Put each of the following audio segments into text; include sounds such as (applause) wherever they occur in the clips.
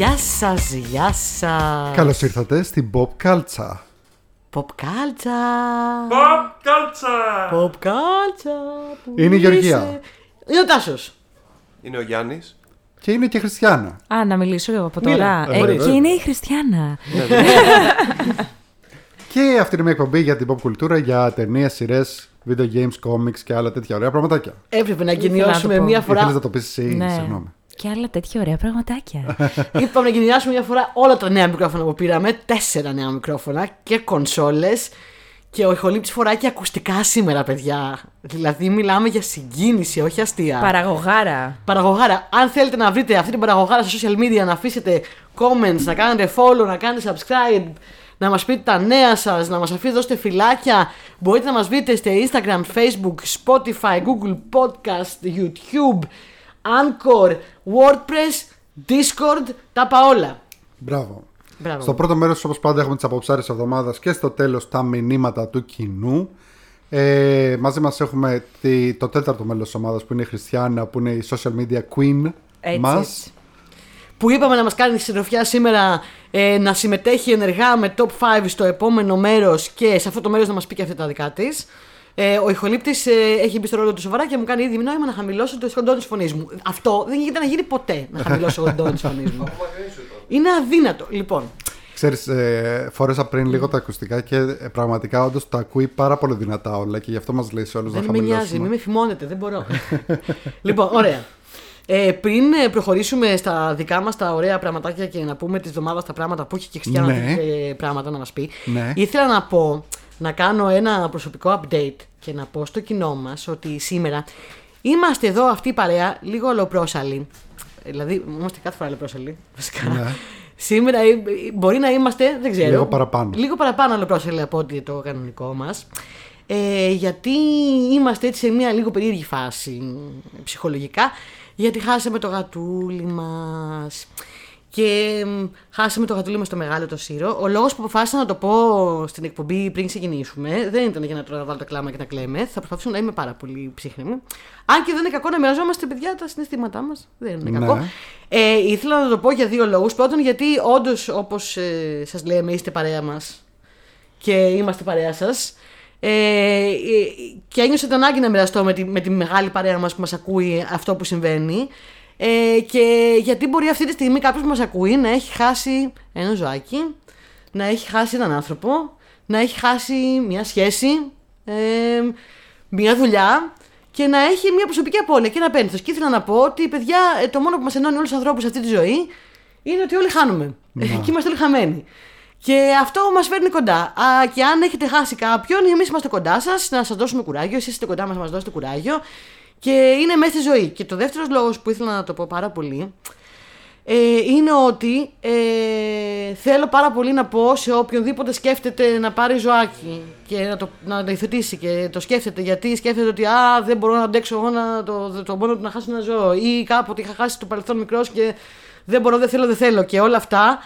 Γεια σας, γεια σας. Καλώς ήρθατε στην Pop Κάλτσα. Pop κάλτσα. Pop κάλτσα! Pop κάλτσα. Πού Είναι η Γεωργία. είσαι; Είναι ο Τάσος. Είναι ο Γιάννης. Και είναι και Χριστιανά. Α, να μιλήσω εγώ από Μίλα. τώρα. Ε, Ε, μπορεί, και βέβαια. είναι η Χριστιανά. (laughs) Και αυτή είναι μια εκπομπή για την pop κουλτούρα, για ταινίες, σειρές, video games, comics και άλλα τέτοια ωραία πραγματάκια. Έπρεπε να Ήθελα γενιάσουμε να το πω. μία Ήθελες φορά. να το πεις εσύ, ναι. συγγνώμη. Και άλλα τέτοια ωραία πραγματάκια. (laughs) Είπαμε να γενιάσουμε μια φορά όλα τα νέα μικρόφωνα που πήραμε. Τέσσερα νέα μικρόφωνα και κονσόλες. Και ο ηχολήπτης φοράει και ακουστικά σήμερα, παιδιά. Δηλαδή, μιλάμε για συγκίνηση, όχι αστεία. Παραγωγάρα. Παραγωγάρα. Αν θέλετε να βρείτε αυτή την παραγωγάρα στα social media, να αφήσετε comments, να κάνετε follow, να κάνετε subscribe, να μας πείτε τα νέα σας, να μας αφήσετε δώσετε φυλάκια, μπορείτε να μας βρείτε στο Instagram, Facebook, Spotify, Google Podcast, YouTube, Anchor, WordPress, Discord, τα πάω όλα. Μπράβο. Μπράβο. Στο πρώτο μέρος, όπως πάντα, έχουμε τις αποψάρες εβδομάδας και στο τέλος τα μηνύματα του κοινού. Ε, μαζί μας έχουμε τη- το τέταρτο μέλος της ομάδας που είναι η Χριστιανά, που είναι η social media queen Έτσι, μας. έτσι. Που είπαμε να μας κάνει τη συντροφιά σήμερα ε, να συμμετέχει ενεργά με top 5 στο επόμενο μέρος και σε αυτό το μέρος να μας πει και αυτά τα δικά της. Ε, ο ηχολήπτης ε, έχει μπει στο ρόλο του σοβαρά και μου κάνει ήδη νόημα να χαμηλώσω το τόν της φωνής μου. Αυτό δεν γίνεται να γίνει ποτέ να (laughs) χαμηλώσω το τόν της φωνής μου. Είναι αδύνατο. Λοιπόν, Ξέρεις, ε, φόρεσα πριν λίγο τα ακουστικά και ε, πραγματικά όντως τα ακούει πάρα πολύ δυνατά όλα και γι' αυτό μας λέει σε όλους να δεν με νοιάζει, χαμηλώσουμε. μην με φημώνετε, δεν μπορώ. (laughs) λοιπόν, ωραία. Ε, πριν ε, προχωρήσουμε στα δικά μας τα ωραία πραγματάκια και να πούμε τη εβδομάδα τα πράγματα που έχει και η Χριστιανά Ναι. ε, πράγματα να μας πει, Ναι. ήθελα να πω να κάνω ένα προσωπικό update και να πω στο κοινό μας ότι σήμερα είμαστε εδώ αυτή η παρέα λίγο ολοπρόσαλοι. Ε, Δηλαδή, είμαστε κάθε φορά ολοπρόσαλοι. Βασικά. Ναι. Σήμερα ε, ε, μπορεί να είμαστε, δεν ξέρω. Λίγο παραπάνω. Λίγο παραπάνω ολοπρόσαλοι από ότι το κανονικό μας. Ε, γιατί είμαστε έτσι σε μια λίγο περίεργη φάση ψυχολογικά. Γιατί χάσαμε το γατούλι μας και μ, χάσαμε το γατούλι μας στο μεγάλο το σύρο. Ο λόγος που αποφάσισα να το πω στην εκπομπή πριν ξεκινήσουμε δεν ήταν για να τώρα βάλω το κλάμα και να κλαίμε. Θα προσπαθήσω να είμαι πάρα πολύ ψύχρεμη. Αν και δεν είναι κακό να μοιραζόμαστε, παιδιά, τα συναισθήματά μας. Δεν είναι Ναι. κακό. Ε, ήθελα να το πω για δύο λόγους. Πρώτον, γιατί όντως, όπως ε, σας λέμε, είστε παρέα μας και είμαστε παρέα σας. Ε, ε, και ένιωσα την ανάγκη να μοιραστώ με τη, με τη μεγάλη παρέα μας που μας ακούει αυτό που συμβαίνει. Ε, και γιατί μπορεί αυτή τη στιγμή κάποιος που μας ακούει να έχει χάσει ένα ζωάκι, να έχει χάσει έναν άνθρωπο, να έχει χάσει μια σχέση, ε, μια δουλειά και να έχει μια προσωπική απώλεια και ένα πένθος. Και ήθελα να πω ότι, παιδιά, ε, το μόνο που μας ενώνει όλους τους ανθρώπους σε αυτή τη ζωή είναι ότι όλοι χάνουμε. (laughs) και είμαστε όλοι χαμένοι. Και αυτό μας φέρνει κοντά. Α, και αν έχετε χάσει κάποιον, εμείς είμαστε κοντά σας να σας δώσουμε κουράγιο. Εσείς είστε κοντά μας να μας δώσετε κουράγιο. Και είναι μέσα στη ζωή. Και το δεύτερος λόγος που ήθελα να το πω πάρα πολύ ε, είναι ότι ε, θέλω πάρα πολύ να πω σε οποιονδήποτε σκέφτεται να πάρει ζωάκι και να το, να το υιοθετήσει και το σκέφτεται γιατί σκέφτεται ότι α, δεν μπορώ να αντέξω εγώ να, το, το μόνο του να χάσω ένα ζώο ή κάποτε είχα χάσει το παρελθόν μικρός και δεν μπορώ, δεν θέλω, δεν θέλω και όλα αυτά.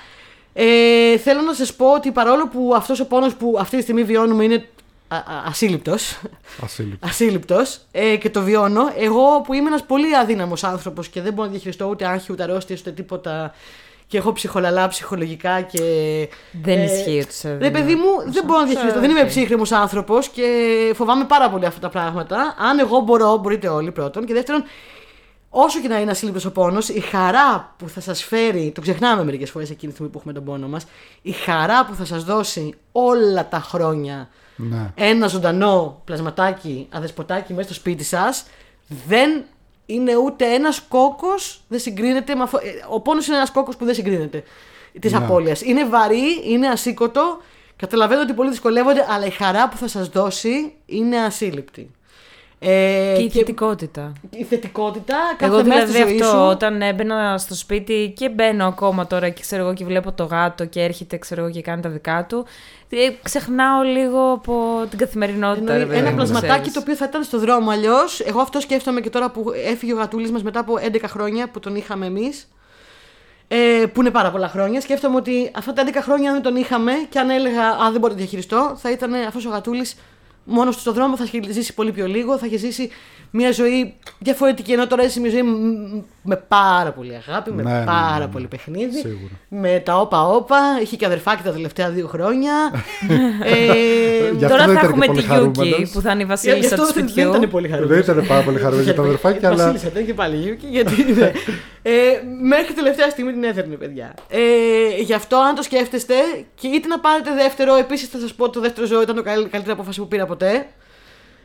Ε, θέλω να σας πω ότι παρόλο που αυτός ο πόνος που αυτή τη στιγμή βιώνουμε είναι α, α, ασύλληπτος, Ασύλληπτος. ασύλληπτος ε, και το βιώνω. Εγώ που είμαι ένας πολύ αδύναμος άνθρωπος και δεν μπορώ να διαχειριστώ ούτε άγχη, ούτε αρρώστιες, ούτε τίποτα και έχω ψυχολαλά ψυχολογικά και... Δεν ε, ισχύει ότι σε Ρε παιδί μου, δεν μπορώ να διαχειριστώ. Δεν είμαι οκ. ψύχραιμος άνθρωπος και φοβάμαι πάρα πολύ αυτά τα πράγματα. Αν εγώ μπορώ, μπορείτε όλοι πρώτον. Και δεύτερον, όσο και να είναι ασύλληπτος ο πόνος, η χαρά που θα σας φέρει, το ξεχνάμε μερικές φορές εκείνη τη στιγμή που έχουμε τον πόνο μας, η χαρά που θα σας δώσει όλα τα χρόνια Ναι. ένα ζωντανό πλασματάκι, αδεσποτάκι μέσα στο σπίτι σας, δεν είναι ούτε ένας κόκκος, δεν συγκρίνεται με αυτό. ε, Ο πόνος είναι ένας κόκκος που δεν συγκρίνεται της Ναι. απώλειας. Είναι βαρύ, είναι ασήκωτο, καταλαβαίνω ότι πολλοί δυσκολεύονται, αλλά η χαρά που θα σας δώσει είναι ασύλληπτη. Ε, Και η θετικότητα. η θετικότητα κάθε Εγώ μέρα στη δηλαδή ζωή αυτό, σου. όταν έμπαινα στο σπίτι και μπαίνω ακόμα τώρα και ξέρω εγώ και βλέπω το γάτο και έρχεται ξέρω εγώ και κάνει τα δικά του, ε, ξεχνάω λίγο από την καθημερινότητα. Εννοεί ρε παιδί ένα μου, πλασματάκι ξέρεις. το οποίο θα ήταν στο δρόμο. Αλλιώς, εγώ αυτό σκέφτομαι και τώρα που έφυγε ο γατούλης μας μετά από 11 χρόνια που τον είχαμε εμείς. Ε, που είναι πάρα πολλά χρόνια. Σκέφτομαι ότι αυτά τα 11 χρόνια, αν δεν τον είχαμε και αν έλεγα Α, δεν μπορώ να διαχειριστώ, θα ήταν αυτός ο γατούλης μόνος του στον δρόμο, θα είχε ζήσει πολύ πιο λίγο, θα είχε ζήσει μια ζωή διαφορετική. Ενώ τώρα είσαι μια ζωή μ- με πάρα πολύ αγάπη, με Ναι, ναι, ναι, πάρα ναι. πολύ παιχνίδι. Σίγουρα. Με τα όπα-όπα. Είχε και αδερφάκι τα τελευταία δύο χρόνια. (laughs) ε, Γι' αυτό Τώρα δεν θα ήταν έχουμε και τη πολύ χαρούμενος. Γιούκη που θα είναι η γι' βασίλισσα του αυτό δεν, σπιτιού. δεν ήταν πολύ χαρούμενος. Δεν ήταν πάρα πολύ χαρούμενος για το (laughs) αδερφάκι, αλλά. Βασίλισσα ήταν και πάλι Γιούκη, γιατί ναι. (laughs) ε, μέχρι τελευταία στιγμή την έθερνε, παιδιά. Ε, γι' αυτό, αν το σκέφτεστε, και είτε να πάρετε δεύτερο, επίσης θα σας πω ότι το δεύτερο ζώο ήταν το καλ- καλύτερη απόφαση που πήρα ποτέ.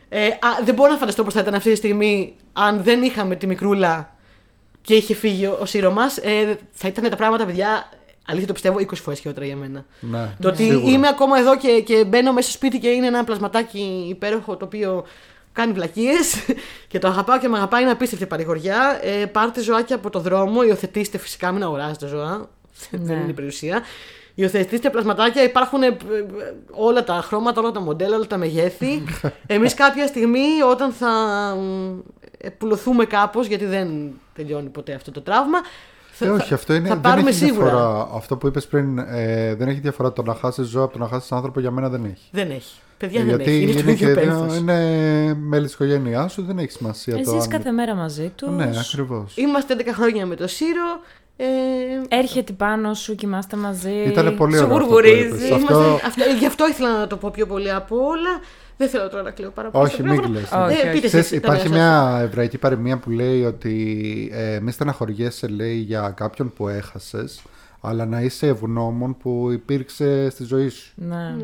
Ε, α, δεν μπορώ να φανταστώ πώς θα ήταν αυτή τη στιγμή αν δεν είχαμε τη μικρούλα και είχε φύγει ο, ο Σύρο μας. Ε, θα ήταν τα πράγματα, παιδιά, αλήθεια το πιστεύω, 20 φορές χειρότερα για μένα. Ναι, Το ότι σίγουρα. είμαι ακόμα εδώ και, και μπαίνω μέσα στο σπίτι και είναι ένα πλασματάκι υπέροχο το οποίο κάνει βλακίες (laughs) και το αγαπάω και με αγαπάει είναι απίστευτη παρηγοριά. Ε, πάρτε ζωάκια από το δρόμο, υιοθετήστε φυσικά, μην αγοράζετε ζώα. (laughs) Δεν είναι η περιουσία. Υιοθετήστε πλασματάκια, υπάρχουν ε, ε, όλα τα χρώματα, όλα τα μοντέλα, όλα τα μεγέθη. (laughs) Εμείς κάποια στιγμή όταν θα μ, ε, πουλωθούμε κάπως, γιατί δεν τελειώνει ποτέ αυτό το τραύμα. θα- Ε, θα- όχι, αυτό είναι. θα δεν πάρουμε έχει σίγουρα. διαφορά. Αυτό που είπες πριν, ε, δεν έχει διαφορά το να χάσεις ζώα από το να χάσεις άνθρωπο για μένα δεν έχει. Δεν έχει. Παιδιά Ε, δεν γιατί έχει. Είναι, είναι, στο ίδιο και, πένθος. είναι μέλη της οικογένειάς σου, δεν έχει σημασία το. Ζεις αν- κάθε μέρα μαζί τους. Ναι, ακριβώς. Είμαστε 11 χρόνια με το Σύρο. Ε, Έρχεται πάνω σου, κοιμάστε μαζί. Ήτανε πολύ σου ωραίο αυτό που γουργουρίζει. είπες. είμαστε, αυτό- αυτό, γι' αυτό ήθελα να το πω πιο πολύ από όλα. Δεν θέλω τώρα να κλαίω πάρα πολύ. Όχι, στο μην μικρόφωνο. κλαις. Όχι, Ε, όχι. πείτε Ξέρεις, εσείς, τα υπάρχει μέσα σας. μια εβραϊκή παροιμία που λέει ότι ε, μη στεναχωριέσαι λέει για κάποιον που έχασες αλλά να είσαι ευγνώμων που υπήρξε στη ζωή σου. Ναι.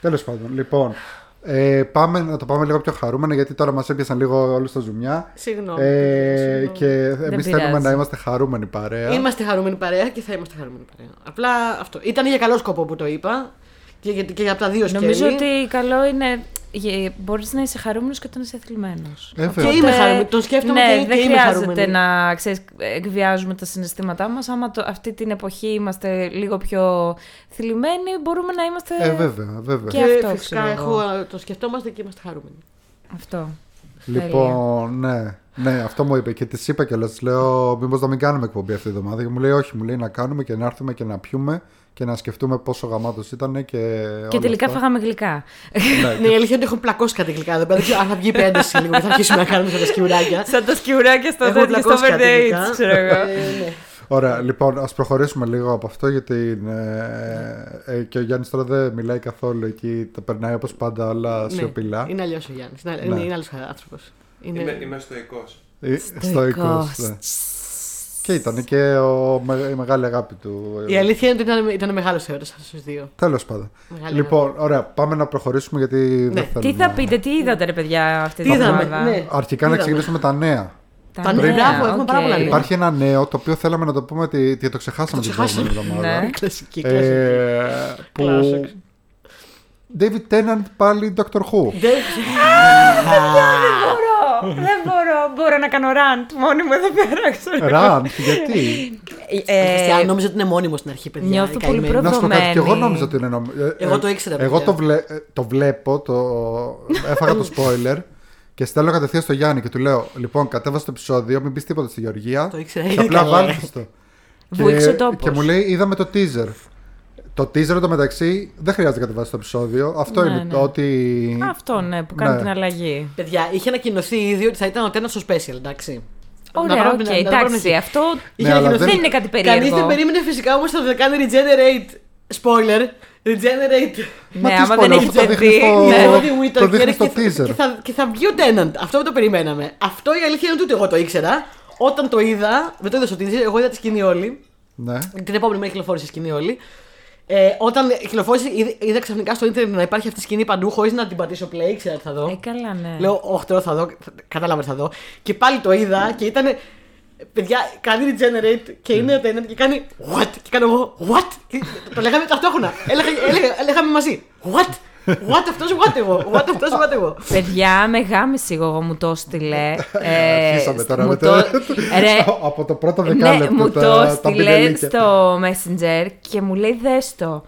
Τέλος πάντων, λοιπόν, ε, πάμε να το πάμε λίγο πιο χαρούμενα γιατί τώρα μας έπιασαν λίγο όλους τα ζουμιά Συγγνώμη. ε, συγγνώμη. και εμείς θέλουμε πειράζει. να είμαστε χαρούμενοι παρέα. Είμαστε χαρούμενοι παρέα και θα είμαστε χαρούμενοι παρέα. Απλά αυτό. Ήταν για καλό σκοπό που το είπα. Και, για- και για από τα δύο σκέλη. Νομίζω ότι καλό είναι. Μπορείς να είσαι χαρούμενος και όταν είσαι θλιμμένος. Ε, Και βέβαια. είμαι χαρούμενη. Τον σκέφτομαι ναι, και, δεν και είμαι χρειάζεται χαρούμενη. να ξέρεις, εκβιάζουμε τα συναισθήματά μας. Άμα το, αυτή την εποχή είμαστε λίγο πιο θλιμμένοι, μπορούμε να είμαστε Ε, βέβαια, βέβαια. Και Και αυτό, φυσικά ξέρω εγώ. έχω, το σκεφτόμαστε και είμαστε χαρούμενοι. αυτό. Λοιπόν, ναι, ναι, αυτό μου είπε και τη είπα κιόλας. Τη λέω, Μήπως να μην κάνουμε εκπομπή αυτή τη εβδομάδα. Και μου λέει, Όχι, μου λέει να κάνουμε και να έρθουμε και να πιούμε και να σκεφτούμε πόσο γαμάτος ήταν και. Και όλα τελικά αυτά. φάγαμε γλυκά. (laughs) Ναι, η αλήθεια είναι ότι έχω πλακώσει κάτι γλυκά εδώ πέρα. Αν θα βγει η ένταση λίγο και θα αρχίσουμε να κάνουμε σαν τα σκιουράκια. Σαν τα σκιουράκια στο Έχω τέτοιο, στο πλακώσει κάτι birthday, γλυκά. ξέρω εγώ. Ε, ναι. Ωραία, λοιπόν, ας προχωρήσουμε λίγο από αυτό γιατί ε, ε, και ο Γιάννης τώρα δεν μιλάει καθόλου εκεί. Τα περνάει όπως πάντα όλα Ναι, σιωπηλά. Είναι αλλιώς ο Γιάννης. Είναι, Ναι. είναι άλλος άνθρωπος. Είναι... Είμαι, είμαι στοικός. Ε, Στοικός, ναι. Και ήταν και ο, με- η μεγάλη αγάπη του. Η αλήθεια είναι ότι ήταν, ήταν μεγάλος έρωτα αυτού τους δύο. Τέλος πάντων. Μεγάλη Λοιπόν, ωραία, πάμε να προχωρήσουμε γιατί δεν Ναι. θέλουμε. Τι θα πείτε, τι είδατε ρε παιδιά αυτή Τι τη είδαμε, εβδομάδα; ναι. Αρχικά να Είδαμε. ξεκινήσουμε με τα νέα. Τα νέα, μπράβο, έχουμε πάρα πολλά νέα. Υπάρχει ένα νέο το οποίο θέλαμε να το πούμε ότι, ότι το ξεχάσαμε Το την προηγούμενη ξεχάσαμε. εβδομάδα. Ναι. Κλασική, (laughs) κλασική. Ε, που. Classic. David Tennant πάλι Doctor Who. Δεν- μπορώ, δεν μπορώ, μπορώ να κάνω rant μόνη μου εδώ πέρα. ξέρω. Ραντ, γιατί; Ε, Χριστιανό, νόμιζα ότι είναι μόνιμο στην αρχή, παιδιά. νιώθω η πολύ καημένη. Να σου πω κάτι, και εγώ Προδομένη. νόμιζα ότι είναι νομ... ε, Εγώ ε, το ήξερα, Εγώ παιδιά. το, βλέ... ε, το βλέπω, το... έφαγα το spoiler και στέλνω κατευθείαν στο Γιάννη και του λέω: Λοιπόν, κατέβασε το επεισόδιο, μην πεις τίποτα στη Γεωργία. Το ήξερα, Και είναι απλά καλό, βάλτε ε. το. Βούηξε ο Και- τόπος. Και μου λέει: Είδαμε το teaser. Το teaser το μεταξύ δεν χρειάζεται να κατεβάσει το επεισόδιο. Αυτό Ναι, είναι ναι. το ότι. Αυτό ναι, που κάνει Ναι. την αλλαγή. Παιδιά, είχε ανακοινωθεί ήδη ότι θα ήταν ο Tennant στο special, εντάξει. Ωραία, Να οκ, πρέπει να- να εντάξει, πρέπει να- αυτό Είχε Ναι, αλλά ανακοινωθεί- δεν είναι κάτι Κανείς περίεργο. δεν περίμενε φυσικά όμως ότι θα κάνει regenerate. Spoiler. Regenerate. Μα Ναι, τι άμα spoiler, δεν αυτό έχει το δείχνει τζετί, στο- ναι. Jodie Whittaker Το δείχνει στο και, θα- teaser. και, θα, και θα βγει ο Tennant. Αυτό το περιμέναμε. Αυτό η αλήθεια είναι ότι ούτε εγώ το ήξερα. Όταν το είδα, δεν το είδα στο teaser, εγώ είδα τη σκηνή όλη. Ναι. Την επόμενη μέρα κυκλοφόρησε η σκηνή όλη. Ε, όταν κυκλοφόρησε, είδα, είδα ξαφνικά στο ίντερνετ να υπάρχει αυτή η σκηνή παντού χωρίς να την πατήσω play, ήξερα τι θα δω. Ε, καλά, ναι. Λέω, Όχι, τώρα θα δω. Κατάλαβα τι θα δω. Και πάλι το είδα και ήταν. Παιδιά, κάνει regenerate και είναι ο Tenant και κάνει What? Και κάνω εγώ What? Και το λέγαμε ταυτόχρονα. Έλεγα, έλεγα, έλεγαμε μαζί. What? What αυτό, what εγώ. What αυτό, what εγώ. Παιδιά, με γάμισε εγώ, μου το στείλε. Ε, Αρχίσαμε τώρα μου με το- το... Ρε, Από το πρώτο ναι, δεκάλεπτο. μου τα- το τα στείλε πινελίκια. στο Messenger και μου λέει δες το.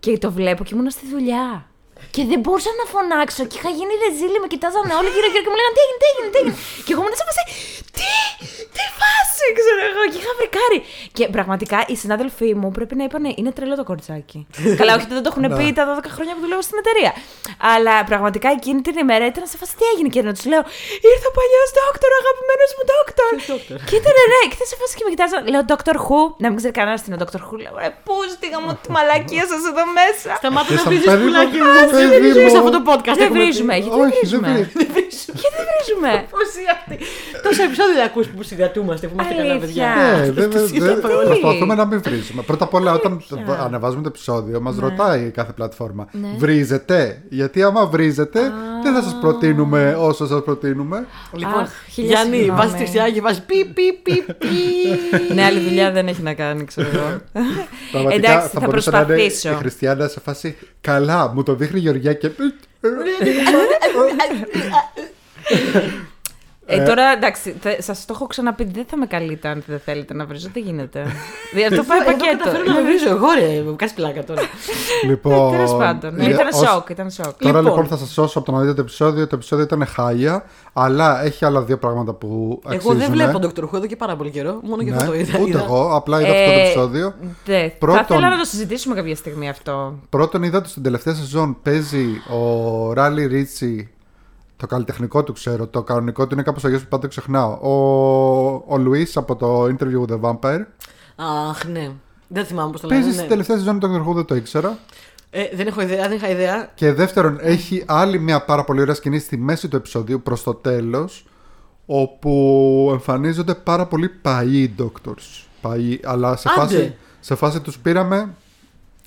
Και το βλέπω και ήμουν στη δουλειά. Και δεν μπορούσα να φωνάξω και είχα γίνει ρεζίλη, με κοιτάζανε όλοι γύρω γύρω και μου λέγανε τι έγινε, τι έγινε, τι έγινε. Και εγώ ήμουν σε φάση, τι, τι φάση, ξέρω εγώ. Και είχα βρικάρει. Και πραγματικά οι συνάδελφοί μου πρέπει να είπαν, είναι τρελό το κοριτσάκι. (laughs) Καλά, όχι ότι δεν το έχουν πει τα 12 χρόνια που δουλεύω στην εταιρεία. Αλλά πραγματικά εκείνη την ημέρα ήταν σε φάση τι έγινε και να τους λέω, ήρθε ο παλιός δόκτωρ, ο αγαπημένος μου δόκτωρ. δόκτωρ; Και ήταν ναι, και ήταν σε φάση και με κοιτάζαν. Λέω Dr. Who, να μην ξέρει κανένας τι είναι Dr. Who. Λέω, ρε, πού στίγα μου (laughs) τη μαλακία σας εδώ μέσα. Σταμάτα Και να σαν βρίζεις παιδί μου, πουλάκι μου. Παιδί Δεν βρίζουμε μου. σε αυτό το podcast. Δεν έχουμε πει. βρίζουμε, γιατί Όχι, δεν βρίζουμε. βρίζουμε. Δεν βρίζουμε. Και δεν βρίζουμε. Πώς είναι αυτή. Τόσα επεισόδια δεν ακούς που συγκρατούμαστε, που είμαστε καλά Αλήθεια. παιδιά. Ναι, δεν Τους δεν- είδαμε δεν- όλοι. προσπαθούμε να μην βρίζουμε. Πρώτα απ' όλα, όταν Αλήθεια. ανεβάζουμε το επεισόδιο, μας ρωτάει κάθε πλατφόρμα. Ναι. Βρίζετε; Γιατί άμα βρίζετε, δεν θα σας προτείνουμε όσο σας προτείνουμε. Λοιπόν, Αχ, χίλια Γιάννη, συγγνώμη. βάζεις τρισιά και βάζεις πι, πι, πι, πι. Ναι, άλλη δουλειά δεν έχει να κάνει, ξέρω εγώ. Πραγματικά Εντάξει, θα μπορούσε να είναι προσπαθήσω. η Χριστιανά σε φάση. Καλά, μου το δείχνει η Γεωργιά και. Ε, τώρα εντάξει, σας το έχω ξαναπεί, δεν θα με καλείτε αν δεν θέλετε να βρίζω. Δεν γίνεται. (laughs) Δηλαδή, αυτό πάει Εδώ πακέτο. καταφέρω να βρίζω εγώ, ρε. Μου κάνεις πλάκα τώρα. (laughs) Λοιπόν. Τέλος πάντων. ε, Ήταν ως- σοκ, ήταν σοκ. Τώρα Λοιπόν. λοιπόν θα σας σώσω από το να δείτε το επεισόδιο. Το επεισόδιο ήταν χάλια, αλλά έχει άλλα δύο πράγματα που αξίζουν. Εγώ δεν βλέπω Dr. Who εδώ και πάρα πολύ καιρό. Μόνο γι' αυτό το είδα. Ναι, Ούτε είδα. εγώ, απλά είδα αυτό το Ε, επεισόδιο. Ναι, Πρώτον- Θα ήθελα να το συζητήσουμε κάποια στιγμή αυτό. Πρώτον, είδα ότι στην τελευταία σεζόν παίζει ο Ράλι Ρίτσι. Το καλλιτεχνικό του ξέρω. Το κανονικό του είναι κάπως αλλιώς που πάντα το ξεχνάω. Ο, ο Λουίς από το Interview with the Vampire. Αχ, ναι. Δεν θυμάμαι πώς το λένε. Παίζεις ναι. στην τελευταία σεζόν του Doctor Who, δεν το ήξερα. Ε, δεν έχω ιδέα, δεν είχα ιδέα. Και δεύτερον, έχει άλλη μια πάρα πολύ ωραία σκηνή στη μέση του επεισοδίου προς το τέλος. Όπου εμφανίζονται πάρα πολλοί παλιοί Doctors. Παλιοί, αλλά σε Άντε. φάση, σε φάση τους πήραμε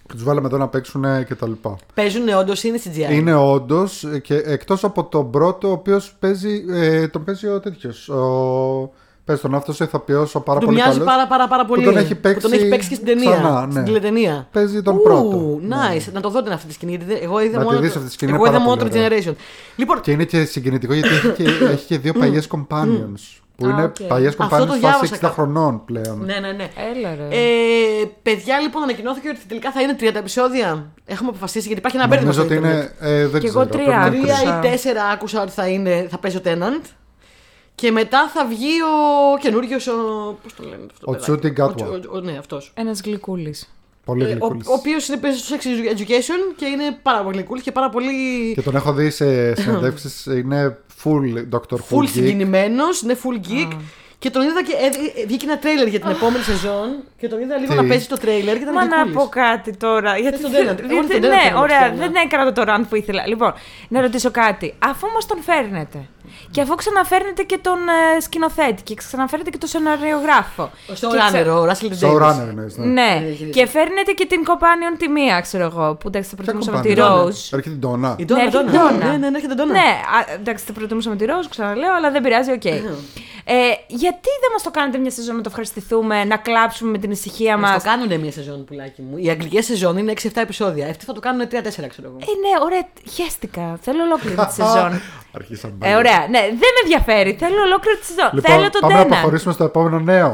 και τους βάλαμε εδώ να παίξουν κτλ. Παίζουν όντως είναι CGI. Είναι όντως και εκτός από τον πρώτο, ο οποίος παίζει. Ε, τον παίζει ο τέτοιος. Ο... Πες τον αυτός ο ηθοποιό, ο πάρα Του πολύ μοιάζει καλός, πάρα, πάρα, πάρα πολύ. τον έχει Που παίξει τον έχει παίξει και στην ταινία. ξανά, ναι. Στην τηλετενία. Παίζει τον Ου, πρώτο. Ναι. Nice. Να το δω την αυτή τη σκηνή. Γιατί δεν- εγώ είδα Να τη μόνο, δεις το- αυτή τη σκηνή, εγώ είναι είδα πάρα μόνο το πολύ ωραία. Generation. Λοιπόν, Και είναι και συγκινητικό γιατί έχει και, έχει και δύο παλιές companions. Που Α, είναι οκ. παλιές Αυτό το companions φάση διάβασα 60 κάπου. χρονών πλέον. ναι, ναι, ναι. Έλα ρε. Ε, παιδιά, λοιπόν, ανακοινώθηκε ότι τελικά θα είναι 30 επεισόδια. Έχουμε αποφασίσει γιατί υπάρχει ένα μπέρδεμα Νομίζω στο ότι ίντερνετ. είναι. Ε, δεν Κι ξέρω. εγώ πρέπει τρία να άκουσα. ακούσω. Τρία ή τέσσερα άκουσα ότι θα, είναι, θα παίζει ο Tennant. Και μετά θα βγει ο καινούριος. Πώς το λένε αυτό. το Ο παιδάκι; Ncuti Gatwa. Ο Τσου- ο- Ναι, αυτός. Ένας γλυκούλης. Πολύ Ο, γλυκούλης. ο οποίος είναι παίζει στο Sex Education και είναι πάρα πολύ cool και πάρα πολύ. Και τον έχω δει σε (laughs) συνεντεύξεις. Είναι full Dr. Who. full geek. συγκινημένος, είναι full geek. Και τον είδα και ε, ε, βγήκε ένα τρέιλερ για την επόμενη σεζόν και τον είδα λίγο Τι; να παίζει το τρέιλερ και ήταν Μα να γλυκούλης. πω κάτι τώρα. Γιατί τον δεν- Τέναντ. Εγώ δεν- τον Τέναντ Ναι, θέλω να ωραία, ξέρω, δεν ναι. έκανα το run που ήθελα. Λοιπόν, να ρωτήσω κάτι. Αφού όμως τον φέρνετε και αφού ξαναφέρνετε και τον ε, σκηνοθέτη και ξαναφέρνετε και τον σεναριογράφο. Στο και runner, ξα- ο Russell T. Show Davies. runner εννοείς, ναι. Ναι, έχει δίκιο. και φέρνετε και την companion τη μία, ξέρω εγώ. Που εντάξει, θα Ποια προτιμούσαμε τη companion? Rose. Έρχεται την Ντόνα. Η Ντόνα, Ναι, έρχεται Ντόνα. η Ντόνα. Ναι, ναι, ναι, έρχεται η Ντόνα. Ναι, α, εντάξει, θα προτιμούσαμε τη Rose, ξαναλέω, αλλά δεν πειράζει, οκ. Ε, γιατί δεν μας το κάνετε μια σεζόν να το ευχαριστηθούμε, να κλάψουμε με την ησυχία Μα μας; το κάνουν μια σεζόν πουλάκι μου. Η αγγλική σεζόν είναι 6-7 επεισόδια. Αυτοί θα το κάνουν 3-4, ξέρω εγώ. Ε, ναι, ωραία, χέστηκα. Θέλω ολόκληρη τη σεζόν. (laughs) Αρχίσαμε. Ε, ωραία, ναι, δεν με ενδιαφέρει. Θέλω ολόκληρη τη σεζόν. Λοιπόν, Θέλω τον πάμε να Tennant. προχωρήσουμε στο επόμενο νέο.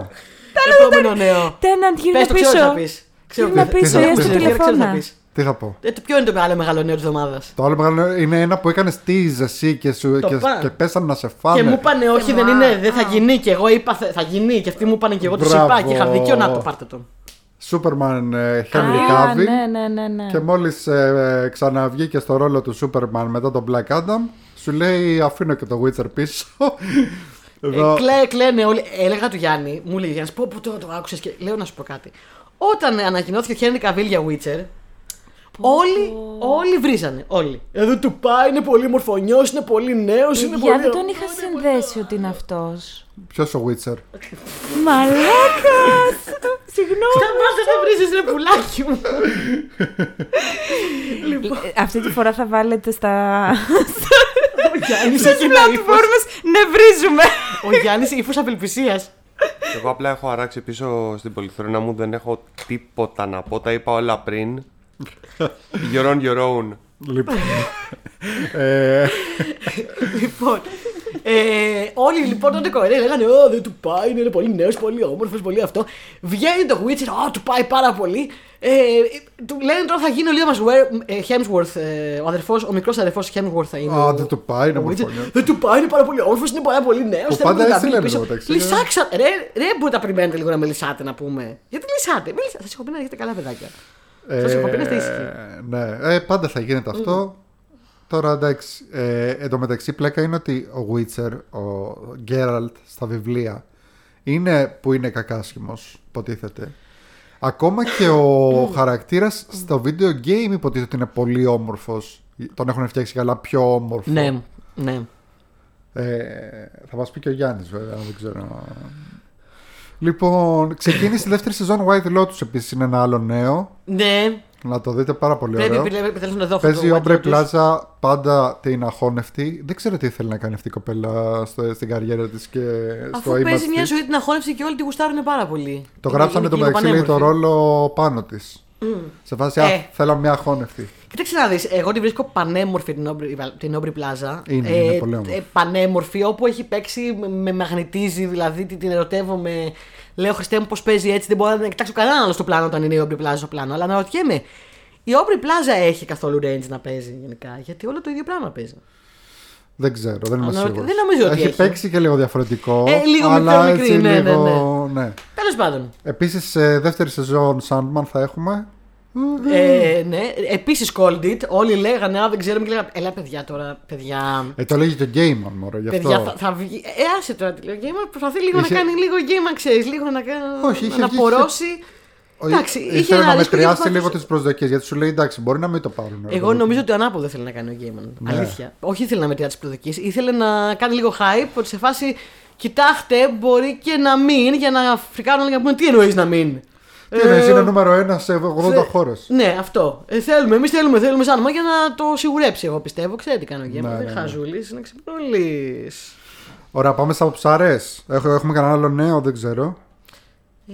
Επόμενο νέο. Τέναντ, γύρνα Πες το, ξέρω τι θα πίσω. πεις. Ξέρω Γύρνα τι- πίσω, τι θα ή πεις, στο τι θα ξέρω τι θα τηλεφώνα. πεις. Τι θα πω; Ε, το ποιο είναι το άλλο μεγάλο νέο της εβδομάδας; Το άλλο μεγάλο είναι ένα που έκανες tease εσύ και, σου, Το και, πά. και πέσανε να σε φάνε. Και μου είπανε, όχι, δεν Μα, είναι, δεν θα α. γίνει. Και εγώ είπα, θα θα γίνει. Και αυτοί μου είπανε και εγώ του Μπράβο. είπα και είχα δίκιο να το πάρτε τον. Σούπερμαν ε, Henry Α, Cavill. ναι, ναι, ναι, ναι. Και μόλις ε, ξαναβγήκε στο ρόλο του Σούπερμαν μετά τον Black Adam, σου λέει αφήνω και το Witcher πίσω. Εδώ. Ε, κλαί, κλαίνε όλοι. Έλεγα του Γιάννη, μου λέει Γιάννης, πω, πω τώρα το άκουσες και λέω να σου πω κάτι. Όταν ανακοινώθηκε ο Χένρι Καβίλ για Witcher, όλοι, όλοι βρίζανε. Όλοι. Εδώ του πάει, είναι πολύ μορφωνιός, είναι πολύ νέος, είναι Για πολύ. δεν τον είχα συνδέσει ότι είναι αυτός. Ποιος ο Witcher; Μαλάκας! Συγγνώμη. Σταμάτα να βρίζεις, ρε πουλάκι μου. Ε, Αυτή τη φορά θα βάλετε στα. (laughs) Ο Γιάννης Στι έχει ένα ύφο. πλατφόρμε νευρίζουμε. Ο Γιάννης ύφος απελπισίας. Εγώ απλά έχω αράξει πίσω στην πολυθρόνα μου, δεν έχω τίποτα να πω. Τα είπα όλα πριν. (laughs) Your own, your own. Λοιπόν, (laughs) ε, λοιπόν, ε, όλοι λοιπόν τότε κορέ λέγανε Ω, δεν του πάει, είναι πολύ νέος, πολύ όμορφος, πολύ αυτό. Βγαίνει το Witcher, Ω, του πάει πάρα πολύ. Ε, του λένε τώρα θα γίνει ο Λίο μας Hemsworth, ε, ο, αδερφός, ο μικρός αδερφός Hemsworth θα είναι. Α, ο- δεν του πάει, είναι ο Witcher. μορφωνιός. Δεν του πάει, είναι πάρα πολύ όμορφος, είναι πάρα πολύ νέος. Που πάντα έτσι λένε εδώ μεταξύ, ναι. Λυσάξα, ρε, ρε, μπορείτε να περιμένετε λίγο να με λυσάτε να πούμε. Γιατί λυσάτε, μην λυσάτε. Σα έχω πει να έχετε καλά παιδάκια. Σας έχω πει να είστε ήσυχοι. ναι, ε, πάντα θα γίνεται αυτό. Τώρα εντάξει, ε, εν τω μεταξύ η πλέκα είναι ότι ο Witcher, ο Γκέραλτ στα βιβλία, είναι που είναι κακάσχημος, υποτίθεται. Ακόμα και ο χαρακτήρας στο video game υποτίθεται ότι είναι πολύ όμορφος. Τον έχουν φτιάξει καλά πιο όμορφο. Ναι, ναι. Ε, θα μας πει και ο Γιάννης βέβαια, δεν ξέρω. Λοιπόν, ξεκίνησε η δεύτερη σεζόν White Lotus επίσης είναι ένα άλλο νέο. Ναι, Να το δείτε πάρα πολύ πρέπει ωραίο. πρέπει- επιτέλους να δω αυτό Παίζει η το Όμπρε White Lotus. Plaza πάντα την αχώνευτη. Δεν ξέρω τι θέλει να κάνει αυτή η κοπέλα στο, στην καριέρα της και στο Αφού image παίζει μια της. ζωή την αχώνευση και όλοι τη γουστάρουν πάρα πολύ. Το Είναι- γράψανε είναι το και λίγο μεταξύ λέει, το πανέμορφη. ρόλο πάνω της. Σε φάση, α, Ε. θέλω μια αχώνευτη. Κοίταξε να δεις, εγώ τη βρίσκω πανέμορφη την Aubrey, την Aubrey Plaza. Είναι, είναι πολύ όμορφη. πανέμορφη, όπου έχει παίξει με, με μαγνητίζει, δηλαδή την, την ερωτεύομαι. Λέω Χριστέ μου πώς παίζει έτσι, δεν μπορώ να κοιτάξω κανέναν άλλο στο πλάνο όταν είναι η Aubrey Plaza στο πλάνο. Αλλά αναρωτιέμαι, η Aubrey Plaza έχει καθόλου range να παίζει γενικά, γιατί όλο το ίδιο πράγμα παίζει. Δεν ξέρω, δεν είμαι Αναρωτιέ- σίγουρος. δεν νομίζω ότι έχει. έχει. παίξει και λίγο διαφορετικό. Ε, λίγο αλλά μικρό, μικρή, έτσι ναι, ναι, λίγο. ναι. Τέλος πάντων. Επίσης, σε δεύτερη σεζόν Sandman θα έχουμε. Ε, ναι, επίσης Called It. Όλοι λέγανε, Α, δεν ξέρουμε. Και λέγανε, Ελά, παιδιά τώρα, παιδιά. Ε, το λέγει και ο Gaiman, μωρό, γι' αυτό. Παιδιά, θα, θα βγει. Ε, άσε τώρα τη λέω. Gamer προσπαθεί λίγο Είχε- να κάνει λίγο gamer, ξέρεις, λίγο να, κάνει, Όχι, είχε να βγει- απορρώσει. Ο- Εντάξει, είχε ήθελε ένα να ρίσκο γιατί μετριάσει λίγο προσπαθούσε- τις προσδοκίες γιατί σου λέει εντάξει, μπορεί να μην το πάρουν. ρε Εγώ παιδί νομίζω μου. ότι ο ανάποδο θέλει να κάνει ο Gamer. Ναι. Αλήθεια. Όχι ήθελε να μετριάσει τις προσδοκίες. Ήθελε να κάνει λίγο hype ότι σε φάση. Κοιτάξτε, μπορεί και να μην για να φρικάρουν και να πούνε τι εννοείς να μην. Τι εννοείς, Ε, είναι νούμερο ένα σε 80 θε- χώρες. Ναι, αυτό. Ε, θέλουμε, εμείς θέλουμε, θέλουμε σαν για να το σιγουρέψει. Εγώ πιστεύω. Ξέρετε τι κάνει ο Gamer. Ναι, δεν ναι, ναι. χαζούλης, είναι ξυπνούλη. Ωραία, πάμε στα ψαρές. Έχουμε κανένα άλλο νέο, δεν ξέρω. Ε,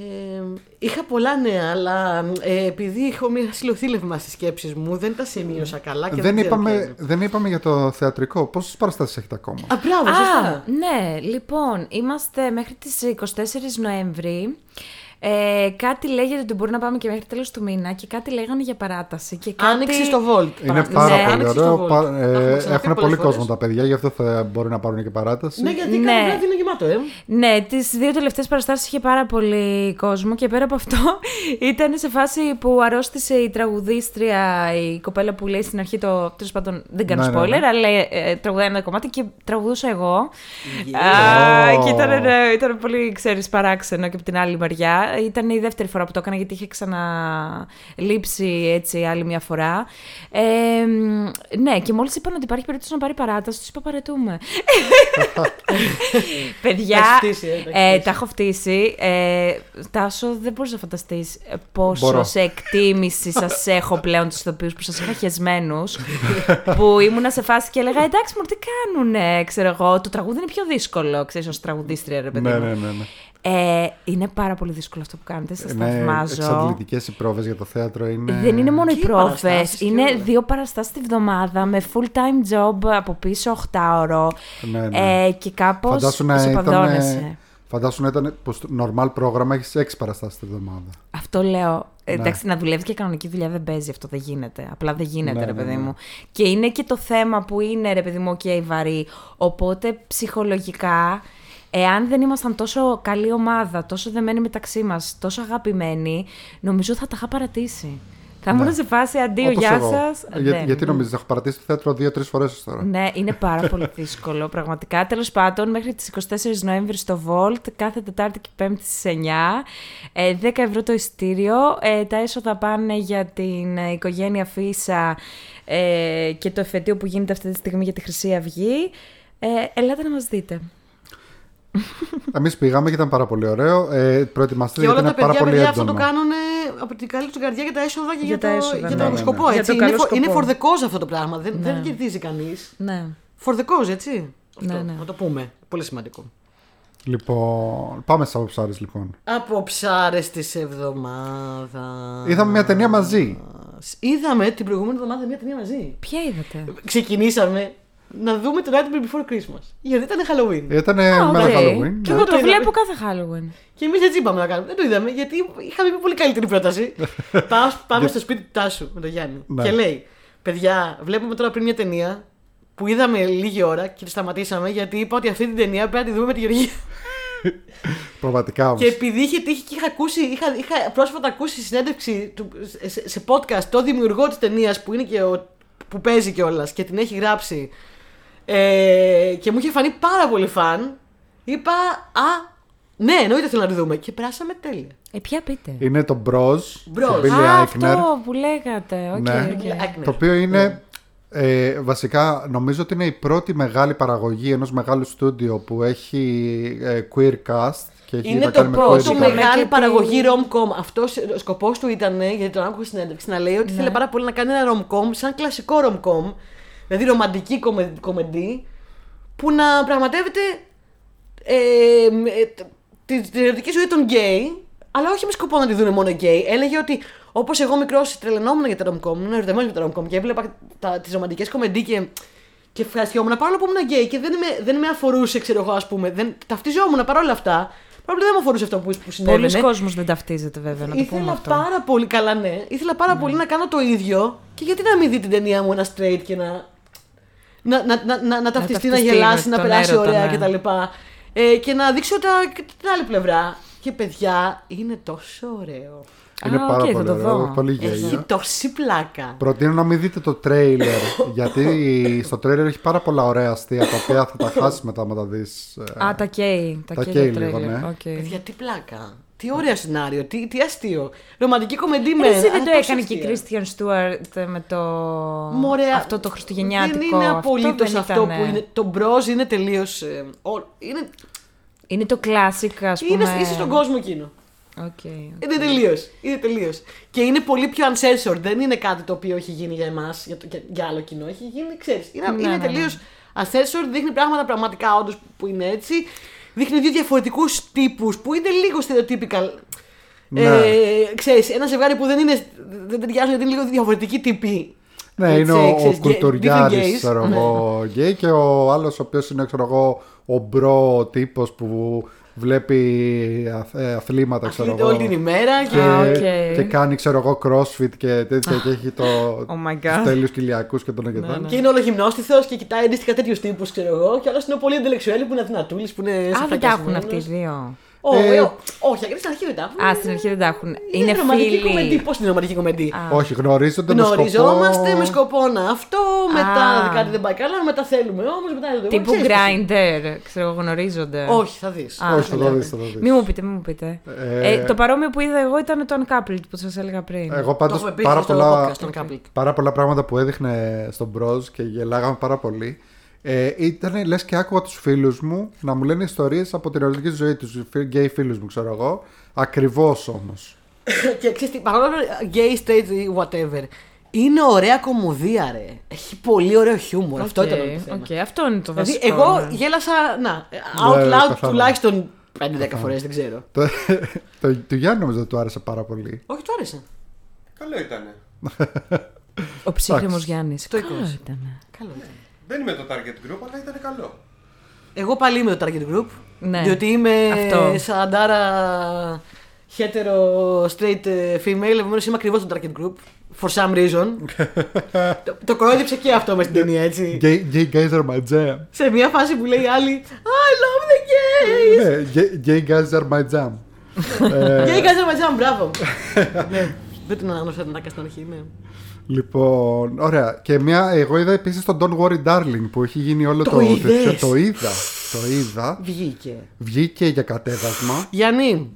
είχα πολλά νέα, αλλά ε, επειδή έχω μια συλλοθήλευμα στις σκέψεις μου, δεν τα σημείωσα καλά και δεν, Δεν ξέρω είπαμε, ποιες είναι. δεν είπαμε για το θεατρικό. Πόσες παραστάσεις έχετε ακόμα; Α, μπράβο, Α, σωστά. ναι, λοιπόν, είμαστε μέχρι τις 24 Νοέμβρη. Ε, κάτι λέγεται ότι μπορεί να πάμε και μέχρι τέλος του μήνα και κάτι λέγανε για παράταση. Και κάτι... Άνοιξε στο Volt. Είναι Παρα- πάρα ναι, πολύ άνοιξε ωραίο. στο Volt. Πα- Τα ε, έχουμε ξαναπεί έχουν πολλές πολύ φορές. κόσμο τα παιδιά, γι' αυτό θα μπορεί να πάρουν και παράταση. Ναι, γιατί Ναι. κάθε βράδυ είναι γεμάτο, ε. Ναι, τις δύο τελευταίες παραστάσεις είχε πάρα πολύ κόσμο και πέρα από αυτό (laughs) ήταν σε φάση που αρρώστησε η τραγουδίστρια, η κοπέλα που λέει στην αρχή το. Τέλος πάντων, δεν κάνω Ναι, ναι, spoiler, ναι. αλλά ε, τραγουδάει ένα κομμάτι και τραγουδούσα εγώ. Yeah. Α, και ήταν, ναι, ήταν πολύ, ξέρεις, παράξενο και από την άλλη μεριά. Ήταν η δεύτερη φορά που το έκανα γιατί είχε ξαναλείψει έτσι άλλη μια φορά. Ε, μ, ναι, και μόλις είπαν ότι υπάρχει περίπτωση να πάρει παράταση, τους είπα παρετούμε. (laughs) Παιδιά, Τα έχεις φτύσει, ε, τα έχεις ε, φτύσει. τα έχω φτύσει. Ε, Τάσο, δεν μπορείς να φανταστείς πόσο Μπορώ. σε εκτίμηση σας (laughs) έχω πλέον τους ηθοποιούς που σας είχα χεσμένους. που ήμουνα σε φάση και έλεγα Εντάξει, μου τι κάνουνε, ξέρω εγώ. Το τραγούδι είναι πιο δύσκολο, ξέρεις, ως τραγουδίστρια, ρε παιδί Ναι, μου. ναι, ναι. Ναι. Ε, είναι πάρα πολύ δύσκολο αυτό που κάνετε. Σας Είναι θαυμάζω. εξαντλητικές οι πρόβες για το θέατρο. Είναι... Δεν είναι μόνο οι Και οι πρόβες. παραστάσεις και Είναι όλα. δύο παραστάσεις τη βδομάδα με full time job από πίσω 8 ώρο. Ναι, ναι. Ε, και κάπως Φαντάσου να ήταν. ισοπαδώνεσαι. Φαντάσου να ήταν που στο normal πρόγραμμα έχεις 6 παραστάσεις τη βδομάδα. Αυτό λέω. Ε, Ναι. Εντάξει, να δουλεύει και κανονική δουλειά δεν παίζει αυτό. Δεν γίνεται. Απλά δεν γίνεται, Ναι, ρε ναι, παιδί ναι. μου. Και είναι και το θέμα που είναι, ρε παιδί μου, ok, βαρύ. Οπότε ψυχολογικά, εάν δεν ήμασταν τόσο καλή ομάδα, τόσο δεμένοι μεταξύ μας, τόσο αγαπημένοι, νομίζω θα τα είχα παρατήσει. Θα ήμουν σε φάση αντίο, Ναι. Όπως γεια εγώ. σας. Για, γιατί νομίζεις, έχω παρατήσει το θέατρο δύο-τρεις φορές τώρα. Ναι, είναι πάρα πολύ (laughs) δύσκολο, πραγματικά. Τέλος πάντων, μέχρι τις 24 Νοέμβρη στο Volt, κάθε Τετάρτη και Πέμπτη στις 9. Ε, 10 ευρώ το εισιτήριο. Ε, τα έσοδα πάνε για την ε, οικογένεια Φίσα ε, και το εφετείο που γίνεται αυτή τη στιγμή για τη Χρυσή Αυγή. Ε, ελάτε να μας δείτε. Εμείς πήγαμε και ήταν πάρα πολύ ωραίο. Ε, προετοιμαστείτε Και γιατί όλα είναι τα πάρα παιδιά, πολύ παιδιά αυτό το έντονο. κάνουν από την καλή του καρδιά για τα έσοδα και για, Για τα το, έσοδα, για ναι, τον ναι, σκοπό. ναι. Για Έτσι. το είναι, καλό φο- σκοπό. είναι φορδεκό αυτό το πράγμα. Δεν, Ναι. δεν κερδίζει κανείς. Ναι. Φορδεκό, έτσι. Αυτό, Ναι, ναι. Να το πούμε. Πολύ σημαντικό. Λοιπόν, πάμε στις αποψάρες λοιπόν. Αποψάρες της εβδομάδας. Είδαμε μια ταινία μαζί. είδαμε την προηγούμενη εβδομάδα μια ταινία μαζί. Ποια είδατε; Ξεκινήσαμε να δούμε το Nightmare Before Christmas. Γιατί ήταν Halloween. Ήταν Α, με οκ. Halloween. Και ναι. εγώ το το είδαμε. βλέπω κάθε Halloween. Και εμείς έτσι είπαμε να κάνουμε. Δεν το είδαμε γιατί είχαμε πει πολύ καλύτερη πρόταση. (laughs) Πάω, πάμε στο σπίτι του Τάσου με τον Γιάννη. Ναι. Και λέει: Παιδιά, βλέπουμε τώρα πριν μια ταινία που είδαμε λίγη ώρα και τη σταματήσαμε γιατί είπα ότι αυτή την ταινία πρέπει να τη δούμε με τη Γεωργία. (laughs) Πραγματικά όμως. Και επειδή είχε τύχει και είχα, ακούσει, είχα, είχα πρόσφατα ακούσει συνέντευξη του, σε, σε podcast το δημιουργό της ταινίας που είναι και ο, που παίζει κιόλας και την έχει γράψει. Ε, και μου είχε φανεί πάρα πολύ φαν. Είπα, Α, ναι, εννοείται θέλω να τη δούμε. Και περάσαμε τέλεια. Ε, ποια πείτε; Είναι το Bros. Bros. του Billy Α, Eichner. αυτό που λέγατε. Οκ, Ναι. οκ. Eichner. Το οποίο είναι ε, βασικά νομίζω ότι είναι η πρώτη μεγάλη παραγωγή ενός μεγάλου στούντιο που έχει ε, queer cast και έχει Είναι να το κάνει με πρώτο queer Είπαμε cast. μεγάλη και παραγωγή τι- rom-com. Αυτός ο σκοπός του ήταν, γιατί τον άκουγα στην συνέντευξη, να λέει ότι ήθελε πάρα πολύ να κάνει ένα rom-com σαν κλασικό rom-com, δηλαδή ρομαντική κομε- κομεντή, που να πραγματεύεται ε, ε, τ- τη- την ερωτική ζωή των γκέι, αλλά όχι με σκοπό να τη δουν μόνο γκέι. Έλεγε ότι όπως εγώ μικρός τρελαινόμουν για τα rom-com, ήμουν ερωτευμένος για τα rom-com και έβλεπα τις ρομαντικές κομεντί και και ευχαριστιόμουν παρόλο που ήμουν γκέι και δεν με, δεν με αφορούσε, ξέρω εγώ, ας πούμε. Δεν, ταυτιζόμουν παρόλα αυτά. Παρόλο που δεν με αφορούσε αυτό που, που συνέβαινε. Πολλοί κόσμος δεν ταυτίζεται βέβαια, να το πούμε Ήθελα αυτό. Ναι. πάρα πολύ, καλά ναι. Ήθελα πάρα πολύ να κάνω το ίδιο και γιατί να μην δει την ταινία μου ένα straight και να. Να, να, να, να, να ταυτιστεί, να, ταυτιστεί γελάσει, με να τον περάσει έρωτα, ωραία ναι. κτλ. Ε, και να δείξω τα, και την άλλη πλευρά. Και παιδιά, είναι τόσο ωραίο. Είναι Α, πάρα οκ, θα πολύ το ωραίο, δω. πολύ Έχει γέλιο. τόση πλάκα. Προτείνω να μην δείτε το τρέιλερ (laughs) γιατί στο τρέιλερ έχει πάρα πολλά ωραία αστεία τα οποία θα τα χάσει μετά άμα τα δεις. ε, Α, τα καίει. Τα, τα καίει καίει το λίγο, τρέλερ. ναι. Οκ. Παιδιά, τι πλάκα. Τι ωραίο σενάριο, τι, τι αστείο. Ρομαντική κομμεντή με. Εσύ δεν αλλά το τόσο έκανε και η αστεία. Christian Stewart με το. Μωρέ, αυτό το χριστουγεννιάτικο. Δεν είναι απολύτως δεν αυτό, ήτανε. που είναι. Το bros είναι τελείως. είναι, Είναι το classic, ας πούμε. είναι, είσαι στον κόσμο εκείνο. Οκ. Είναι τελείως. Είναι τελείως. Και είναι πολύ πιο uncensored. Δεν είναι κάτι το οποίο έχει γίνει για εμάς, για, το- για, για άλλο κοινό. Έχει γίνει, ξέρεις. Είναι, Ναι, είναι ναι, ναι. τελείως uncensored. Δείχνει πράγματα πραγματικά όντως που είναι έτσι. Δείχνει δύο διαφορετικούς τύπους που είναι λίγο stereotypical. Ναι. Ε, ξέρεις, ένα ζευγάρι που δεν, είναι, δεν ταιριάζουν γιατί είναι λίγο διαφορετικοί τύποι. Ναι, Έτσι, είναι ο, ο ξέρεις, different κουλτουριάρης, gays. ξέρω Ναι. εγώ, γκέι και ο άλλος ο οποίος είναι, ξέρω εγώ, ο bro τύπος που βλέπει αθ- ε, αθλήματα, ξέρω Αθλείται εγώ. όλη την ημέρα και. Και, Α, οκ. και κάνει, ξέρω εγώ, crossfit και τέτοια και έχει το, (laughs) Oh my τους God. τέλειους κοιλιακούς και τον αγεδόν. Και είναι όλο γυμνόστιθος και κοιτάει αντίστοιχα τέτοιους τύπους, ξέρω εγώ. Και άλλος είναι πολύ εντελεξουέλη που είναι δυνατούλη, που είναι. Α, δεν τα έχουν σαφρακιασμένος. αυτοί οι δύο. Ω, Ε, ε, όχι, γιατί στην αρχή δεν τα έχουν. Α, στην αρχή δεν τα έχουν. Είναι Είναι ρομαντική κομμεντή. φίλοι. Πώς είναι ρομαντική κομμεντή; Α. Όχι, γνωρίζονται με σκοπό... Γνωριζόμαστε με σκοπό να αυτό, μετά Α. κάτι δεν πάει καλά, μετά θέλουμε όμως, μετά δεν το Τύπου ξέρεις πώς είναι. Grindr, ξέρω, γνωρίζονται. Όχι, θα δεις. Α, Όχι, θα το ναι. δεις, θα το δεις. Μη μου πείτε, μη μου πείτε. Ε, Ε, το παρόμοιο που είδα εγώ ήταν το Uncoupled που σας έλεγα πριν. Εγώ Το πάντως έχουμε πει πάρα στο πολλά, podcast, στο Uncoupled. πάρα πολλά πράγματα που έδειχνε στον Bros και γελάγαμε πάρα πολύ. Ε, ήταν λες και άκουγα τους φίλους μου να μου λένε ιστορίες από την ερωτική ζωή τους, οι γκέι φίλους μου ξέρω εγώ, ακριβώς όμως. και ξέρεις τι, παρόλο που gay, straight ή whatever, είναι ωραία κωμωδία, ρε. Έχει πολύ ωραίο χιούμορ. Αυτό Οκ, ήταν το θέμα. οκ, αυτό είναι το Δηλαδή, βασικό. εγώ ναι. γέλασα, να, out Ναι, loud καθόλου. τουλάχιστον 5-10 φορές, δεν ξέρω. το, το, του Γιάννη νομίζω ότι του άρεσε πάρα πολύ. Όχι, του άρεσε. Καλό ήτανε. (laughs) Ο ψύχρεμος Εντάξει. Γιάννης. Το Καλό είκοσι. ήταν. Καλό ήταν. Δεν είμαι το target group, αλλά ήταν καλό. Εγώ πάλι είμαι το target group. Ναι. Διότι είμαι Αυτό. σαντάρα hetero straight ε, female, επομένως είμαι ακριβώς το target group. For some reason. (laughs) το, το κορόιδεψε και αυτό μες στην ταινία, έτσι. Gay, gay guys are my jam. Σε μια φάση που λέει η άλλη I love the gays! ναι, gay, gay guys are my jam. ε, Gay guys are my jam, μπράβο! ναι, δεν την ανάγνωσα την άκρη στην αρχή, ναι. Λοιπόν, ωραία. Και μια, εγώ είδα επίσης τον Don't Worry Darling που έχει γίνει όλο Το το, είδες; τέτοιο. Το είδα. Το είδα. Βγήκε. Βγήκε για κατέβασμα. Γιάννη,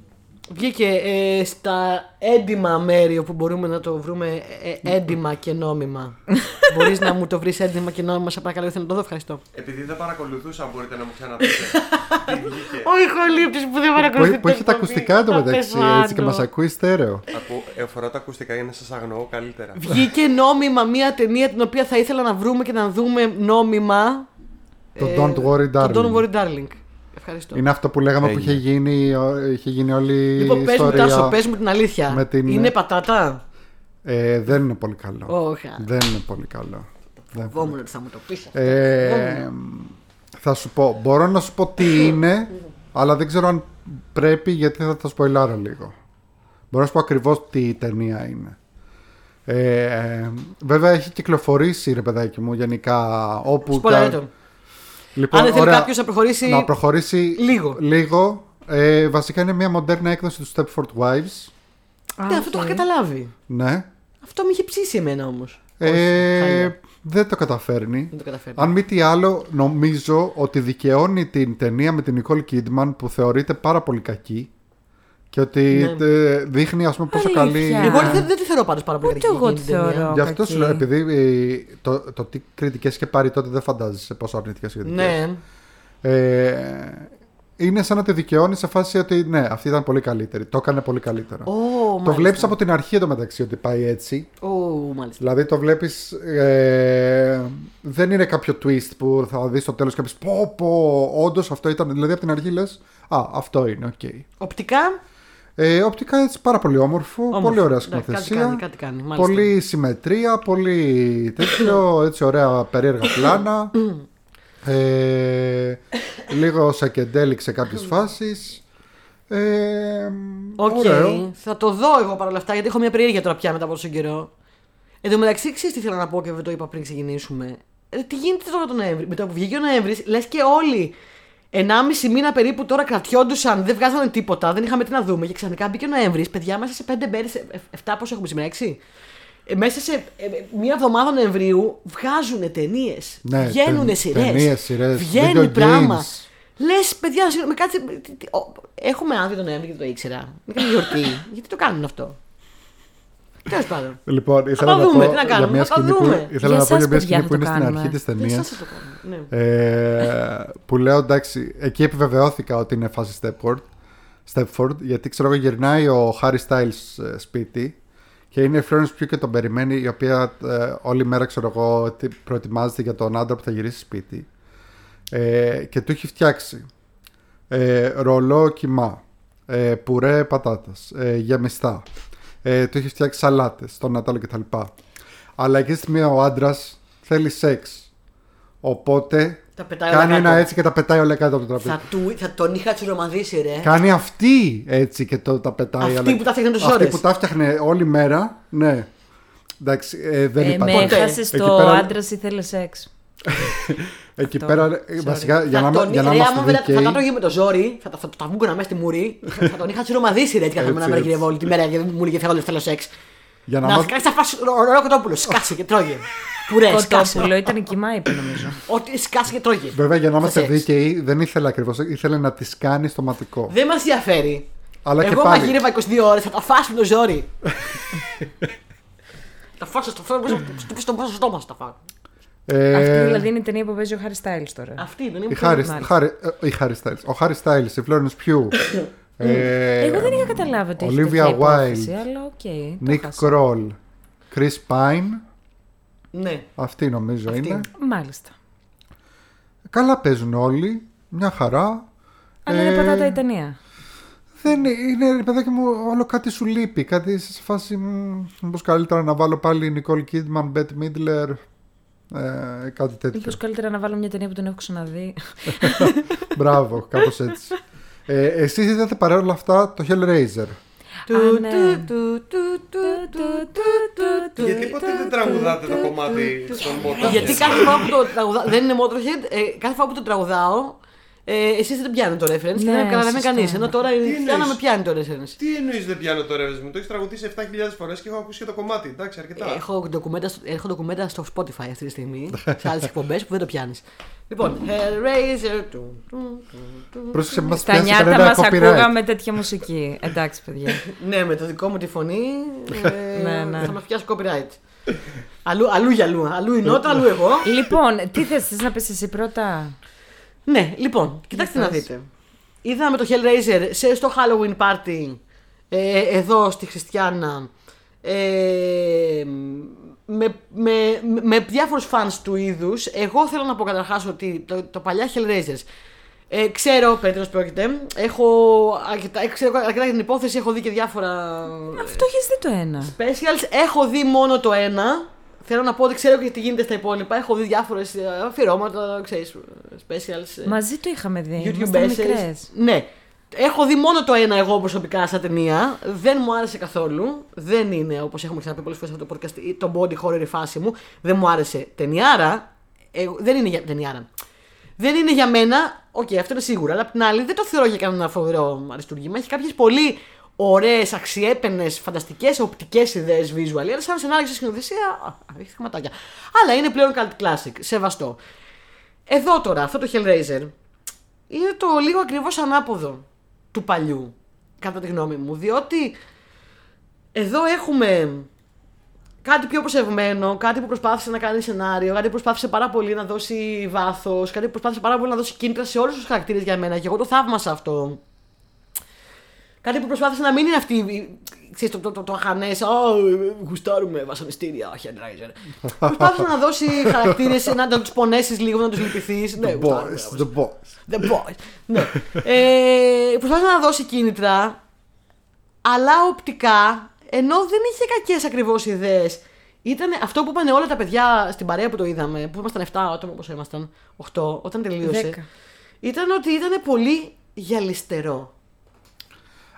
βγήκε ε, στα έντιμα μέρη όπου μπορούμε να το βρούμε ε, ε, έντιμα και νόμιμα. (laughs) Μπορείς να μου το βρεις έντιμα και νόμιμα, σε παρακαλώ, ήθελα να το δω, ευχαριστώ. Επειδή δεν παρακολουθούσα, μπορείτε να μου ξαναπείτε. (laughs) Τι βγήκε. Ο ηχολήπτης που δεν που, παρακολουθεί που έχει τα ακουστικά του μεταξύ έτσι και μας ακούει στέρεο. Ακού, ε, φοράω τα ακουστικά για να σας αγνοώ καλύτερα. Βγήκε νόμιμα μια ταινία την οποία θα ήθελα να βρούμε και να δούμε νόμιμα. Το Ε, Don't Worry Το Don't Darling. Worry Darling. Ευχαριστώ. Είναι αυτό που λέγαμε που Έγινε. είχε γίνει, ο- είχε γίνει όλη η Λοιπόν, πες μου, ιστορία. Τάσο, πες μου την αλήθεια. με την- Είναι πατάτα; Ε, δεν είναι πολύ καλό. Όχι. Δεν είναι πολύ καλό. Δεν- Φοβόμουν ότι θα μου το πεις αυτό. Ε, θα σου πω, μπορώ να σου πω τι είναι, αλλά δεν ξέρω αν πρέπει γιατί θα το σποιλάρω λίγο. Μπορώ να σου πω ακριβώς τι ταινία είναι. Ε, βέβαια έχει κυκλοφορήσει ρε παιδάκι μου γενικά όπου... Σπολάρε κα- το. Λοιπόν, Αν δεν θέλει ωραία, κάποιος να προχωρήσει. να προχωρήσει λίγο. λίγο. Ε, βασικά είναι μια μοντέρνα έκδοση του Stepford Wives. Ναι, αυτό το έχω καταλάβει. Ναι. Αυτό με είχε ψήσει εμένα όμως. Ε, δεν το καταφέρνει. Δεν το καταφέρνει. Αν μη τι άλλο, νομίζω ότι δικαιώνει την ταινία με την Nicole Kidman που θεωρείται πάρα πολύ κακή και ότι Ναι. ε, δείχνει ας πούμε πόσο Αλήθεια. καλή... Εγώ δεν, δεν τη θεωρώ πάντως πάρα πολύ Ούτε κακή εγώ εκείνη τη την ταινία. θεωρώ. Γι' αυτό κακή. σου λέω, επειδή ε, το, το τι κριτικές είχε πάρει τότε δεν φαντάζεσαι πόσο αρνητικέ κριτικές. Ναι. Ε, είναι σαν να τη δικαιώνεις σε φάση ότι ναι, αυτή ήταν πολύ καλύτερη. Το έκανε πολύ καλύτερα. Ω, το μάλιστα. βλέπεις από την αρχή εντωμεταξύ ότι πάει έτσι. Ω, μάλιστα. Δηλαδή το βλέπεις ε, Δεν είναι κάποιο twist που θα δεις στο τέλος και πεις Πω πω όντως αυτό ήταν Δηλαδή από την αρχή λες Α αυτό είναι οκ Οπτικά. Ε, Οπτικά έτσι πάρα πολύ όμορφο, Όμορφο. Πολύ ωραία Ναι, κάτι σκηνοθεσία κάνει, κάτι κάνει, μάλιστα. Πολύ συμμετρία Πολύ τέτοιο Έτσι ωραία περίεργα πλάνα (coughs) ε, Λίγο psychedelic σε κάποιες φάσεις ε, Οκ. ωραίο. Θα το δω εγώ παρόλα αυτά γιατί έχω μια περιέργεια τώρα πια μετά από τόσο καιρό. Εν τω μεταξύ, ξέρεις τι θέλω να πω και δεν το είπα πριν ξεκινήσουμε. Ε, τι γίνεται τώρα τον Νοέμβρη. Με το που βγήκε ο Νοέμβρης, λες και όλοι 1,5 μήνα περίπου τώρα κρατιόντουσαν, δεν βγάζανε τίποτα, δεν είχαμε τι να δούμε. Και ξαφνικά μπήκε ο Νοέμβρης, παιδιά, μέσα σε 5 μέρες, 7 πόσο έχουμε σήμερα, 6. Ε, μέσα σε ε, μία εβδομάδα Νοεμβρίου βγάζουν ταινίες. Ναι, βγαίνουν ται- σειρές. ταινίες, σειρές, Βγαίνει video πράγμα. games. Λες, παιδιά, συγγνώμη, με κάτσε. τι- τι- ο- Έχουμε άδειο τον Νοέμβρη και δεν το ήξερα. Είναι καμία γιορτή. (laughs) Γιατί το κάνουν αυτό; Τέλος πάντων. Λοιπόν, ήθελα το να δούμε, πω τι να για κάνουμε, μια θα το σκηνή που, δούμε. ήθελα Για να πω για εσάς, μια παιδιά, σκηνή θα που το είναι στην κάνουμε. αρχή της Δεν ταινίας σας θα το κάνουμε. Ναι. ε, που λέω εντάξει, εκεί επιβεβαιώθηκα ότι είναι φάση Stepford, Stepford γιατί ξέρω εγώ γυρνάει ο Harry Styles ε, σπίτι και είναι η Florence Pugh και τον περιμένει η οποία ε, όλη μέρα ξέρω εγώ τι- προετοιμάζεται για τον άντρα που θα γυρίσει σπίτι ε, και του έχει φτιάξει ε, ρολό κιμά, ε, πουρέ πατάτας, ε, γεμιστά, ε, του έχει φτιάξει σαλάτες, τον Νατάλο κτλ. Αλλά εκεί στη στιγμή ο άντρας θέλει σεξ. Οπότε Τα πετάει όλα κάνει κάτω. ένα έτσι και τα πετάει όλα κάτω από το τραπέζι. Θα, του, θα τον είχα τσιρομαδίσει, ρε. Κάνει αυτή έτσι και το, τα πετάει. Αυτή που τα φτιάχνε τόσες Αυτή ώρες. που τα φτιάχνε όλη μέρα, ναι. Εντάξει, ε, δεν Ε, υπάρχει. με Ποτέ. έχασες Εκεί το πέρα- άντρας ήθελε σεξ; (laughs) Εκεί Αυτό. πέρα, ε, βασικά, για θα να, τον, για να ρε, είμαστε άμα δεν- δίκαιοι, θα τα τρώγε με το ζόρι, θα, τα- θα, τα βούγκωνα μέσα στη μουρή, θα, θα τον είχα τσιρομαδίσει, ρε, έτσι κάθε Έτσι, μέρα έτσι. γυρεύω όλη τη μέρα και μου έλεγε θέλω, θέλω σεξ. για να Να είμαστε- σκάσει τα φάση ωραίο κοτόπουλο, σκάσε και τρώγε. Πουρέ, σκάσε. Κοτόπουλο ήταν κοιμά, είπε νομίζω. Ό,τι σκάσε και τρώγε. Βέβαια, για να είμαστε σεξ. δίκαιοι, δεν ήθελε ακριβώ. Ήθελε να τη κάνει στο ματικό. Δεν μα ενδιαφέρει. Αλλά και Εγώ πάλι. μαγείρευα 22 ώρε, θα τα φας με το ζόρι. τα φας στο στο- στο- στο- στο στόμα σου τα φάω. Ε, Αυτή δηλαδή είναι η ταινία που παίζει ο Χάρι Στάιλ τώρα. Αυτή δεν Η είναι Χάρη, μάλιστα. Χάρη, ε, η Χάρη Styles. Ο Χάρη Styles, η Florence Pugh. (coughs) ε, Εγώ δεν είχα καταλάβει ότι έχει Olivia τέτοια υπόθεση, Wilde. αλλά οκ. το Nick χάσα. Kroll. Chris Pine. Ναι. Αυτή νομίζω Αυτή. είναι. Μάλιστα. Καλά παίζουν όλοι. Μια χαρά. Αλλά Ε, είναι πατάτα η ταινία. Δεν είναι, ρε παιδάκι μου, όλο κάτι σου λείπει. Κάτι σε φάση. Μήπως καλύτερα να βάλω πάλι Nicole Kidman, Bette Midler. Ε, κάτι τέτοιο. Μήπως καλύτερα να βάλω μια ταινία που την έχω ξαναδεί. (laughs) Μπράβο, κάπως έτσι. Ε, Εσείς είδατε παρόλα αυτά το Hellraiser. Του, ναι. του, του, του, του, του, του, του, Γιατί ποτέ δεν τραγουδάτε το κομμάτι στον Motorhead; Γιατί κάθε φορά που το τραγουδάω. Δεν είναι Motorhead, ε, κάθε φορά που το τραγουδάω, ε, εσείς δεν πιάνετε το reference και Ναι, δεν καταλαβαίνει σωστά. κανεί. Ενώ τώρα η εννοείς; Χριστιανά με πιάνει το reference. Τι εννοείς δεν πιάνω το ρεύμα μου, το έχεις τραγουδίσει 7.000 φορές και έχω ακούσει και το κομμάτι. Εντάξει, αρκετά. Έχω ντοκουμέντα, στο- έχω ντοκουμέντα στο Spotify αυτή τη στιγμή, (laughs) σε άλλες εκπομπές που δεν το πιάνεις. Λοιπόν, Hellraiser. του, του, του, του. Πρόσεξε, μας Στα πιάσει νιάτα κανένα μας copyright. ακούγαμε τέτοια μουσική. Εντάξει, παιδιά. (laughs) Ναι, με το δικό μου τη φωνή ε, (laughs) Ναι, ναι. θα μας πιάσει copyright. αλλού, αλλού για αλλού. Αλλού η νότα, αλλού εγώ. λοιπόν, τι θες, θες να πεις εσύ πρώτα; Ναι, λοιπόν, κοιτάξτε να πες. δείτε. Είδαμε το Hellraiser σε, στο Halloween party ε, εδώ στη Χριστιανά ε, με, με, με διάφορους fans του είδους. Εγώ θέλω να πω καταρχάς ότι το, το παλιά Hellraisers Ε, ξέρω περί τίνος πρόκειται. Έχω αρκετά, ε, ξέρω αρκετά για την υπόθεση, έχω δει και διάφορα Αυτό έχεις δει το ένα. specials. Έχω δει μόνο το ένα. Θέλω να πω ότι ξέρω και τι γίνεται στα υπόλοιπα. Έχω δει διάφορες αφιερώματα, ξέρεις, specials. ε, Μαζί το είχαμε δει. YouTube Ήμασταν essays. μικρές. Ναι. Έχω δει μόνο το ένα εγώ προσωπικά σαν ταινία. Δεν μου άρεσε καθόλου. Δεν είναι, όπως έχουμε ξαναπεί πολλές φορές αυτό το podcast, το body horror η φάση μου. Δεν μου άρεσε ταινιάρα. Ε, δεν είναι για ταινιάρα. Δεν είναι για μένα. Οκ, αυτό είναι σίγουρα. Αλλά απ' την άλλη δεν το θεωρώ για κανένα φοβερό αριστούργημα. Έχει κάποιες πολύ ωραίες, αξιέπαινες, φανταστικές οπτικές ιδέες visual. Αλλά σαν σενάριο σε σκηνοθεσία. α, Έχει θεματάκια. Αλλά είναι πλέον cult classic. Σεβαστό. Εδώ τώρα, αυτό το Hellraiser είναι το λίγο ακριβώς ανάποδο του παλιού, κατά τη γνώμη μου. Διότι εδώ έχουμε κάτι πιο προσευμένο, κάτι που προσπάθησε να κάνει σενάριο, κάτι που προσπάθησε πάρα πολύ να δώσει βάθος, κάτι που προσπάθησε πάρα πολύ να δώσει κίνητρα σε όλους τους χαρακτήρες για μένα και εγώ το θαύμασα αυτό. Κάτι που προσπάθησε να μην είναι αυτή. η- Ξέρεις, το, το, το, το αχανές. Ω, γουστάρουμε βασανιστήρια, Hellraiser. προσπάθησε να δώσει χαρακτήρες, να τους πονέσεις λίγο, να τους λυπηθείς. Ναι, The γουστάρουμε, boys, the boys. The Boys. ναι. ε, προσπάθησε να δώσει κίνητρα, αλλά οπτικά, ενώ δεν είχε κακές ακριβώς ιδέες. Ήταν αυτό που είπαν όλα τα παιδιά στην παρέα που το είδαμε, που ήμασταν 7 άτομα όπως ήμασταν, 8, όταν τελείωσε. Δέκα. Ήταν ότι ήταν πολύ γυαλιστερό.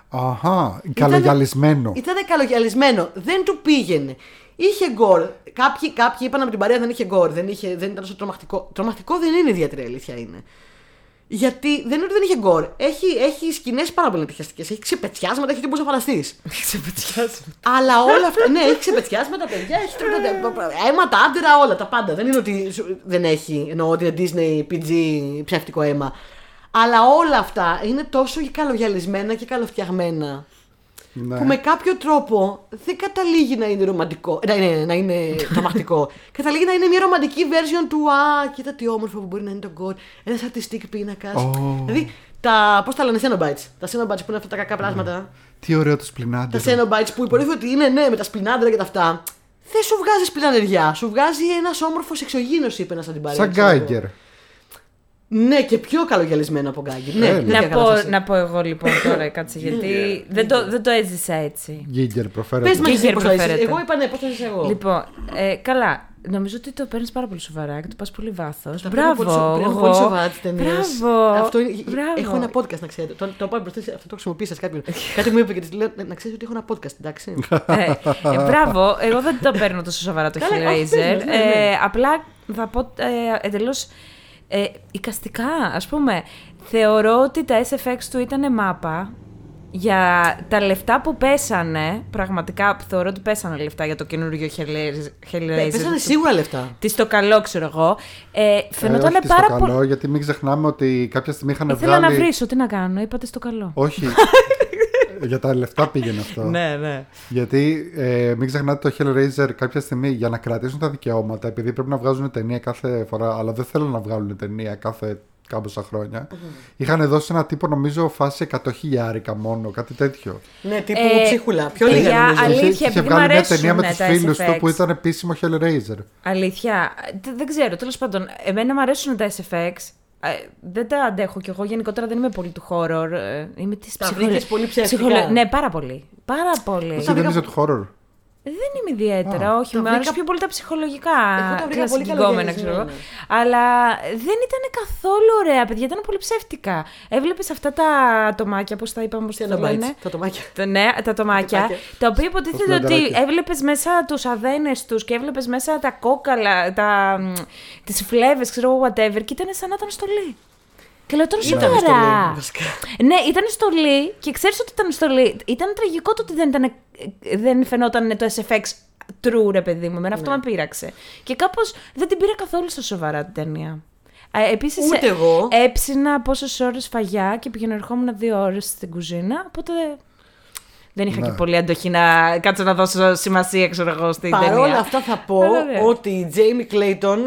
Αχά, καλογιαλισμένο. Ήταν καλογιαλισμένο. Δεν του πήγαινε. Είχε γκορ. Κάποιοι, κάποιοι είπαν από την παρέα δεν είχε γκορ. Δεν, είχε, δεν ήταν τόσο τρομακτικό. Τρομακτικό δεν είναι ιδιαίτερη αλήθεια είναι. Γιατί δεν είναι ότι δεν είχε γκορ. Έχει, έχει σκηνές πάρα πολύ επιτυχιαστικέ. Έχει ξεπετσιάσματα, έχει τι μπορεί να φανταστεί. Αλλά όλα αυτά. ναι, έχει ξεπετσιάσματα, παιδιά. Έχει αίματα, άντερα, όλα τα πάντα. Δεν είναι ότι σου- δεν έχει. Εννοώ ότι είναι Disney PG ψεύτικο αίμα. Αλλά όλα αυτά είναι τόσο καλογιαλισμένα και καλοφτιαγμένα Ναι. που με κάποιο τρόπο δεν καταλήγει να είναι ρομαντικό, να είναι, να είναι (laughs) τρομακτικό. καταλήγει να είναι μια ρομαντική version του Α, κοίτα τι όμορφο που μπορεί να είναι το γκολ. Ένας artistic πίνακας. Ω. Δηλαδή, τα, πώς τα λένε, Xenobites. Τα Xenobites που είναι αυτά τα κακά πλάσματα. Τι ωραίο το Τα σπλινάντερο. Xenobites που υποτίθεται ότι είναι ναι, με τα σπινάντρα και τα αυτά. Δεν σου βγάζει σπινανεριά. Σου βγάζει ένας όμορφος εξωγήινο, είπε ένας αντιπαρέα. Σαν ξέρω εγώ. Γκάιγκερ. Ναι, και πιο καλογιαλισμένο από Γκάγκερ. Ναι, Έλα. τέτοια Να πω, κατάσταση. να πω εγώ λοιπόν τώρα, κάτσε γιατί δεν, το, δεν το έζησα έτσι. Γκίγκερ Πες προφέρεται. μας εσύ Γκίγκερ πώς θα είσαι. προφέρεται. Εγώ είπα ναι, πώς θα είσαι εγώ. Λοιπόν, ε, καλά. Νομίζω ότι το παίρνεις πάρα πολύ σοβαρά και το πας πολύ βάθος. Τα παίρνω πολύ σο- Μπράβο. παίρνω εγώ. πολύ σοβαρά τις ταινίες. Μπράβο. Αυτό είναι... Μπράβο. Έχω ένα podcast να ξέρετε. Το, το πάω μπροστά, σε- αυτό το χρησιμοποίησα σε κάποιον. Κάτι μου είπε και τη λέω να ξέρεις ότι έχω ένα podcast, εντάξει. ε, ε, μπράβο. Εγώ δεν το παίρνω τόσο σοβαρά το Καλά, όχι, Hellraiser. παίρνεις, ναι, ναι. Ε, απλά θα πω ε, εντελώς ε, οικαστικά. Α πούμε, θεωρώ ότι τα SFX του ήταν μάπα. Για τα λεφτά που πέσανε, πραγματικά θεωρώ ότι πέσανε λεφτά για το καινούργιο Hellraiser. Hellraiser Πέσανε του- σίγουρα λεφτά. Της στο καλό, ξέρω εγώ. Ε, Ε, φαινόταν όχι στο πάρα καλό, πολύ. γιατί μην ξεχνάμε ότι κάποια στιγμή είχαν Ήθελα βγάλει. να βρίσω, τι να κάνω, είπατε στο καλό. Όχι. (laughs) για τα λεφτά πήγαινε αυτό. ναι. Γιατί ε, μην ξεχνάτε το Hellraiser κάποια στιγμή για να κρατήσουν τα δικαιώματα, επειδή πρέπει να βγάζουν ταινία κάθε φορά, αλλά δεν θέλουν να βγάλουν ταινία κάθε κάμποσα χρόνια. Είχαν δώσει ένα τύπο, νομίζω, φάση 100 χιλιάρικα μόνο, κάτι τέτοιο. Ναι, τύπου Ε, ψίχουλα. Πιο παιδιά, λίγα νομίζω. αλήθεια, είχε, είχε επειδή μ' βγάλει μια αρέσουν ταινία με τα τους φίλους του SFX. που ήταν επίσημο Hellraiser. Αλήθεια. Τε- Δεν ξέρω, τέλος πάντων. Εμένα μου αρέσουν τα SFX. Ε, δεν τα αντέχω κι εγώ. Γενικότερα δεν είμαι πολύ του horror. Ε, είμαι της Τα βρήκες πολύ ψεύτικα. Ναι, πάρα πολύ. Πάρα πολύ. Εσύ τα δεν βρήκα- είσαι του horror. Δεν είμαι ιδιαίτερα, Α, όχι. τα Μου αρέσουν βρήκα- πιο πολύ τα ψυχολογικά. Εγώ τα βρήκα πολύ κλασικηγόμενα, ξέρω εγώ. καλογιαλισμένα. Αλλά δεν ήταν καθόλου ωραία, παιδιά. Ήταν πολύ ψεύτικα. Έβλεπες αυτά τα ατομάκια, πώς τα είπαμε, πώς τα Xenobites, λένε; τα τομάκια. Τα, ναι, τα τομάκια. Τομάκια. τα οποία υποτίθεται Τα ότι φλανταράκια. έβλεπες μέσα τους αδένες τους και έβλεπες μέσα τα κόκαλα, τα, τις φλέβες, ξέρω εγώ, whatever. Και ήταν σαν να ήταν στολή. Και λέω τώρα Ήταν σοβαρά. στολή, βασικά. Ναι, ήταν στολή και ξέρεις ότι ήταν στολή. Ήταν τραγικό το ότι δεν, ήταν, δεν φαινόταν το SFX true, ρε παιδί μου. Εμένα αυτό με πείραξε. Και κάπως δεν την πήρα καθόλου στα σοβαρά την ταινία. Ε, Επίσης, Ούτε εγώ. έψινα πόσες ώρες φαγιά και πήγαινα ερχόμουν δύο ώρες στην κουζίνα. Οπότε δεν είχα Ναι. και πολύ αντοχή να κάτσω να δώσω σημασία, ξέρω εγώ, στην ταινία. Παρ' όλα αυτά θα πω Αλλά ναι. ότι η Jamie Clayton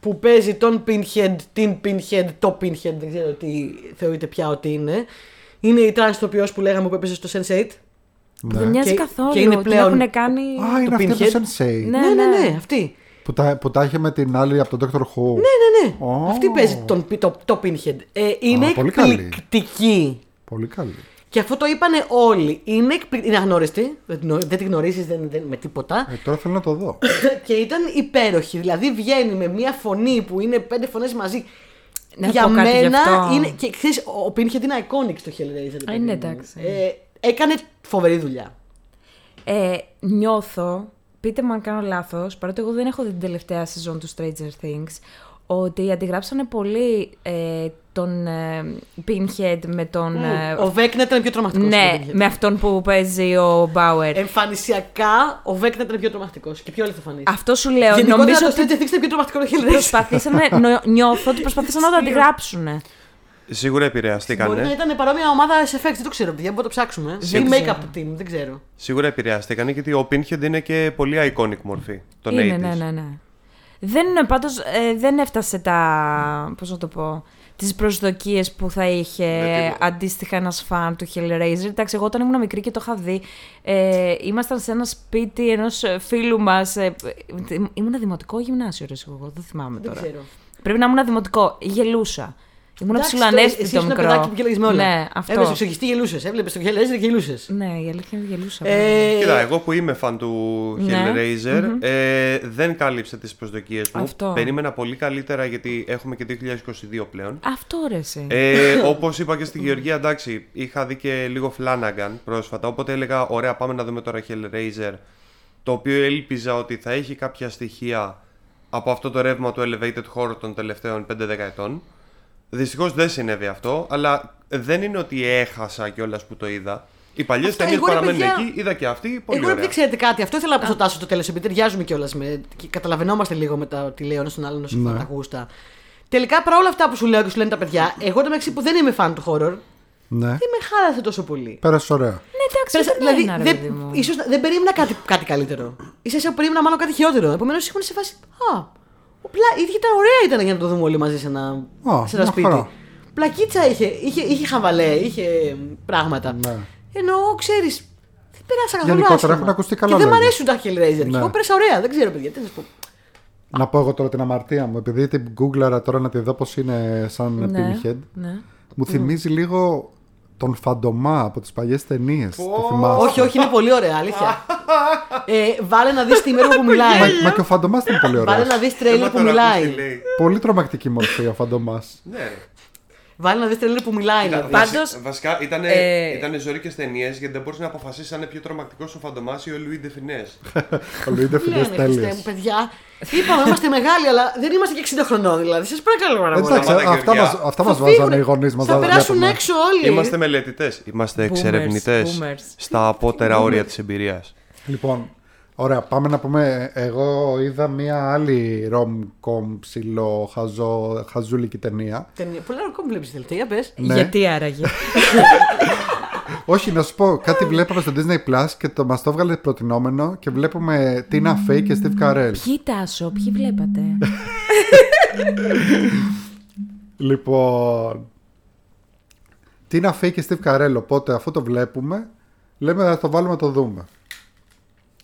που παίζει τον Pinhead, την Pinhead, το Pinhead, δεν ξέρω τι θεωρείτε πια ότι είναι. Είναι η τρανς ηθοποιός που λέγαμε που έπαιζε στο Sense8. Δεν μοιάζει Και- καθόλου. και είναι Την πλέον- έχουν κάνει. Α, είναι το αυτή Pinhead. το Sensei. Ναι, ναι, ναι, ναι. ναι, αυτή. Που Που τα, που τα είχε με την άλλη από τον Dr. Who. Ναι, ναι, ναι. Ω. Αυτή παίζει τον, το, το Pinhead. Ε, είναι Α, πολύ καλή. εκπληκτική. Πολύ καλή. Και αυτό το είπανε όλοι. Είναι, εκπλη... είναι αγνώριστη. Δεν, την γνω- δεν τη γνωρίζεις δεν, δεν, με τίποτα. Ε, τώρα θέλω να το δω. (laughs) και ήταν υπέροχη. Δηλαδή βγαίνει με μια φωνή που είναι πέντε φωνές μαζί. Να για πω κάτι γι' μένα αυτό. είναι. Και ξέρεις, ο ο Pinhead είναι iconic στο Hellraiser. Α, παιδί είναι μου. εντάξει. Ε, έκανε φοβερή δουλειά. Ε, νιώθω, πείτε μου αν κάνω λάθος, παρότι εγώ δεν έχω δει την τελευταία σεζόν του Stranger Things, ότι αντιγράψανε πολύ ε, τον ε, Pinhead με τον... ε, ο Βέκνα ήταν πιο τρομακτικός. ναι, με αυτόν που παίζει ο Μπάουερ. Εμφανισιακά ο Βέκνα ήταν πιο τρομακτικός και πιο αληθοφανής. Αυτό σου λέω. Γενικότερα νομίζω το ότι Stranger Things ήταν πιο τρομακτικό το Hellraiser. προσπαθήσανε, νο- νιώθω ότι προσπαθήσαν να το αντιγράψουν. Σίγουρα επηρεαστήκανε. Μπορεί να ήταν παρόμοια ομάδα SFX, δεν το ξέρω, παιδιά, μπορούμε να το ψάξουμε. Ή Δεν make-up ξέρω. team, δεν ξέρω. Σίγουρα επηρεαστήκανε γιατί ο Pinhead είναι και πολύ iconic μορφή. Τον Είναι, 80s. ναι, ναι, ναι. Δεν, πάντως, ε, δεν έφτασε τα, πώς να το πω, τις προσδοκίες που θα είχε Με τίποτα. αντίστοιχα ένας φαν του Hellraiser. Εντάξει, εγώ όταν ήμουν μικρή και το είχα δει, ε, ήμασταν σε ένα σπίτι ενός ε, φίλου μας, ε, ε, ήμουν δημοτικό ή γυμνάσιο ρε εγώ, δεν θυμάμαι Δεν τώρα. ξέρω. Πρέπει να ήμουν δημοτικό, γελούσα. Ήμουν Εντάξει, ψηλοανέσθητο εσύ ήσουν μικρό. παιδάκι που γέλαγες με όλα. Ναι, αυτό. Έβλεπε εξογιστή γελούσες. Έβλεπες το Hellraiser και γελούσες. Ναι, η αλήθεια είναι ότι γελούσα. Ε, Κοίτα, εγώ που είμαι φαν του Ναι. Hellraiser, ε, δεν κάλυψε τις προσδοκίες μου. Αυτό. Περίμενα πολύ καλύτερα γιατί έχουμε και 2022 πλέον. Αυτό ρε εσύ. Ε, Όπως είπα και στη Γεωργία, εντάξει, είχα δει και λίγο Flanagan πρόσφατα. Οπότε έλεγα: Ωραία, πάμε να δούμε τώρα Hellraiser. Το οποίο έλπιζα ότι θα έχει κάποια στοιχεία από αυτό το ρεύμα του elevated horror των τελευταίων 5-10 ετών. Δυστυχώς δεν συνέβη αυτό, αλλά δεν είναι ότι έχασα κιόλας που το είδα. Οι παλιές Αυτό, ταινίες εγώ, ρε παραμένουν παιδιά, εκεί, είδα και αυτή. Πολύ Εγώ ωραία. επειδή ξέρετε κάτι, αυτό ήθελα να πω στο Τάσο το τέλος, επειδή ταιριάζουμε κιόλας με. και καταλαβαίνόμαστε λίγο με τα τι λέει ο ένα τον άλλον όσο Ναι. ναι. τα γούστα. Τελικά παρά όλα αυτά που σου λέω και σου λένε τα παιδιά, εγώ το μεταξύ που δεν είμαι fan του horror, Ναι. δεν με χάλασε τόσο πολύ. Πέρασε ωραία. ναι, εντάξει, Πέρασα- δεν δηλαδή, είναι, ρε δεν, παιδί μου. ίσως, να- δεν περίμενα κάτι, κάτι καλύτερο. σα ίσα περίμενα μάλλον κάτι χειρότερο. Επομένως ήμουν σε φάση. Α, ο πλά, ήταν ωραία ήταν για να το δούμε όλοι μαζί σε ένα, Α, σε ένα μια σπίτι. χαρά. Πλακίτσα είχε, είχε, είχε χαβαλέ, είχε πράγματα. Ναι. Ενώ ξέρεις, δεν πέρασα καθόλου Γενικότερα άσχημα. έχουν ακουστεί καλά Και δεν μου λόγια. αρέσουν τα Hellraiser. Ναι. Και εγώ πέρασα ωραία, δεν ξέρω παιδιά, τι να σου πω. Να πω εγώ τώρα την αμαρτία μου, επειδή την γκούγκλαρα τώρα να τη δω πώς είναι σαν Ναι, Pinhead. ναι. Μου θυμίζει λίγο τον Φαντομά από τις παλιές ταινίες. Το θυμάσαι; όχι, όχι, είναι πολύ ωραία, αλήθεια. ε, βάλε να δεις τη μέρα που Μα, μιλάει. μα και ο Φαντομάς ήταν πολύ Βάλε ωραίος. να δεις Έμα τρέλερ που τώρα ακούς τι μιλάει. λέει. Πολύ τρομακτική μορφή ο Φαντομάς. Ναι, ρε. Βάλε να δεις τρέλερ που μιλάει. Κοίτα, δηλαδή. βασι- Πάντως, βασικά ήταν ε, ήτανε ζωρικέ ταινίε γιατί δεν μπορούσε να αποφασίσεις αν είναι πιο τρομακτικό ο Φαντομά ή ο Λουί Ντεφινές. (laughs) Ο Λουίντε Τι Φινές λένε, Χριστέ τέλειες. μου, παιδιά. Είπαμε, είμαστε μεγάλοι, αλλά δεν είμαστε και 60 χρονών δηλαδή. Σας παρακαλώ πάρα πολύ. Εντάξει, Σταμάτα, αυτά Γεωργιά. μας, αυτά Θα μας φύγουνε. βάζανε οι γονείς μας. Θα να περάσουν βλέπουμε. έξω όλοι. Είμαστε μελετητές. Είμαστε εξερευνητές boomers. στα απότερα όρια της εμπειρίας. Λοιπόν, ωραία, πάμε να πούμε. Εγώ είδα μία άλλη rom-com ψηλό χαζό, χαζούλικη ταινία. Ταινία. Πολλά ακόμα βλέπεις τελευταία, για πες. Ναι. Γιατί άραγε. (laughs) Όχι, να σου πω, κάτι βλέπαμε στο Disney Plus και το μας το έβγαλε προτινόμενο και βλέπουμε Tina Fey και Steve Carell. Ποιοι τάσο, ποιοι βλέπατε; (laughs) Λοιπόν. Tina Fey και Steve Carell, οπότε αφού το βλέπουμε, λέμε να το βάλουμε να το δούμε.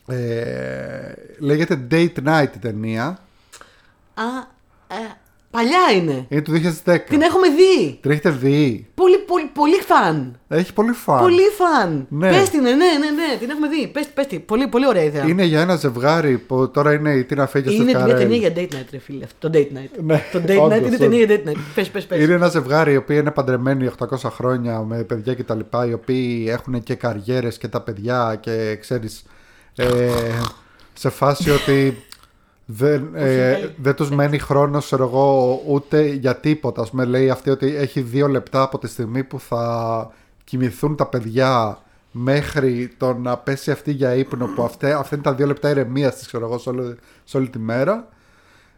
Ε, λέγεται Date Night η ταινία. Α, ε, παλιά είναι. Είναι του 2010. Την έχουμε δει. Την έχετε δει. Πολύ, πολύ, πολύ φαν. Έχει πολύ φαν. Πολύ φαν. Ναι. Πες την, ναι, ναι, ναι, ναι, την έχουμε δει. Πες, πες την. Πολύ, πολύ ωραία ιδέα. Είναι για ένα ζευγάρι που τώρα είναι η Tina Fey και ο Είναι Steve μια Carell. ταινία για date night, ρε φίλε. αυτό, Το date night. Ναι, Το date όντως, night είναι όντως. ταινία για date night. Πες, πες, πες. Είναι ένα ζευγάρι οι οποίοι είναι παντρεμένοι 800 χρόνια με παιδιά και τα λοιπά, οι οποίοι έχουν και καριέρες και τα παιδιά και ξέρεις ε, σε φάση ότι δεν, ε, καλή. δεν τους μένει χρόνος ξέρω εγώ, ούτε για τίποτα. Ας πούμε, λέει αυτή ότι έχει δύο λεπτά από τη στιγμή που θα κοιμηθούν τα παιδιά μέχρι το να πέσει αυτή για ύπνο που αυτά, αυτά είναι τα δύο λεπτά ηρεμίας της ξέρω εγώ σε όλη, σε όλη τη μέρα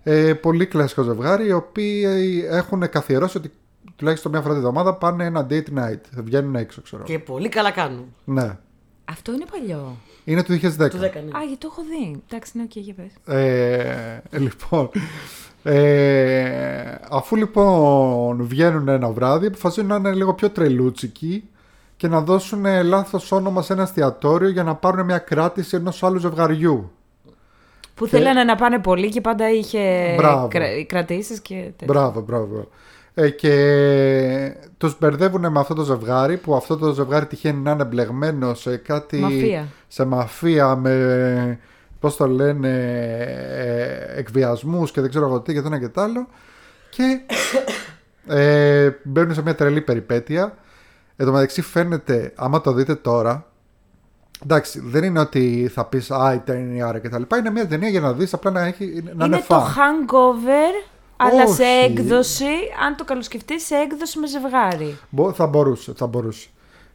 ε, πολύ κλασικό ζευγάρι οι οποίοι έχουν καθιερώσει ότι τουλάχιστον μια φορά τη εβδομάδα πάνε ένα date night. Βγαίνουν έξω, ξέρω. Και πολύ καλά κάνουν. Ναι. Αυτό είναι παλιό. Είναι του 2010. Το 10 ναι. Α, γιατί το έχω δει. Εντάξει, ναι, οκ, για πες. Ε, λοιπόν. Ε, αφού λοιπόν βγαίνουν ένα βράδυ, αποφασίζουν να είναι λίγο πιο τρελούτσικοι και να δώσουν λάθος όνομα σε ένα εστιατόριο για να πάρουν μια κράτηση ενός άλλου ζευγαριού. Που θέλανε να πάνε πολύ και πάντα είχε Μπράβο. κρα... κρατήσεις και τέτοια. Μπράβο, μπράβο. Ε, και τους μπερδεύουν με αυτό το ζευγάρι που αυτό το ζευγάρι τυχαίνει να είναι μπλεγμένο σε κάτι... Μαφία. Σε μαφία με, πώς το λένε, ε, εκβιασμούς και δεν ξέρω εγώ τι και το ένα και το άλλο. Και ε, μπαίνουν σε μια τρελή περιπέτεια. Εν τω μεταξύ φαίνεται, άμα το δείτε τώρα, εντάξει, δεν είναι ότι θα πεις «Α, η ταινία και τα λοιπά». Είναι μια ταινία για να δεις, απλά να, έχει, να είναι, Είναι το fun. hangover, αλλά σε Όχι. έκδοση, αν το καλοσκεφτείς, σε έκδοση με ζευγάρι. Μπο- Θα μπορούσε, θα μπορούσε.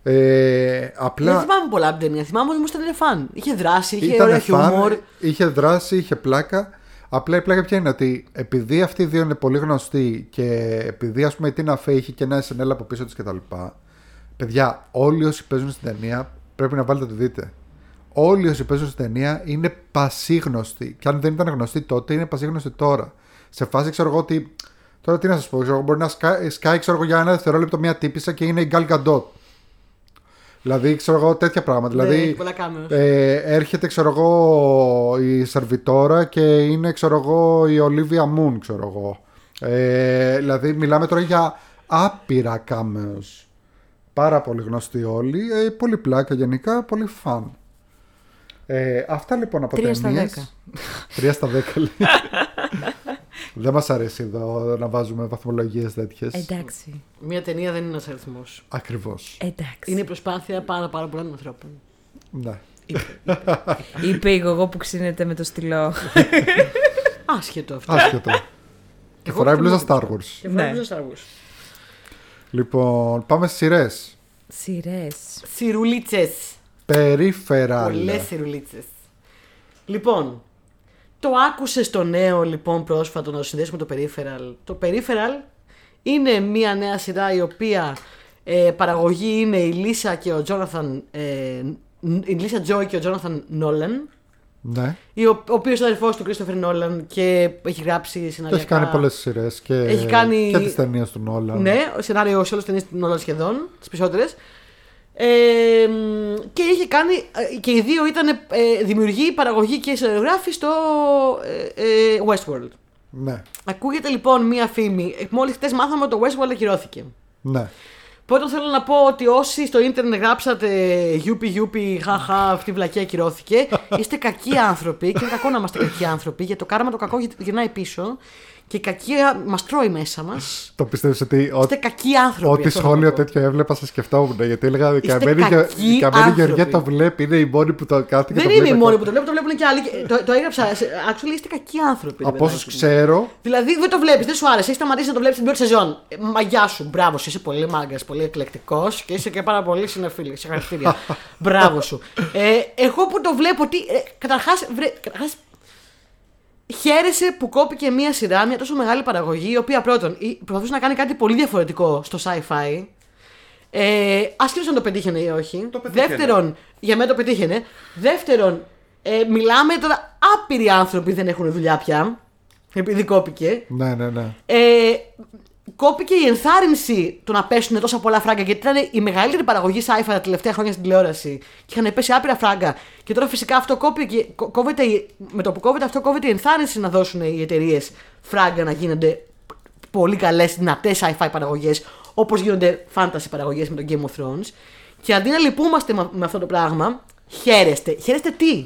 Ε, Δεν απλά θυμάμαι πολλά από την ταινία. Θυμάμαι όμω ότι ήταν φαν. Είχε δράση, είχε ήταν ωραίο φαν, χιούμορ. είχε δράση, είχε πλάκα. Απλά η πλάκα ποια είναι ότι επειδή αυτοί οι δύο είναι πολύ γνωστοί και επειδή ας πούμε η Τίνα Φέη είχε και ένα SNL από πίσω της κτλ. Παιδιά, όλοι όσοι παίζουν στην ταινία πρέπει να βάλετε να το δείτε. Όλοι όσοι παίζουν στην ταινία είναι πασίγνωστοι. Και αν δεν ήταν γνωστοί τότε, είναι πασίγνωστοι τώρα. Σε φάση ξέρω εγώ ότι. Τώρα τι να σας πω, ξέρω, εγώ, μπορεί να σκάει, σκάει ξέρω εγώ, για ένα δευτερόλεπτο μια τύπησα και είναι η Gal Gadot. Δηλαδή, ξέρω εγώ τέτοια πράγματα. Ναι, δηλαδή, πολλά κάμεος. ε, έρχεται, ξέρω εγώ, η Σερβιτόρα και είναι, ξέρω εγώ, η Ολίβια Μουν, ξέρω εγώ. Ε, δηλαδή, μιλάμε τώρα για άπειρα κάμεος. Πάρα πολύ γνωστοί όλοι. Ε, πολύ πλάκα γενικά, πολύ φαν. Ε, αυτά λοιπόν από Τρία στα ταινίες. δέκα. (laughs) Τρία στα δέκα λέει. (laughs) Δεν μας αρέσει εδώ να βάζουμε βαθμολογίες τέτοιες. Εντάξει. Μια ταινία δεν είναι ένας αριθμός. Ακριβώς. Εντάξει. Είναι η προσπάθεια πάρα, πάρα πολλών ανθρώπων. Ναι. Είπε η γογό που ξύνεται με το στυλό. (laughs) Άσχετο αυτό. Άσχετο. και Εγώ φοράει προτιμώ- μπλούζα Star Wars. Και Ναι. ναι. Star Wars. Λοιπόν, πάμε στις σειρές. Σειρές. Σιρουλίτσες. Περίφερα. Πολλές σιρουλίτσες. Λοιπόν, το άκουσες στο νέο λοιπόν πρόσφατο να το συνδέσουμε το Peripheral. Το Peripheral είναι μια νέα σειρά η οποία ε, παραγωγή είναι η Λίσα και ο Τζόναθαν. Ε, η Λίσα Τζόι και ο Τζόναθαν Νόλαν. Ναι. Ο, ο οποίος είναι αδερφός του Κρίστοφερ Νόλαν και έχει γράψει Και σενάρια. έχει κάνει πολλές σειρές και, Έχει κάνει- και τις ταινίες του Νόλαν. Ναι, σενάριο σε όλες τις ταινίες του Νόλαν σχεδόν, τις περισσότερες. Ε, μ, και είχε κάνει. ε, και οι δύο ήταν ε, δημιουργοί, παραγωγοί και σενάριογράφοι στο ε, ε, Westworld. Ναι. Ακούγεται λοιπόν μία φήμη. Μόλις χτες μάθαμε ότι το Westworld ακυρώθηκε. ναι. Πρώτον θέλω να πω ότι όσοι στο ίντερνετ γράψατε γιούπι γιούπι, χαχα, αυτή η βλακία ακυρώθηκε, είστε κακοί άνθρωποι και είναι κακό να είμαστε κακοί άνθρωποι γιατί το κάρμα το κακό γυρνάει πίσω και η κακία μας τρώει μέσα μας. (laughs) Το πιστεύεις ότι ό, Είστε κακοί άνθρωποι. ό,τι αυτό σχόλιο θέλω να πω. τέτοιο έβλεπα, σε σκεφτόμουν. Γιατί έλεγα η Είστε καμένη, Γε- κακοί η καμένη άνθρωποι. Γεωργία το βλέπει. Είναι η μόνη που το κάθεται και Δεν το είναι βλέπει. οι μόνοι που το βλέπουν, το βλέπουν και άλλοι. Και Το, το έγραψα. σε- Actually, είστε κακοί άνθρωποι. ρε Από όσους παιδάκι μου. ξέρω, Δηλαδή δεν το βλέπεις, δεν σου άρεσε. Έχεις σταματήσει να το βλέπεις την πρώτη σεζόν. Ε, μαγιά σου, μπράβο σου. Είσαι πολύ μάγκας, πολύ εκλεκτικός και είσαι και πάρα πολύ συνεφίλη. Συγχαρητήρια. (laughs) μπράβο σου. Ε, εγώ που το βλέπω, τι. Ε, Καταρχάς, καταρχάς, χαίρεσαι που κόπηκε μία σειρά, μια τόσο μεγάλη παραγωγή, η οποία πρώτον ή- προσπαθούσε να κάνει κάτι πολύ διαφορετικό στο sci-fi. Ε, Ασχέτω αν το πετύχαινε ή όχι. Το πετύχαινε. Δεύτερον, για μένα το πετύχαινε. Δεύτερον, ε, μιλάμε τώρα άπειροι άνθρωποι δεν έχουν δουλειά πια. Επειδή κόπηκε. ναι, ναι, ναι. Ε, κόπηκε η ενθάρρυνση του να πέσουν τόσα πολλά φράγκα γιατί ήταν η μεγαλύτερη παραγωγή sci-fi τα τελευταία χρόνια στην τηλεόραση και είχαν πέσει άπειρα φράγκα. Και τώρα φυσικά αυτό κόπηκε, κο- κόβεται, η- με το που κόβεται αυτό κόβεται η ενθάρρυνση να δώσουν οι εταιρείες φράγκα να γίνονται πολύ καλές, δυνατές sci-fi παραγωγές όπως γίνονται fantasy παραγωγές με το Game of Thrones. Και αντί να λυπούμαστε με, με αυτό το πράγμα, χαίρεστε. Χαίρεστε τι;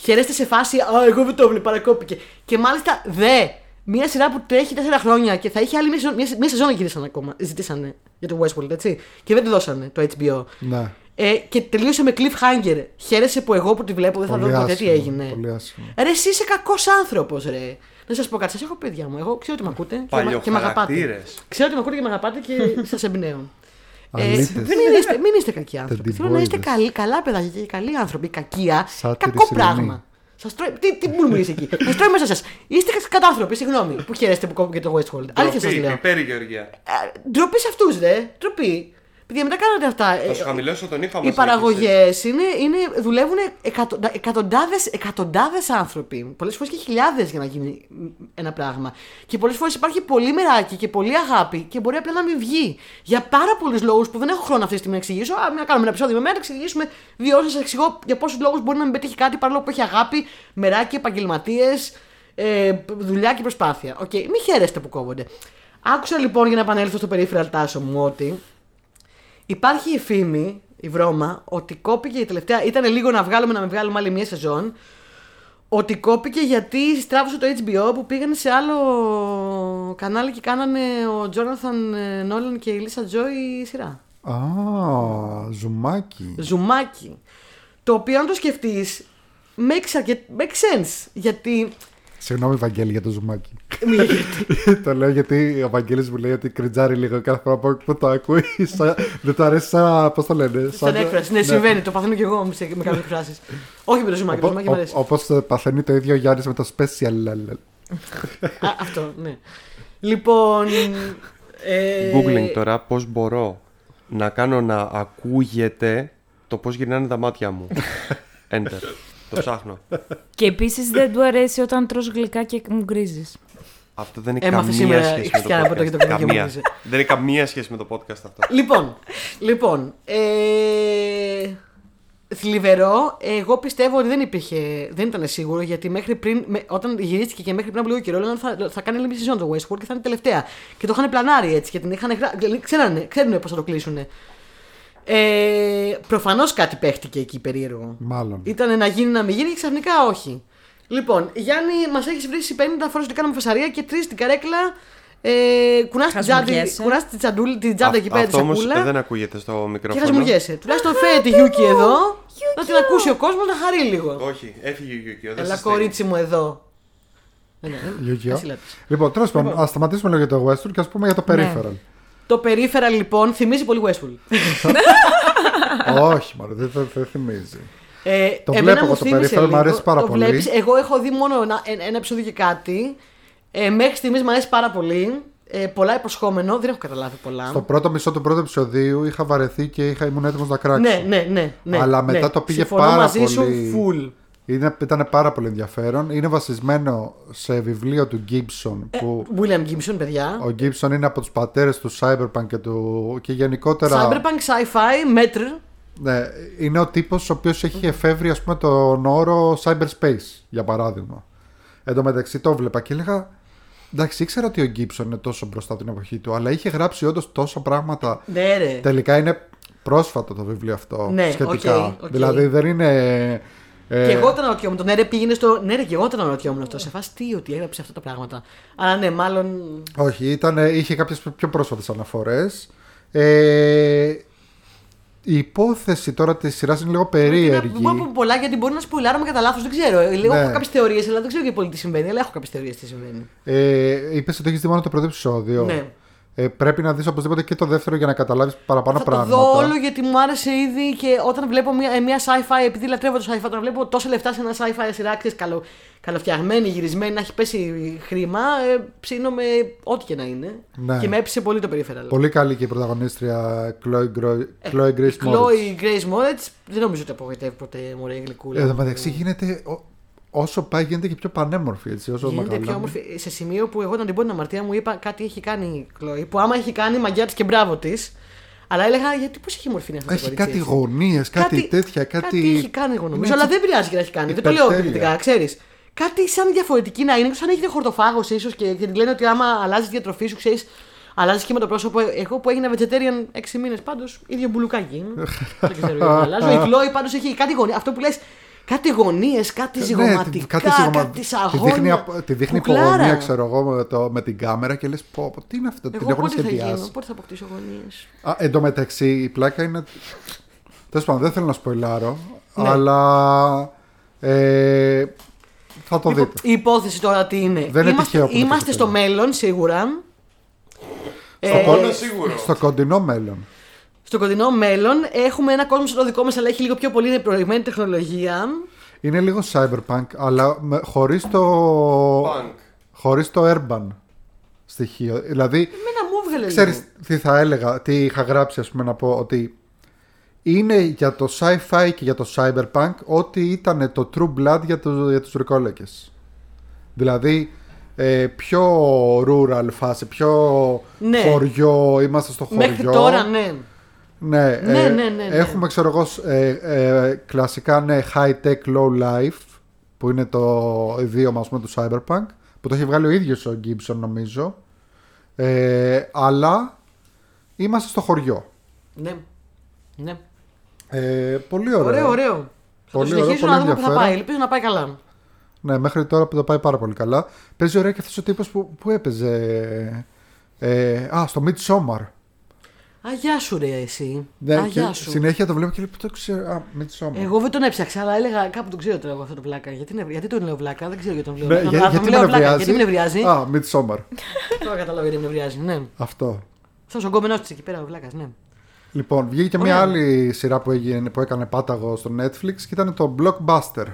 Χαίρεστε σε φάση, Α, εγώ δεν το έβλεπα, παρακόπηκε. Και μάλιστα δε. Μια σειρά που τρέχει 4 χρόνια και θα είχε άλλη μια σεζόν, μια, μια σεζόν γυρίσαν ακόμα. Ζητήσανε για το Westworld, έτσι. Και δεν τη δώσανε το HBO. ναι. Ε, και τελείωσε με cliffhanger. Χαίρεσαι που εγώ που τη βλέπω δεν θα Πολύ δω ποτέ τι άσχημο, έγινε. πολύ άσχημο. Ρε, εσύ είσαι κακός άνθρωπος, ρε. Να σας πω κάτι, σας έχω παιδιά μου. Εγώ ξέρω ότι με ακούτε και, με- και με αγαπάτε. Παλιοχαρακτήρες. Ξέρω ότι με ακούτε και με αγαπάτε και (laughs) σας εμπνέω. Ε, Αλήτες. μην, είστε, μην είστε κακοί άνθρωποι. Θέλω να είστε Τεντιμπόιδες. καλοί, καλά παιδάκια και καλοί άνθρωποι. Η Κακία, Σάτυρη κακό σιρηνή. πράγμα. Σας τρώει, τι, τι μουρμουρείς εκεί; (laughs) Σας τρώει μέσα σας. Είστε κατάνθρωποι, συγγνώμη, που χαίρεστε που κόβω και το Westworld. Αλήθεια σας Ντροπή, λέω. πιπέρι, Γεωργία. Ε, Ντροπή σε αυτούς, ρε. Ντροπή. Παιδιά, μετά κάνετε αυτά. Θα Ε, σου χαμηλώσω τον ήχο οι άμα παραγωγές είναι, είναι, δουλεύουν εκατοντάδες εκατοντάδες άνθρωποι. Πολλές φορές και χιλιάδες για να γίνει ένα πράγμα. Και πολλές φορές υπάρχει πολύ μεράκι και πολύ αγάπη και μπορεί απλά να μην βγει. Για πάρα πολλούς λόγους που δεν έχω χρόνο αυτή τη στιγμή να εξηγήσω. Α, να κάνουμε ένα επεισόδιο με μένα, να εξηγήσουμε δύο ώρες να σας εξηγώ για πόσους λόγους μπορεί να μην πετύχει κάτι παρόλο που έχει αγάπη, μεράκι, επαγγελματίες, ε, δουλειά και προσπάθεια. Οκ, μην χαίρεστε που κόβονται. Άκουσα λοιπόν για να επανέλθω στο περίφεραλ τάσο μου ότι Υπάρχει η φήμη, η βρώμα, ότι κόπηκε η τελευταία. ήταν λίγο να βγάλουμε να με βγάλουμε άλλη μία σεζόν. Ότι κόπηκε γιατί στράβωσε το HBO που πήγανε σε άλλο κανάλι και κάνανε ο Τζόναθαν Νόλαν και η Λίσα Τζόι σειρά. Α, ζουμάκι. Ζουμάκι. Το οποίο αν το σκεφτείς, makes, arke- makes sense. Γιατί. Συγγνώμη, Βαγγέλη, για το ζουμάκι. Μη- (laughs) το λέω γιατί ο Βαγγέλης μου λέει ότι κριτζάρει λίγο κάθε φορά που- που το ακούει. σαν- Δεν του αρέσει σαν. Πώς το λένε. Σαν έκφραση. Ναι, συμβαίνει. Το παθαίνω κι εγώ με σε- με κάποιες εκφράσεις. Όχι με το ζουμάκι. Το ζουμάκι μου αρέσει. Όπως παθαίνει το ίδιο ο Γιάννης με το special. Α, αυτό, ναι. Λοιπόν. Ε, Googling τώρα πώς μπορώ να κάνω να ακούγεται το πώς γυρνάνε τα μάτια μου. (laughs) Enter. Το ψάχνω. Και επίσης δεν του αρέσει όταν τρως γλυκά και μου γκρίζεις. Αυτό δεν έχει Έμαθες καμία σήμερα η σχέση με το Χριστιανά από το podcast. και το παιδί καμία. γεμίζει. δεν έχει καμία σχέση με το podcast αυτό. Λοιπόν, λοιπόν. Ε, θλιβερό. Εγώ πιστεύω ότι δεν υπήρχε. Δεν ήταν σίγουρο γιατί μέχρι πριν. με- όταν γυρίστηκε και μέχρι πριν από λίγο καιρό, λέγανε θα, θα κάνει άλλη μια σεζόν το Westworld και θα είναι τελευταία. Και το είχαν πλανάρει έτσι και την είχαν γρα... Ξέρανε, ξέρουν πώς θα το κλείσουν. Ε, Προφανώς κάτι παίχτηκε εκεί περίεργο. Μάλλον. Ήταν να γίνει να μην γίνει και ξαφνικά όχι. Λοιπόν, Γιάννη, μας έχεις βρει 50 φορές ότι κάναμε φασαρία και τρεις στην καρέκλα. Ε, κουνάς την τσάντα, Χασμουριέσαι. κουνάς την τσαντούλη- την τσάντα εκεί πέρα τη αυτό όμως σακούλα δεν ακούγεται στο και μικρόφωνο. χασμουριέσαι. Τουλάχιστον φέρε τη Γιούκι εδώ, να την ακούσει ο κόσμος να χαρεί λίγο. Όχι, έφυγε η Γιούκιο. δεν Έλα, σε στέλνει. κορίτσι μου εδώ. Ε, ναι, ε, Yu-Gi-Oh. εσύ λέτε. Λοιπόν, τέλος πάντων, ας σταματήσουμε λίγο για το Westworld και ας πούμε για το Ναι. Peripheral. Το περίφερα λοιπόν θυμίζει πολύ Westworld. Όχι, μάλλον δεν, δεν, δεν θυμίζει. Ε, Το εμένα βλέπω μου εγώ το θύμισε Peripheral, μου λίγο. αρέσει πάρα το πολύ. Βλέπεις, εγώ έχω δει μόνο ένα, ένα, ένα επεισόδιο και κάτι. Ε, μέχρι στιγμής μου αρέσει πάρα πολύ. Ε, πολλά υποσχόμενο, δεν έχω καταλάβει πολλά. Στο πρώτο μισό του πρώτου επεισοδίου είχα βαρεθεί και είχα, ήμουν έτοιμος να κράξω. Ναι, ναι, ναι, ναι. Αλλά μετά ναι. το πήγε Συμφωνώ πάρα μαζί πολύ. σου, full. Είναι, ήταν πάρα πολύ ενδιαφέρον. Είναι βασισμένο σε βιβλίο του Gibson που William Gibson, παιδιά. ο Gibson είναι από τους πατέρες του Cyberpunk και, του, και γενικότερα Cyberpunk, sci-fi, metr. ναι, είναι ο τύπος ο οποίος έχει εφεύρει ας πούμε τον όρο cyberspace για παράδειγμα. Εν τω μεταξύ το βλέπα και έλεγα εντάξει ήξερα ότι ο Gibson είναι τόσο μπροστά την εποχή του αλλά είχε γράψει όντως τόσα πράγματα Ναι, ρε. Τελικά είναι πρόσφατο το βιβλίο αυτό Ναι, σχετικά. οκ, οκ. Δηλαδή δεν είναι. Ε, Και εγώ όταν αναρωτιόμουν, το ναι, ρε πήγαινε στο. Ναι, ρε, και εγώ όταν αναρωτιόμουν αυτό. Σε φάση τι, ότι έγραψε αυτά τα πράγματα. Αλλά ναι, μάλλον. Όχι, ήταν, είχε κάποιες πιο πρόσφατες αναφορές. Ε, η υπόθεση τώρα της σειράς είναι λίγο περίεργη. Δεν μπορώ να πω πολλά γιατί μπορεί να σποϊλάρουμε κατά λάθος, δεν ξέρω. Ε, Λίγο Ναι. έχω κάποιες θεωρίες, αλλά δεν ξέρω και πολύ τι συμβαίνει. Αλλά έχω κάποιες θεωρίες τι συμβαίνει. Ε, είπες ότι έχεις δει μόνο το πρώτο επεισόδιο. Ναι. Ε, πρέπει να δεις οπωσδήποτε και το δεύτερο για να καταλάβεις παραπάνω θα το πράγματα. δω όλο γιατί μου άρεσε ήδη και όταν βλέπω μια, ε, μια sci-fi, επειδή λατρεύω το sci-fi, όταν βλέπω τόσα λεφτά σε ένα sci-fi σειρά, ξέρεις, καλο, καλοφτιαγμένη, γυρισμένη, να έχει πέσει χρήμα, ε, ψήνομαι ό,τι και να είναι. Ναι. Και με έπεισε πολύ το περίφερα. Πολύ καλή και η πρωταγωνίστρια Chloe, Gro- Chloe Grace Moretz. Chloe Grace Moretz δεν νομίζω ότι απογοητεύει ποτέ μωρέ γλυκούλα. Ε, Εν τω μεταξύ γίνεται, ο- όσο πάει γίνεται και πιο πανέμορφη έτσι, όσο Γίνεται πιο μεγαλώνει. όμορφη. Σε σημείο που εγώ όταν την πω την αμαρτία μου είπα κάτι έχει κάνει η Chloe. Που άμα έχει κάνει μαγιά της και μπράβο της. Αλλά έλεγα γιατί πώς έχει μορφή είναι αυτό το Έχει κορίτσι κάτι έτσι. γωνίες, κάτι, τέτοια, κάτι. Κάτι έχει κάνει εγώ νομίζω. Είναι Αλλά έτσι δεν πειράζει και να έχει κάνει. Δεν το λέω υπερτέλεια. κριτικά, ξέρεις. Κάτι σαν διαφορετική να είναι, σαν να έχετε χορτοφάγος ίσως και, και λένε ότι άμα αλλάζεις τη διατροφή σου, ξέρεις, αλλάζεις και με το πρόσωπο. Εγώ που έγινα vegetarian 6 μήνες πάντως, ίδιο μπουλουκάκι είμαι. (laughs) δεν ξέρω γιατί αλλάζω. Η Chloe πάντως έχει κάτι γωνία. Αυτό που λες, κάτι γωνίες, κάτι Ναι, ζυγωματικά, κάτι ζυγωμα- κάτι Της σαγόνια. δείχνει, απ- τη δείχνει Κουκλάρα. υπογωνία, ξέρω εγώ, με, το, με την κάμερα και λες: Πω, πω, τι είναι αυτό, την Εγώ έχουν πότε θα γίνω, σχεδιάσει. πότε θα αποκτήσω γωνίες. Α, εν τω μεταξύ, η πλάκα είναι. Τέλος πάντων, δεν θέλω να σποϊλάρω, Ναι. αλλά. Ε, θα το δείτε. Η υπόθεση τώρα τι είναι; Δεν είναι είμαστε τυχαίο που το είμαστε θες στο αυτό. μέλλον σίγουρα. Στο Ε, κοντινό- σίγουρο. Στο κοντινό μέλλον. Στο κοντινό μέλλον έχουμε ένα κόσμο σαν το δικό μας, αλλά έχει λίγο πιο πολύ προηγμένη τεχνολογία. Είναι λίγο cyberpunk, αλλά με, χωρίς το. Punk. Χωρίς το urban στοιχείο. Δηλαδή, Εμένα μου έβγαλε ήθελε Ξέρεις λίγο. τι θα έλεγα, τι είχα γράψει ας πούμε να πω ότι είναι για το sci-fi και για το cyberpunk ό,τι ήταν το true blood για, το, για τους ρικόλεκες. Δηλαδή ε, πιο rural φάση, πιο Ναι. χωριό, είμαστε στο χωριό. Μέχρι τώρα, ναι. Ναι, Ναι, ε, ναι, ναι, ναι. Έχουμε ξέρω εγώ σ- ε, ε, κλασικά ναι, high tech low life που είναι το ιδίωμα ας πούμε, του cyberpunk που το έχει βγάλει ο ίδιος ο Gibson νομίζω ε, αλλά είμαστε στο χωριό Ναι. ναι. ε, πολύ ωραίο Ωραίο, ωραίο. Θα το Πολύ ωραίο, συνεχίσω πολύ να δούμε που θα ενδιαφέρον. πάει. Ελπίζω να πάει καλά. ναι, μέχρι τώρα που το πάει πάρα πολύ καλά παίζει ωραία και αυτός ο τύπος που, που έπαιζε ε, α, στο Midsommar Α, γεια σου ρε εσύ. ναι, Α, και γεια σου. συνέχεια το βλέπω και λέω που το ξέρω; Α, Midsommar Εγώ δεν τον έψαξα, αλλά έλεγα κάπου τον ξέρω τώρα εγώ αυτό το βλάκα. Γιατί, νευ- γιατί τον λέω βλάκα, δεν ξέρω γιατί τον λέω. ναι, Τον- για- α, τον γιατί λέω με βλάκα, νευριάζει; Γιατί με νευριάζει; α, Midsommar Τώρα κατάλαβα γιατί με νευριάζει. Ναι. αυτό Αυτό ο γκόμενό της εκεί πέρα, ο βλάκας, ναι. Λοιπόν, βγήκε και Ωραία. μια άλλη σειρά που, έγινε, που έκανε πάταγο στο Netflix και ήταν το Blockbuster.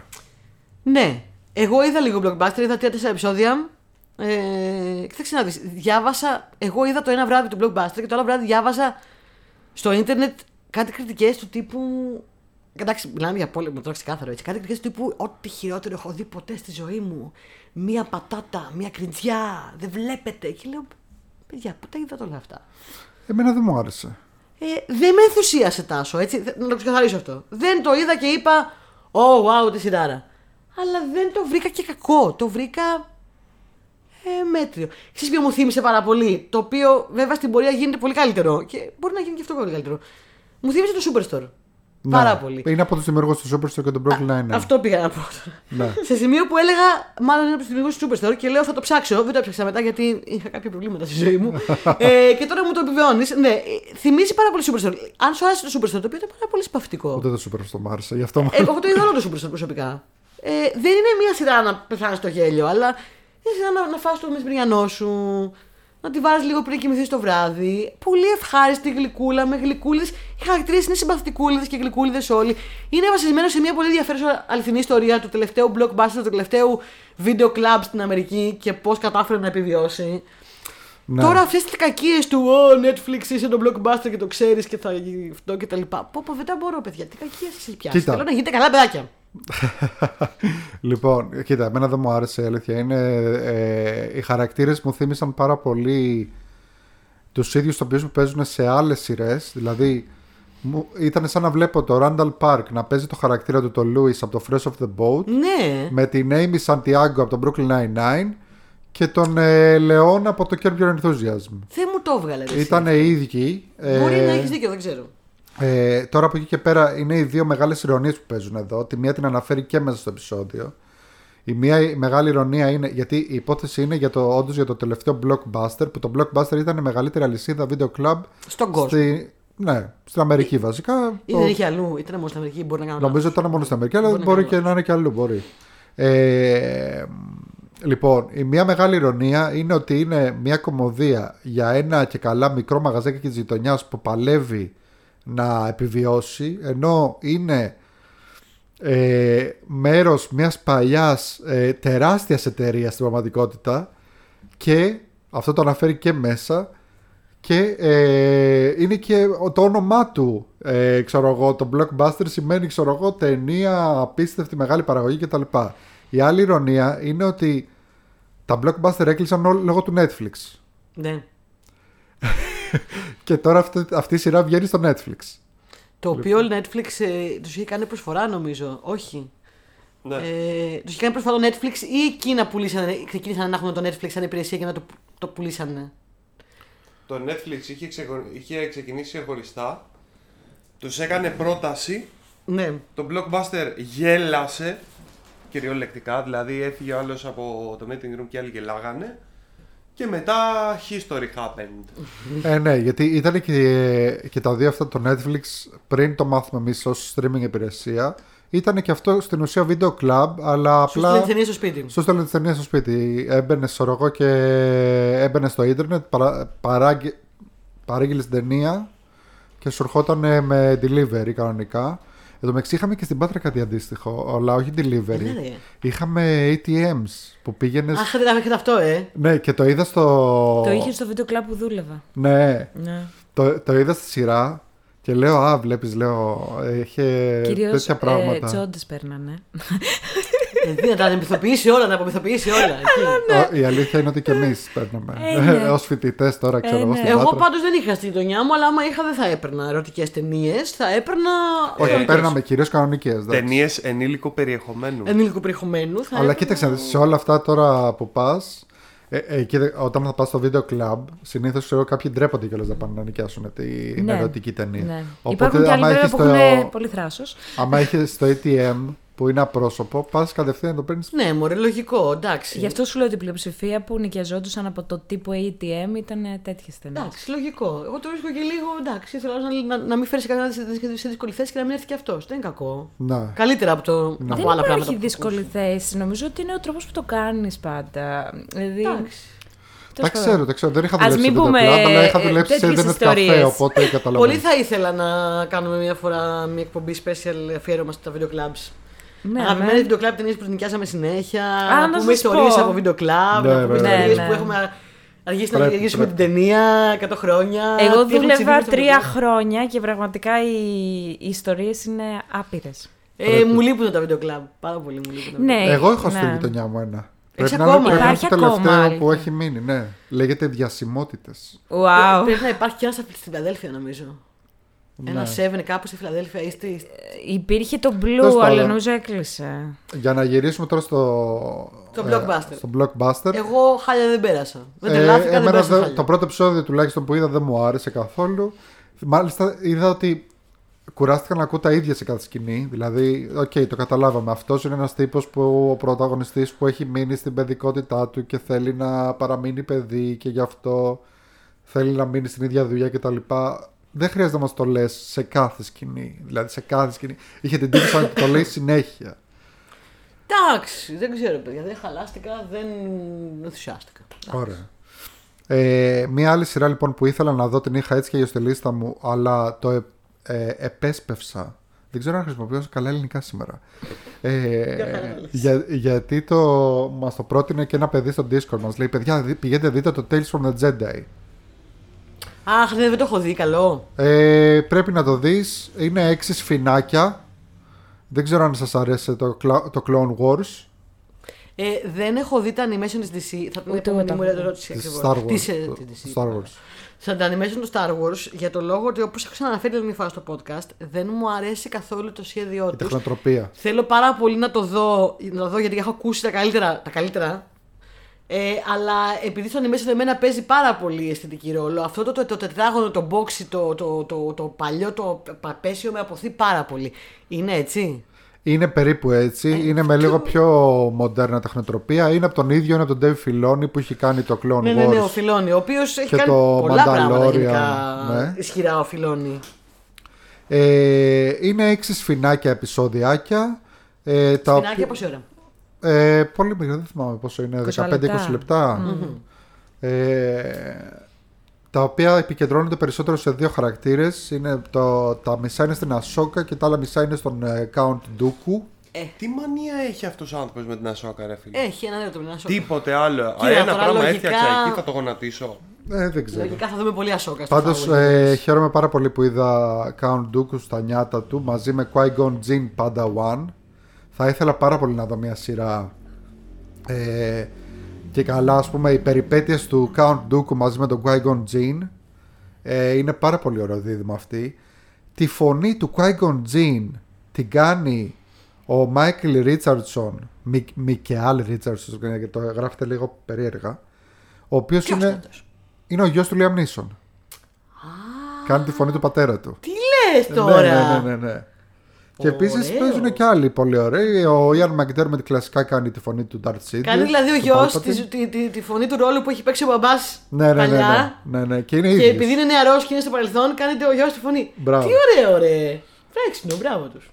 Ναι. Εγώ είδα λίγο blockbuster, είδα 3-4 επεισόδια. Ε, κοίταξε να δεις, διάβασα, εγώ είδα το ένα βράδυ του blockbuster και το άλλο βράδυ διάβαζα στο ίντερνετ κάτι κριτικές του τύπου Εντάξει, μιλάμε για πόλεμο, τώρα ξεκάθαρο έτσι. Κάτι κριτικές του τύπου Ό,τι χειρότερο έχω δει ποτέ στη ζωή μου. Μία πατάτα, μία κριτζιά. Δεν βλέπετε. Και λέω, παιδιά, πού τα είδατε όλα αυτά; Εμένα δεν μου άρεσε. Ε, δεν με ενθουσίασε τάσο, έτσι. Θε- Να το ξεκαθαρίσω αυτό. Δεν το είδα και είπα, Oh, wow, τι σειράρα. Αλλά δεν το βρήκα και κακό. Το βρήκα. Ε, μέτριο. Ξέρεις ποιο μου θύμισε πάρα πολύ; Το οποίο βέβαια στην πορεία γίνεται πολύ καλύτερο. Και μπορεί να γίνει και αυτό πολύ καλύτερο. Μου θύμισε το Superstore. Πάρα Ναι. πολύ. Είναι από τους δημιουργούς του Superstore και του Brooklyn Nine. Αυτό πήγα να πω. Ναι. (laughs) Σε σημείο που έλεγα, μάλλον είναι από τους δημιουργούς του Superstore και λέω θα το ψάξω. Δεν το έψαξα μετά γιατί είχα κάποια προβλήματα στη ζωή μου. (laughs) ε, και τώρα μου το επιβεβαιώνεις. Ναι, ε, θυμίζει πάρα πολύ Superstore. Αν σου άρεσε το Superstore, το οποίο ήταν πάρα πολύ συμπαυτικό. Ούτε το Superstore μου άρεσε. Γι' αυτό μου. Ε, εγώ το είδα όλο το Superstore προσωπικά. Ε, δεν είναι μία σειρά να πεθάνεις στο γέλιο, αλλά είναι σειρά να, να φας το μεσημεριανό σου, να τη βάζει λίγο πριν κοιμηθεί το βράδυ. Πολύ ευχάριστη γλυκούλα με γλυκούλε. Οι χαρακτήρε είναι συμπαθητικούλε και γλυκούλιδε όλοι. Είναι βασισμένο σε μια πολύ ενδιαφέρουσα αληθινή ιστορία του τελευταίου blockbuster, του τελευταίου video club στην Αμερική και πώ κατάφερε να επιβιώσει. Ναι. Τώρα αυτέ τι κακίε του Ω, Netflix είσαι το blockbuster και το ξέρει και θα γίνει αυτό και τα λοιπά. Πω, πω, δεν τα μπορώ, παιδιά. Τι κακίε σα έχει πιάσει. Κοίτα. Θέλω να γίνετε καλά παιδάκια. (laughs) λοιπόν, κοίτα, εμένα δεν μου άρεσε η αλήθεια. Είναι, ε, οι χαρακτήρες μου θύμισαν πάρα πολύ τους ίδιους τοπίου που παίζουν σε άλλες σειρές. Δηλαδή, μου, ήταν σαν να βλέπω το Randall Park να παίζει το χαρακτήρα του το Lewis από το Fresh of the Boat Ναι. με την Amy Santiago από το Brooklyn Nine-Nine και τον ε, Leon από το Curb Your Enthusiasm. Δεν μου το έβγαλε. ρε, εσύ. Ήταν οι ίδιοι. ε, Μπορεί να έχεις δίκιο, δεν ξέρω. Ε, τώρα από εκεί και πέρα είναι οι δύο μεγάλες ηρωνίες που παίζουν εδώ. Τη μία την αναφέρει και μέσα στο επεισόδιο. Η μία η μεγάλη ηρωνία είναι γιατί η υπόθεση είναι για το, όντως για το τελευταίο Blockbuster που το Blockbuster ήταν η μεγαλύτερη αλυσίδα video club Στον κόσμο. στη, ναι, στην Αμερική βασικά. Ή Το- δεν είχε αλλού, ήταν μόνο στην Αμερική, μπορεί να κάνω. Νομίζω λάθος. ότι ήταν μόνο στην Αμερική, αλλά Μπορεί να μπορεί, κάνω και να είναι και αλλού. Μπορεί. Ε, λοιπόν, η μία μεγάλη ηρωνία είναι ότι είναι μια κομμωδία για ένα και καλά μικρό μαγαζάκι της γειτονιάς που παλεύει να επιβιώσει, ενώ είναι ε, μέρος μιας παλιάς ε, τεράστιας εταιρείας στην πραγματικότητα και αυτό το αναφέρει και μέσα και ε, είναι και το όνομά του ε, ξέρω εγώ, το blockbuster σημαίνει ξέρω εγώ, ταινία, απίστευτη μεγάλη παραγωγή κτλ. Η άλλη ηρωνία είναι ότι τα blockbuster έκλεισαν όλο λόγω του Netflix Ναι. (laughs) και τώρα αυτή, αυτή η σειρά βγαίνει στο Netflix. Το οποίο ο Netflix ε, τους είχε κάνει προσφορά, νομίζω. Όχι. Ναι. Ε, τους είχε κάνει προσφορά το Netflix ή εκείνα πουλήσανε, ξεκίνησαν να έχουν το Netflix σαν υπηρεσία και να το, το πουλήσανε. Το Netflix είχε, ξεχω- είχε ξεκινήσει ξεχωριστά. Τους έκανε πρόταση. Ναι. Το Blockbuster γέλασε κυριολεκτικά. Δηλαδή έφυγε ο άλλος από το meeting room και άλλοι γελάγανε. Και μετά history happened. ε, ναι, γιατί ήταν και, και τα δύο αυτά το Netflix πριν το μάθουμε εμείς ως streaming υπηρεσία. Ήταν και αυτό στην ουσία video club, αλλά Σου απλά. στείλει ταινίες στο σπίτι. Σου στέλνει τι ταινίες στο σπίτι. Έμπαινε, ξέρω εγώ, και έμπαινε στο ίντερνετ, παρά, παράγγε, την ταινία και σου ερχόταν με delivery κανονικά. Εν τω μεταξύ είχαμε και στην Πάτρα κάτι αντίστοιχο, αλλά όχι delivery. Ε, ναι, ρε. Είχαμε ATMs που πήγαινε. Αχ, δεν είχατε αυτό, ε. Ναι, και το είδα στο. Το είχε στο βίντεο κλαμπ που δούλευα. Ναι, Ναι. το, το είδα στη σειρά και λέω, Α, βλέπεις, λέω, είχε Κυρίως τέτοια πράγματα. ε, τσόντε παίρνανε. Ε, τι να τα μυθοποιήσει όλα, να απομυθοποιήσει όλα. (laughs) εκεί. Ο- Η αλήθεια είναι ότι και εμείς παίρναμε. Ε, ναι. Ω φοιτητές τώρα, ξέρω Ε, εγώ ναι. στην Εγώ Πάτρα. πάντως δεν είχα στη γειτονιά μου, αλλά άμα είχα δεν θα έπαιρνα ερωτικές ταινίες. Θα έπαιρνα. Όχι, ερωτικές. παίρναμε κυρίως κανονικές. Ταινίες ενήλικου περιεχομένου. Ενήλικου περιεχομένου. Θα Αλλά έπαιρνα- κοίταξε, να δεις, σε όλα αυτά τώρα που πας, ε, ε, εκεί δε- όταν θα πας στο βίντεο κλαμπ, συνήθως ξέρω κάποιοι ντρέπονται κιόλας να πάνε να νοικιάσουν την Ναι. ερωτική ταινία. Ναι. Οπότε, Υπάρχουν και άλλοι άμα βέβαια έχεις που το- έχουν πολύ θράσος. Άμα έχεις το (laughs) ATM που είναι απρόσωπο, πας κατευθείαν να το παίρνεις. Ναι, μωρέ, λογικό, εντάξει. Γι' αυτό σου λέω ότι η πλειοψηφία που νοικιαζόντουσαν από το τύπο ATM ήταν τέτοιες ταινίες. Εντάξει, λογικό. Εγώ το βρίσκω και λίγο εντάξει. Θέλω να, να, να μην φέρεις κανένα σε, σε, σε δύσκολη θέση και να μην έρθει και αυτός. Δεν είναι κακό. Να. Καλύτερα από, το, από Δεν άλλα υπάρχει πράγματα. που δύσκολη θέση. Νομίζω ότι είναι ο τρόπος που το κάνεις πάντα. Δηλαδή. Εντάξει. Τα τέλος πάντων. ξέρω, τα ξέρω. Δεν είχα Ας δουλέψει μην σε βίντεο πούμε, κλαμπ, αλλά είχα ε, δουλέψει σε τέτοιες internet καφέ, ιστορίες. οπότε καταλαβαίνω. Πολύ θα ήθελα να κάνουμε μια φορά μια εκπομπή special αφιέρωμα στα video clubs. Ναι, Αγαπημένε ναι. video club ταινίες που νοικιάσαμε συνέχεια. Α, να να πούμε σας ιστορίες πω. από video club. Ναι, να πούμε βέβαια. ιστορίες Ναι, που ναι. έχουμε αργήσει να Πρέπει, γυρίσουμε πρέπει. την ταινία 100 χρόνια. Εγώ τι έχουμε δούλευα ψηφίσει στο τρία video club. χρόνια και πραγματικά οι, οι ιστορίες είναι άπειρες. Ε, μου λείπουν τα video club. Πάρα πολύ μου λείπουν. τα video Ναι, Εγώ έχω στη ναι. γειτονιά μου ένα. Έχεις Πρέπει να είναι- ακόμα, πρέπει να είναι υπάρχει το τελευταίο ακόμα, που αλήθεια. έχει μείνει, ναι. Λέγεται διασημότητες. Wow. Πρέπει να υπάρχει και ένας στη Φιλαδέλφια νομίζω. Ναι. Ένα 7 κάπου στη Φιλαδέλφια ή στη. Υπήρχε το Τέλος Blue, πάντων. αλλά νομίζω έκλεισε. Για να γυρίσουμε τώρα στο. Το ε, Blockbuster. στο blockbuster. Εγώ χάλια δεν πέρασα. Δεν Ε, τρελάθηκα, δεν εμένα πέρασα δε- χάλια. το πρώτο επεισόδιο τουλάχιστον που είδα δεν μου άρεσε καθόλου. Μάλιστα είδα ότι κουράστηκα να ακούω τα ίδια σε κάθε σκηνή. Δηλαδή, οκ, το καταλάβαμε. Αυτός είναι ένας τύπος που ο πρωταγωνιστής που έχει μείνει στην παιδικότητά του και θέλει να παραμείνει παιδί και γι' αυτό θέλει να μείνει στην ίδια δουλειά κτλ. Δεν χρειάζεται να μας το λες σε κάθε σκηνή. Δηλαδή, σε κάθε σκηνή. Είχε την τύχη να το λέει συνέχεια. Εντάξει, δεν ξέρω παιδιά. Δεν χαλάστηκα, δεν ενθουσιάστηκα. Ωραία. Ε, μία άλλη σειρά λοιπόν που ήθελα να δω την είχα έτσι και στη λίστα μου, αλλά το ε, ε, επέσπευσα. Δεν ξέρω αν χρησιμοποιώ καλά ελληνικά σήμερα. Ε, για, γιατί το, μας το πρότεινε και ένα παιδί στο Discord μας λέει παιδιά δι- πηγαίνετε δείτε το Tales from the Jedi Αχ, ναι, δεν το έχω δει, καλό. ε, πρέπει να το δεις είναι έξι σφινάκια δεν ξέρω αν σας αρέσει το, Cla- το Clone Wars Ε, δεν έχω δει τα animation της DC. Θα την Ούτε επόμενη εγώ μου τα έχω ερώτηση της ακριβώς. Star Wars, Της, ε, το- της DC. Star Wars. Σαν τα animation του Star Wars, για το λόγο ότι όπως έχω ξαναναφέρει άλλη μια φορά στο podcast, δεν μου αρέσει καθόλου το σχέδιό η τους. τεχνοτροπία Θέλω πάρα πολύ να το δω, να το δω γιατί έχω ακούσει τα καλύτερα. Τα καλύτερα ε, αλλά επειδή στο animation εμένα παίζει πάρα πολύ αισθητική ρόλο, αυτό το, το, το τετράγωνο, το boxy, το, το, το, το, παλιό, το παπέσιο με αποθεί πάρα πολύ. Είναι έτσι; Είναι περίπου έτσι. είναι με λίγο πιο μοντέρνα τεχνοτροπία. Είναι από τον ίδιο, είναι από τον Dave Filoni που έχει κάνει το Clone Ναι, Wars. ναι, ναι, ο Φιλόνι, ο οποίος έχει και κάνει το πολλά πράγματα Mandalorian, γενικά ναι. ισχυρά ο Φιλόνι. Ε, είναι έξι σφινάκια επεισοδιάκια. Ε, τα Σπινάκια οποία- πόση ώρα; Ε, πολύ μικρό, δεν θυμάμαι πόσο είναι, 20 15-20 λεπτά. Ε, τα οποία επικεντρώνονται περισσότερο σε δύο χαρακτήρες. Είναι το, τα μισά είναι στην Ασόκα και τα άλλα μισά είναι στον ε, Count Dooku. Τι μανία έχει αυτός ο άνθρωπος με την Ασόκα, ρε φίλε; Έχει ένα νέο να Τίποτε άλλο. Α, Κοίτα, Ένα τώρα πράγμα λογικά- έφτιαξα εκεί, θα το γονατίσω. Ε, δεν ξέρω. Λογικά θα δούμε πολύ ασόκα. στο Πάντως Star Wars. ε, χαίρομαι πάρα πολύ που είδα Count Dooku στα νιάτα του μαζί με Qui-Gon Jinn Padawan. Θα ήθελα πάρα πολύ να δω μια σειρά ε, και καλά ας πούμε οι περιπέτειες του Count Dooku μαζί με τον Qui-Gon Jinn ε, είναι πάρα πολύ ωραίο δίδυμο αυτή. Τη φωνή του Qui-Gon Jinn την κάνει ο Michael Richardson Μικ, Μικεάλ Richardson γιατί το γράφεται λίγο περίεργα ο οποίος Ποιος είναι, είναι αυτός; είναι ο γιος του Liam Neeson. Κάνει τη φωνή του πατέρα του. Τι λες Ναι, τώρα; ναι, ναι, ναι, ναι. Και επίσης Ωραίο. παίζουν και άλλοι πολύ ωραίοι. Ο Ian McDermott κλασικά κάνει τη φωνή του Darth Sidious. Κάνει δηλαδή ο του γιος Palpatine. τη, τη, τη, τη φωνή του ρόλου που έχει παίξει ο μπαμπάς Ναι, ναι, ναι, παλιά. ναι, ναι, ναι. Και είναι Και ίδιος. επειδή είναι νεαρός και είναι στο παρελθόν, κάνετε ο γιος τη φωνή. Μπράβο. Τι ωραίο, ρε. Φρέξινο, μπράβο τους.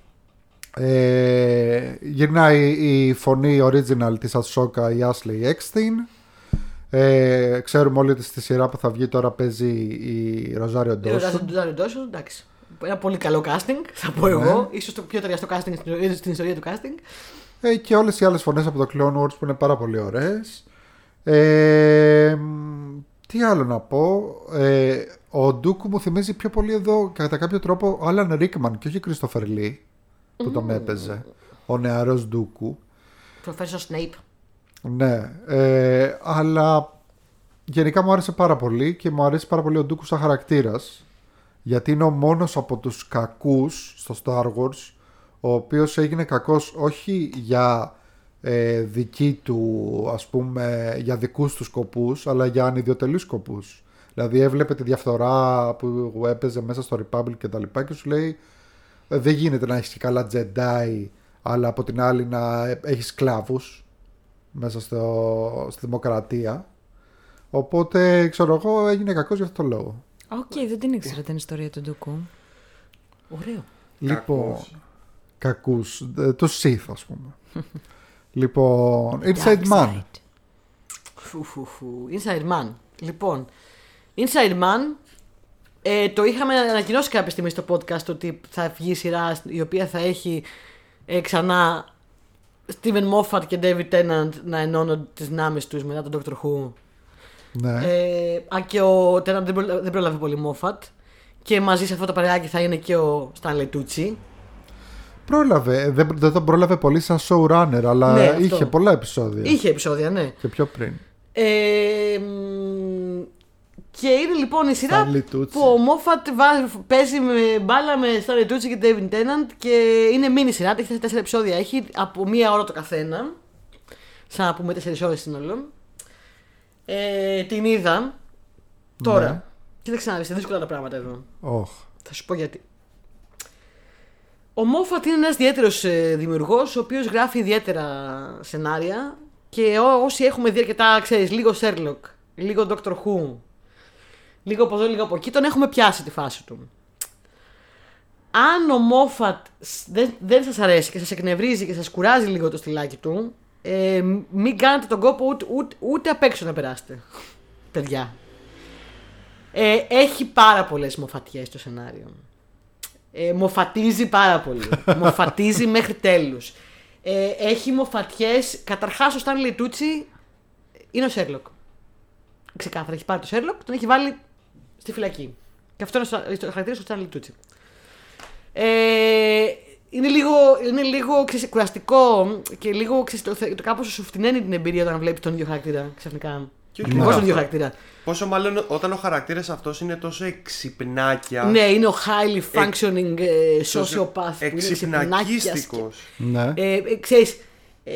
Ε, γυρνάει η φωνή original της Ασόκα η Ashley Eckstein. Ε, ξέρουμε όλοι ότι στη σειρά που θα βγει τώρα παίζει η Ροζάριο Ο Ντόσο. Ντάριο Ντόσο, εντάξει. Ένα πολύ καλό casting, θα πω εγώ. Ίσως το πιο ταιριαστό casting στην, στην ιστορία του casting. Ε, και όλες οι άλλες φωνές από το Clone Wars που είναι πάρα πολύ ωραίες. Ε, μ, τι άλλο να πω; Ε, ο Ντούκου μου θυμίζει πιο πολύ εδώ κατά κάποιο τρόπο ο Άλαν Ρίκμαν και όχι ο Christopher Lee που τον έπαιζε. Ο νεαρός Ντούκου. Professor Snape. Ναι, ε, αλλά γενικά μου άρεσε πάρα πολύ και μου αρέσει πάρα πολύ ο Ντούκου σαν χαρακτήρας γιατί είναι ο μόνος από τους κακούς στο Star Wars ο οποίος έγινε κακός όχι για ε, δική του ας πούμε για δικούς του σκοπούς αλλά για ανιδιοτελείς σκοπούς. Δηλαδή έβλεπε τη διαφθορά που έπαιζε μέσα στο Republic και τα λοιπά και σου λέει «Ε, δεν γίνεται να έχεις και καλά Jedi αλλά από την άλλη να έχεις σκλάβους μέσα στο, στη δημοκρατία. Οπότε ξέρω εγώ έγινε κακός για αυτό το λόγο Οκ, δεν την ήξερα την ιστορία του Dooku. Ωραίο. Λοιπόν, κακούς, ε, το Sith ας πούμε. (laughs) λοιπόν, Inside Dark Man. Side. Φου, φου, φου. Inside Man. Λοιπόν, Inside Man ε, το είχαμε ανακοινώσει κάποια στιγμή στο podcast ότι θα βγει σειρά η οποία θα έχει ε, ξανά Steven Moffat και David Tennant να ενώνουν τις δυνάμεις τους μετά τον Doctor Who. Ναι. Ε, αν και ο Tennant δεν, προλα- δεν πρόλαβε πολύ Moffat. Και μαζί σε αυτό το παρεάκι θα είναι και ο Stanley Tucci. Πρόλαβε, ε, δεν, δεν τον πρόλαβε πολύ σαν showrunner, αλλά Ναι, αυτό. είχε πολλά επεισόδια. Είχε επεισόδια, ναι. Και πιο πριν. Ε, μ, και είναι λοιπόν η σειρά Stanley Tucci. που ο Μόφατ παίζει με μπάλα με Stanley Tucci και David Tennant και είναι μίνι σειρά, έχει τέσσερα επεισόδια. Έχει από μία ώρα το καθένα. Σαν να πούμε τέσσερις ώρες σύνολο. Ε, την είδα τώρα. Ναι. Κοίταξε να δεις, είναι δύσκολα τα πράγματα εδώ. Όχ. Θα σου πω γιατί. Ο Μόφατ είναι ένας ιδιαίτερος ε, δημιουργός, ο οποίος γράφει ιδιαίτερα σενάρια και ό, όσοι έχουμε δει αρκετά, ξέρεις, λίγο Sherlock, λίγο Doctor Who, λίγο από εδώ, λίγο από εκεί, τον έχουμε πιάσει τη φάση του. Αν ο Μόφατ σ- δεν, δεν σας αρέσει και σας εκνευρίζει και σας κουράζει λίγο το στυλάκι του, ε, μην κάνετε τον κόπο ούτε, ούτε, ούτε απ' έξω να περάσετε, παιδιά. Ε, έχει πάρα πολλές μοφατιές στο σενάριο. Ε, μοφατίζει πάρα πολύ. (laughs) μοφατίζει μέχρι τέλους. Ε, έχει μοφατιές. Καταρχάς ο Stanley Tucci είναι ο Sherlock. Ξεκάθαρα έχει πάρει το Sherlock, τον έχει βάλει στη φυλακή. Και αυτό είναι ο χαρακτήρας του Stanley Tucci. Ε, είναι λίγο, είναι λίγο ξέρεις, κουραστικό και λίγο ξέρεις, το, το κάπως σου φτηνένει την εμπειρία όταν βλέπεις τον ίδιο χαρακτήρα ξαφνικά. Και όχι Πώς μόνο τον ίδιο αυτό. χαρακτήρα. Πόσο μάλλον όταν ο χαρακτήρας αυτός είναι τόσο εξυπνάκια. Ναι, είναι ο highly functioning ε, τόσο sociopath που είναι ξυπνάκιας Εξυπνακίστικος. Ναι. Ε, ε, ξέρεις, ε,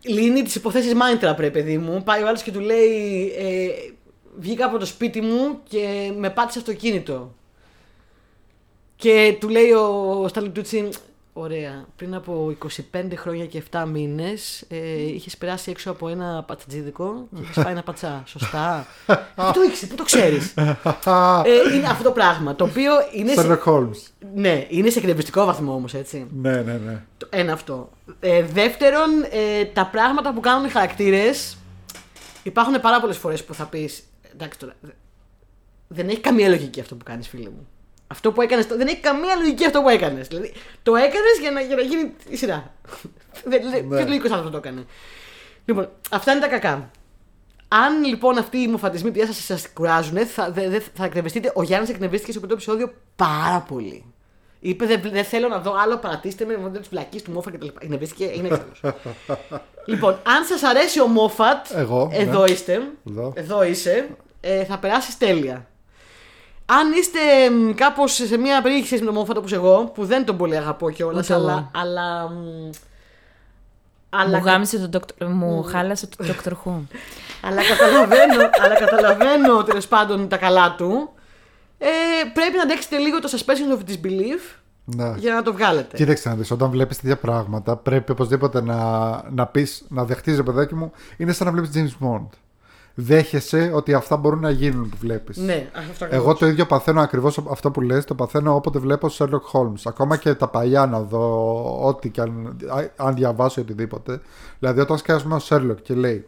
λύνει τις υποθέσεις μάιντρα πρέπει παιδί μου. Πάει ο άλλος και του λέει ε, βγήκα από το σπίτι μου και με πάτησε αυτοκίνητο. Και του λέει ο Στάλι Τούτσι, ωραία, πριν από 25 χρόνια και 7 μήνες ε, είχες περάσει έξω από ένα πατσατζίδικο και είχες πάει ένα πατσά, σωστά. (laughs) πού το ήξερε, πού το ξέρεις; (laughs) ε, είναι αυτό το πράγμα, το οποίο είναι σε, Sherlock Holmes. ναι, είναι σε εκνευριστικό βαθμό όμως, έτσι. Ναι, ναι, ναι. Το- Ένα αυτό. Ε, δεύτερον, ε, τα πράγματα που κάνουν οι χαρακτήρες. Υπάρχουν πάρα πολλές φορές που θα πεις. Εντάξει τώρα. δε- Δεν έχει καμία λογική αυτό που κάνεις, φίλε μου. Αυτό που έκανες. Δεν έχει καμία λογική αυτό που έκανες. Δηλαδή, το έκανες για να, για να γίνει η σειρά. (laughs) Δεν- δεν- Ναι. Ποιος λογικός άνθρωπος το έκανε. Λοιπόν, αυτά είναι τα κακά. Αν λοιπόν αυτοί οι μοφατισμοί πια σα σας κουράζουν, θα, δε- δε- θα εκνευριστείτε. Ο Γιάννης εκνευρίστηκε σε πρώτο επεισόδιο πάρα πολύ. Είπε δεν, δεν θέλω να δω άλλο, παρατήστε με με της φυλακή του Μόφατ κτλ. Εκνευρίστηκε, είναι εκτέλο. (laughs) λοιπόν, αν σας αρέσει ο Μόφατ, Εγώ, ναι. εδώ είστε. Εδώ. Εδώ είσαι. Ε, θα περάσεις τέλεια. Αν είστε κάπως σε μια περίεργη σχέση με τον Μόφατ όπως εγώ, που δεν τον πολύ αγαπώ κιόλα, Ούτε εγώ. αλλά. αλλά μ, αλλά Μου γάμισε το Dr. Μου χάλασε το Dr. Who. αλλά καταλαβαίνω, αλλά καταλαβαίνω τέλος πάντων τα καλά του. Ε, πρέπει να αντέξετε λίγο το suspension of disbelief ναι. για να το βγάλετε. Κοίταξε να δεις, όταν βλέπεις τέτοια πράγματα πρέπει οπωσδήποτε να, να πεις, να δεχτείς ρε παιδάκι μου, είναι σαν να βλέπεις James Bond. Δέχεσαι ότι αυτά μπορούν να γίνουν που βλέπεις. Ναι, αυτό Εγώ ακριβώς. το ίδιο παθαίνω ακριβώς αυτό που λες, το παθαίνω όποτε βλέπω Sherlock Holmes. Ακόμα και τα παλιά να δω ό,τι και αν, αν διαβάσω οτιδήποτε. Δηλαδή όταν σκέφτομαι ο Sherlock και λέει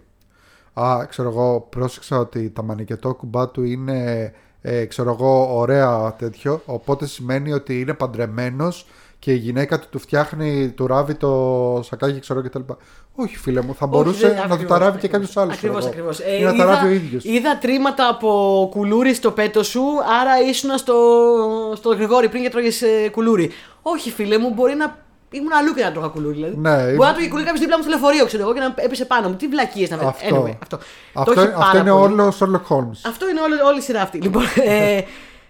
Α, ξέρω εγώ, πρόσεξα ότι τα μανικετό κουμπά του είναι ε, ξέρω εγώ, ωραία τέτοιο. Οπότε σημαίνει ότι είναι παντρεμένος και η γυναίκα του του φτιάχνει, του ράβει το σακάκι, ξέρω κτλ. Όχι, φίλε μου, θα μπορούσε δεν- να του ακριβώς, τα ράβει και ακριβώς. κάποιος άλλος. Ακριβώς, ακριβώς. Ε, Ή να τα ράβει ο ίδιος. είδα τρίματα από κουλούρι στο πέτο σου, άρα ήσουν στο, στο Γρηγόρι πριν και τρώγες ε, κουλούρι. Όχι, φίλε μου, μπορεί να ήμουν αλλού και να τρώγα κουλούρι. Δηλαδή. Ναι, μπορεί είμαι- να τρώγε κουλούρι κάποιος δίπλα μου στο λεωφορείο, ξέρω εγώ, και να έπεσε πάνω μου. Τι βλακίες να βρει. Αυτό. Anyway, αυτό. Αυτό, Το έχει αυτό πάρα είναι πολύ. όλο ο Sherlock Holmes. Αυτό είναι όλη, όλη η σειρά αυτή. Λοιπόν, (laughs) ε,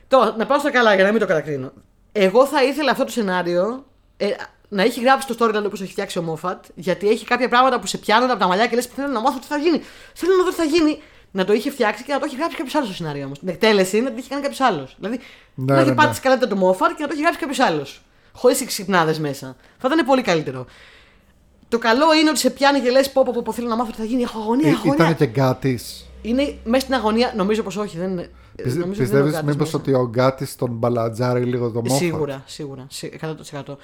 τώρα, να πάω στα καλά για να μην το κατακρίνω. Εγώ θα ήθελα αυτό το σενάριο ε, να έχει γράψει το storyline όπως έχει φτιάξει ο Μόφατ, γιατί έχει κάποια πράγματα που σε πιάνουν από τα μαλλιά και λες: Θέλω να μάθω τι θα γίνει. Θέλω να δω τι θα γίνει. Να το είχε φτιάξει και να το έχει γράψει κάποιος άλλος στο σενάριο όμως. Την εκτέλεση να την είχε κάνει κάποιος άλλος. Δηλαδή Ναι, να έχει ναι, πάρει ναι. τη σκαλέτα του Μόφατ και να το έχει γράψει κάποιος άλλος. Χωρίς ξυπνάδες μέσα. Θα ήταν πολύ καλύτερο. Το καλό είναι ότι σε πιάνει και λες: Πω, πω, πω, πω, θέλω να μάθω τι θα γίνει. Έχω αγωνία, έχω αγωνία. Ήταν και γκάτη. Είναι μέσα στην αγωνία, νομίζω πως όχι. Δεν είναι. νομίζω ότι δεν είναι ο Πιστεύεις Γκάτης μήπως μέσα. ότι ο γκάτης τον μπαλατζάρει λίγο το μόφα. Σίγουρα, σίγουρα. σι- 100%.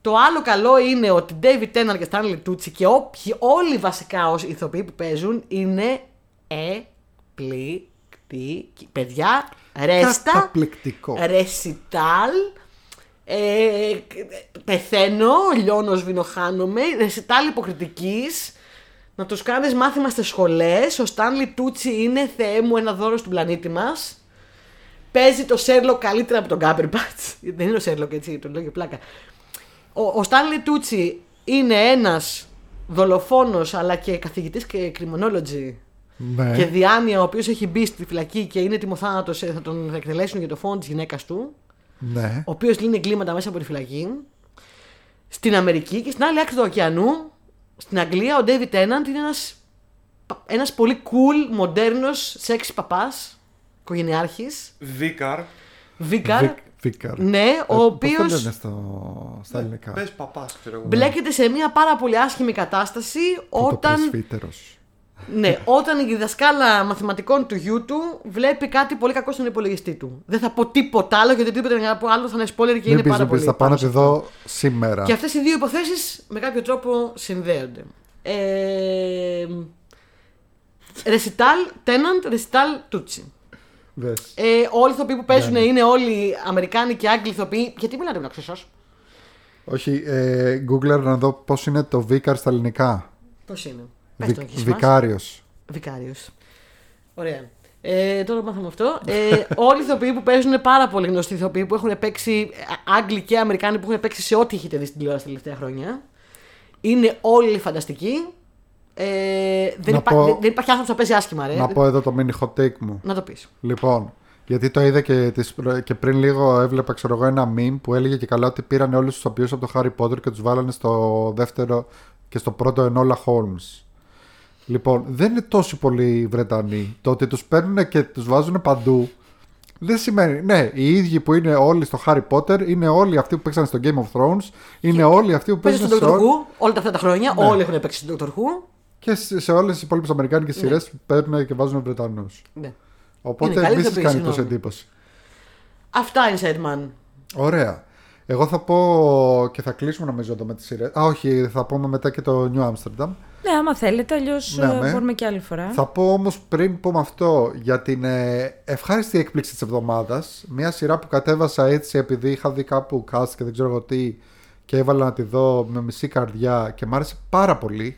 Το άλλο καλό είναι ότι David Tennant και Stanley Tucci και όποιοι, όλοι βασικά όσοι ηθοποιοί που παίζουν είναι εκπληκτικοί. Παιδιά, ρέστα, Καταπληκτικό. ρεσιτάλ, ε, πεθαίνω, λιώνω, σβηνοχάνομαι, ρεσιτάλ υποκριτικής, να τους κάνεις μάθημα στις σχολές, ο Stanley Tucci είναι θεέ μου ένα δώρο στον πλανήτη μας, παίζει το Sherlock καλύτερα από τον Cumberbatch. (laughs) Δεν είναι ο Sherlock έτσι, το λέω για πλάκα. Ο, ο Stanley Tucci είναι ένας δολοφόνος αλλά και καθηγητής και criminology Ναι. και διάνοια ο οποίος έχει μπει στη φυλακή και είναι τιμοθάνατος, ε, θα τον εκτελέσουν για το φόνο της γυναίκας του, ναι. ο οποίος λύνει εγκλήματα μέσα από τη φυλακή. Στην Αμερική και στην άλλη άκρη του ωκεανού, στην Αγγλία, ο David Tennant είναι ένας, πα- ένας πολύ cool, μοντέρνος, σεξι παπάς, οικογενειάρχης, Βίκαρ. βίκαρ, Βικ- Βίκαρ. ναι, Ε, ο πώς το οποίος λένε στο... στα ελληνικά; Πες παπάς, ξέρω εγώ. μπλέκεται σε μια πάρα πολύ άσχημη κατάσταση όταν, Πρωτοπρεσβύτερος. Ναι, όταν η δασκάλα μαθηματικών του γιού του βλέπει κάτι πολύ κακό στον υπολογιστή του. Δεν θα πω τίποτα άλλο γιατί τίποτα άλλο θα είναι spoiler και Μην είναι πεις, πάρα μην πεις, πολύ. θα πάω πάνω να τη σε αυτό. δω σήμερα. Και αυτές οι δύο υποθέσεις με κάποιο τρόπο συνδέονται. Ε, Ρεσιτάλ, Τέναντ, Ρεσιτάλ, Τούτσι. Δες. Ε, όλοι οι ηθοποιοί που παίζουν Ναι. είναι όλοι Αμερικάνοι και Άγγλοι ηθοποιοί. Γιατί μιλάτε με το Όχι, ε, Google να δω πώς είναι το Βίκαρ στα ελληνικά. Πώς είναι; Πες Βι, το, έχεις μάθει. Βικάριος. Βικάριος. Ωραία. Ε, τώρα μάθαμε αυτό. Ε, όλοι οι ηθοποιοί που παίζουν είναι πάρα πολύ γνωστοί ηθοποιοί που έχουν παίξει, ε, Άγγλοι και Αμερικάνοι που έχουν παίξει σε ό,τι έχετε δει στην τηλεόραση τα τελευταία χρόνια. Είναι όλοι φανταστικοί. Ε, δεν, Να υπά- πω- δεν, δεν υπάρχει άνθρωπος που θα παίζει άσχημα, ρε. Να πω εδώ το mini hot take μου. Να το πεις. Λοιπόν, γιατί το είδα και, τις, προ- και πριν λίγο έβλεπα ξέρω εγώ ένα meme που έλεγε και καλά ότι πήραν όλους τους οποίους από το Harry Potter και τους βάλανε στο δεύτερο και στο πρώτο Enola Holmes. Λοιπόν, δεν είναι τόσοι πολλοί Βρετανοί. Το ότι τους παίρνουν και τους βάζουν παντού δεν σημαίνει. Ναι, οι ίδιοι που είναι όλοι στο Harry Potter είναι όλοι αυτοί που παίξαν στο Game of Thrones, είναι όλοι αυτοί που Παίζει παίζουν στον σε, Dr. ό, Who όλα αυτά τα χρόνια. Ναι. Όλοι έχουν παίξει στον Dr. Who. και σε, σε όλες τις υπόλοιπες Αμερικάνικες Ναι. σειρές παίρνουν και βάζουν Βρετανούς. Ναι. Οπότε καλή μην σας ηθοποιοί, κάνει τόσο συγγνώμη. εντύπωση. Αυτά Inside Man. Ωραία. Εγώ θα πω και θα κλείσουμε νομίζω εδώ με τις σειρές. Α, όχι, θα πούμε μετά και το New Amsterdam. Ναι, άμα θέλετε, αλλιώς Ναι, με. μπορούμε και άλλη φορά. Θα πω όμως πριν πούμε αυτό για την ε, ευχάριστη έκπληξη της εβδομάδας. Μια σειρά που κατέβασα έτσι επειδή είχα δει κάπου cast και δεν ξέρω εγώ τι και έβαλα να τη δω με μισή καρδιά και μ' άρεσε πάρα πολύ.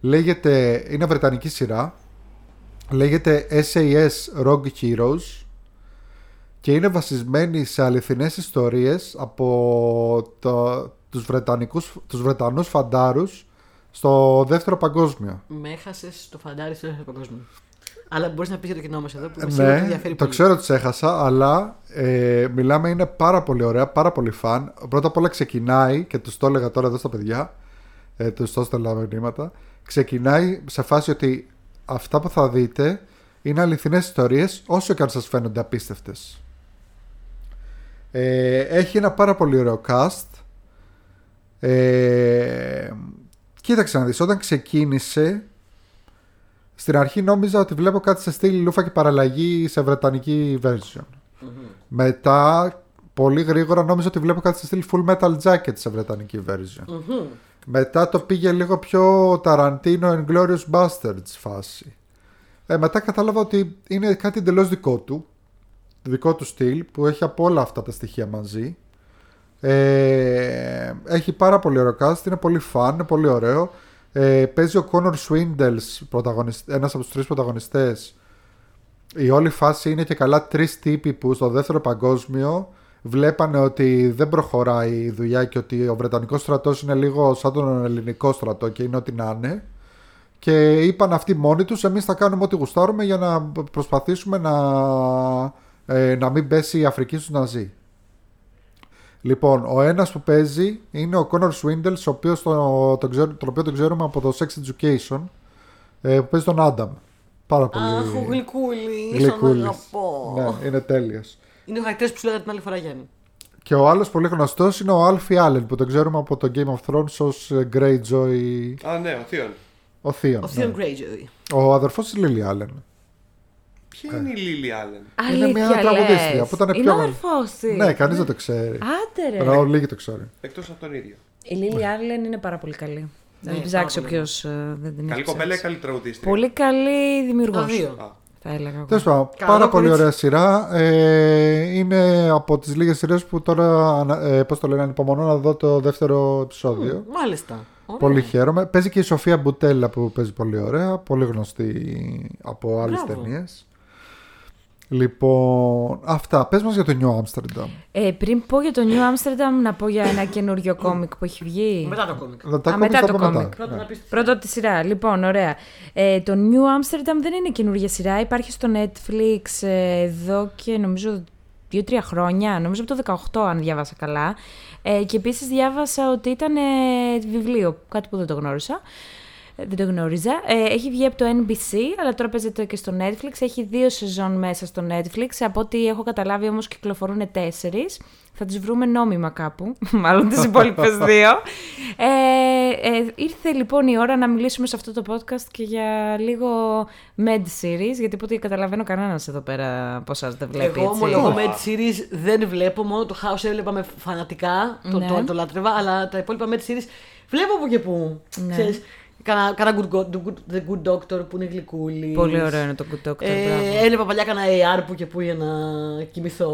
Λέγεται, είναι βρετανική σειρά. Λέγεται SAS Rogue Heroes και είναι βασισμένη σε αληθινές ιστορίες από το, τους, Βρετανικούς, τους Βρετανούς φαντάρους στο δεύτερο παγκόσμιο. Με έχασες το φαντάρι στο δεύτερο παγκόσμιο. Αλλά μπορείς να πεις για το κοινό μας εδώ που είμαι σίγουρη ότι Ναι, ενδιαφέρει το πολύ. ξέρω ότι σε έχασα, αλλά ε, μιλάμε είναι πάρα πολύ ωραία, πάρα πολύ φαν. Πρώτα απ' όλα ξεκινάει, και τους το έλεγα τώρα εδώ στα παιδιά, ε, τους το έστελνα μηνύματα, ξεκινάει σε φάση ότι αυτά που θα δείτε είναι αληθινές ιστορίες, όσο και αν σας φαίνονται απίστευτες. Ε, έχει ένα πάρα πολύ ωραίο cast. Ε, κοίταξε να δεις, όταν ξεκίνησε στην αρχή νόμιζα ότι βλέπω κάτι σε στυλ λούφα και παραλλαγή σε βρετανική version. Μετά, πολύ γρήγορα νόμιζα ότι βλέπω κάτι σε στυλ full metal jacket σε βρετανική version. Μετά το πήγε λίγο πιο Tarantino and Glorious Bastards φάση. Ε, μετά κατάλαβα ότι είναι κάτι εντελώς δικό του. Δικό του στυλ που έχει από όλα αυτά τα στοιχεία μαζί. Ε, έχει πάρα πολύ ωραίο cast, είναι πολύ fun, είναι πολύ ωραίο. Ε, παίζει ο Connor Swindles, πρωταγωνισ- ένας από τους τρεις πρωταγωνιστές. Η όλη φάση είναι και καλά τρεις τύποι που στο δεύτερο παγκόσμιο βλέπανε ότι δεν προχωράει η δουλειά και ότι ο Βρετανικός στρατός είναι λίγο σαν τον ελληνικό στρατό και είναι ό,τι να είναι. Και είπαν αυτοί μόνοι τους, εμείς θα κάνουμε ό,τι γουστάρουμε για να προσπαθήσουμε να, ε, να μην πέσει η Αφρική στους Ναζί. Λοιπόν, ο ένας που παίζει είναι ο Connor Swindles, ο οποίος το, τον, ξέρω- τον οποίο τον ξέρουμε από το Sex Education, ε, που παίζει τον Άνταμ. Πάρα πολύ Αχ, ο γλυκούλης. γλυκούλης. Τον αγαπώ. Ναι, είναι τέλειος. Είναι ο χαρακτήρα που σου λέγα την άλλη φορά, Γιάννη. Και ο άλλος πολύ γνωστός είναι ο Alfie Allen, που τον ξέρουμε από το Game of Thrones ως ε, Greyjoy, Α, ναι, ο Θείον. ο Theon. Ο ναι. Theon Greyjoy. Ο αδερφός της Lily Allen. Ποια είναι η Λίλι Άλεν. Είναι μια Αλήθεια τραγουδίστρια λες. που ήταν Είναι πιο- ο αδερφός της. Ναι, κανείς δεν το ξέρει. Άντε ρε. Ενώ λίγοι το ξέρουν. Εκτός από τον ίδιο. Η Λίλι Άρλεν είναι πάρα πολύ καλή. Ναι, Δεν ψάξει πάρα πολύ όποιο δεν την Καλή έχει κοπέλα ή ψάξει. καλή τραγουδίστρια; Πολύ καλή Τα δημιουργό. δύο. Α, Θα έλεγα. εγώ. Τέλος πάντων, Καλό πάρα πολύ κορίτσι. ωραία σειρά. Ε, είναι από τις λίγες σειρές που τώρα, ανα- ε, πώς το λένε, ανυπομονώ να δω το δεύτερο επεισόδιο. Μάλιστα. Ωραία. Πολύ χαίρομαι. Παίζει και η Σοφία Μπουτέλα που παίζει πολύ ωραία. Πολύ γνωστή από άλλες Μπράβο. ταινίες. Λοιπόν, αυτά. Πες μας για το New Amsterdam. Ε, πριν πω για το New Amsterdam, να πω για ένα καινούριο κόμικ που έχει βγει. Μετά το κόμικ. Θα τα Α, κόψεις μετά το από μετά. κόμικ. Πρώτα Ναι. να πεις Πρώτο από τη σειρά. Λοιπόν, ωραία. Ε, το New Amsterdam δεν είναι καινούργια σειρά. Υπάρχει στο Netflix ε, εδώ και νομίζω δύο-τρία χρόνια. Νομίζω από το 18, αν διάβασα καλά. Ε, και επίσης διάβασα ότι ήταν ε, βιβλίο, κάτι που δεν το γνώρισα. Ε, Δεν το γνώριζα. Ε, έχει βγει από το NBC, αλλά τώρα παίζεται και στο Netflix. Έχει δύο σεζόν μέσα στο Netflix. Από ό,τι έχω καταλάβει όμως κυκλοφορούν τέσσερις. Θα τις βρούμε νόμιμα κάπου, (laughs) μάλλον τις υπόλοιπες (laughs) δύο. Ε, ε, ήρθε λοιπόν η ώρα να μιλήσουμε σε αυτό το podcast και για λίγο med series, γιατί από ό,τι καταλαβαίνω κανένας εδώ πέρα από εσάς δεν βλέπει Εγώ έτσι. ομολογώ με τη series δεν βλέπω, μόνο το House έβλεπα με φανατικά, το, Ναι. το, το λάτρευα, αλλά τα υπόλοιπα με τη series βλέπω από και που. Ναι. Ξέρεις, κάνα, κάνα good, Go- the good, the good Doctor που είναι γλυκούλης. Πολύ ωραίο είναι το Good Doctor, μπράβο. Ε, έβλεπα παλιά κανένα AR που και που για να κοιμηθώ.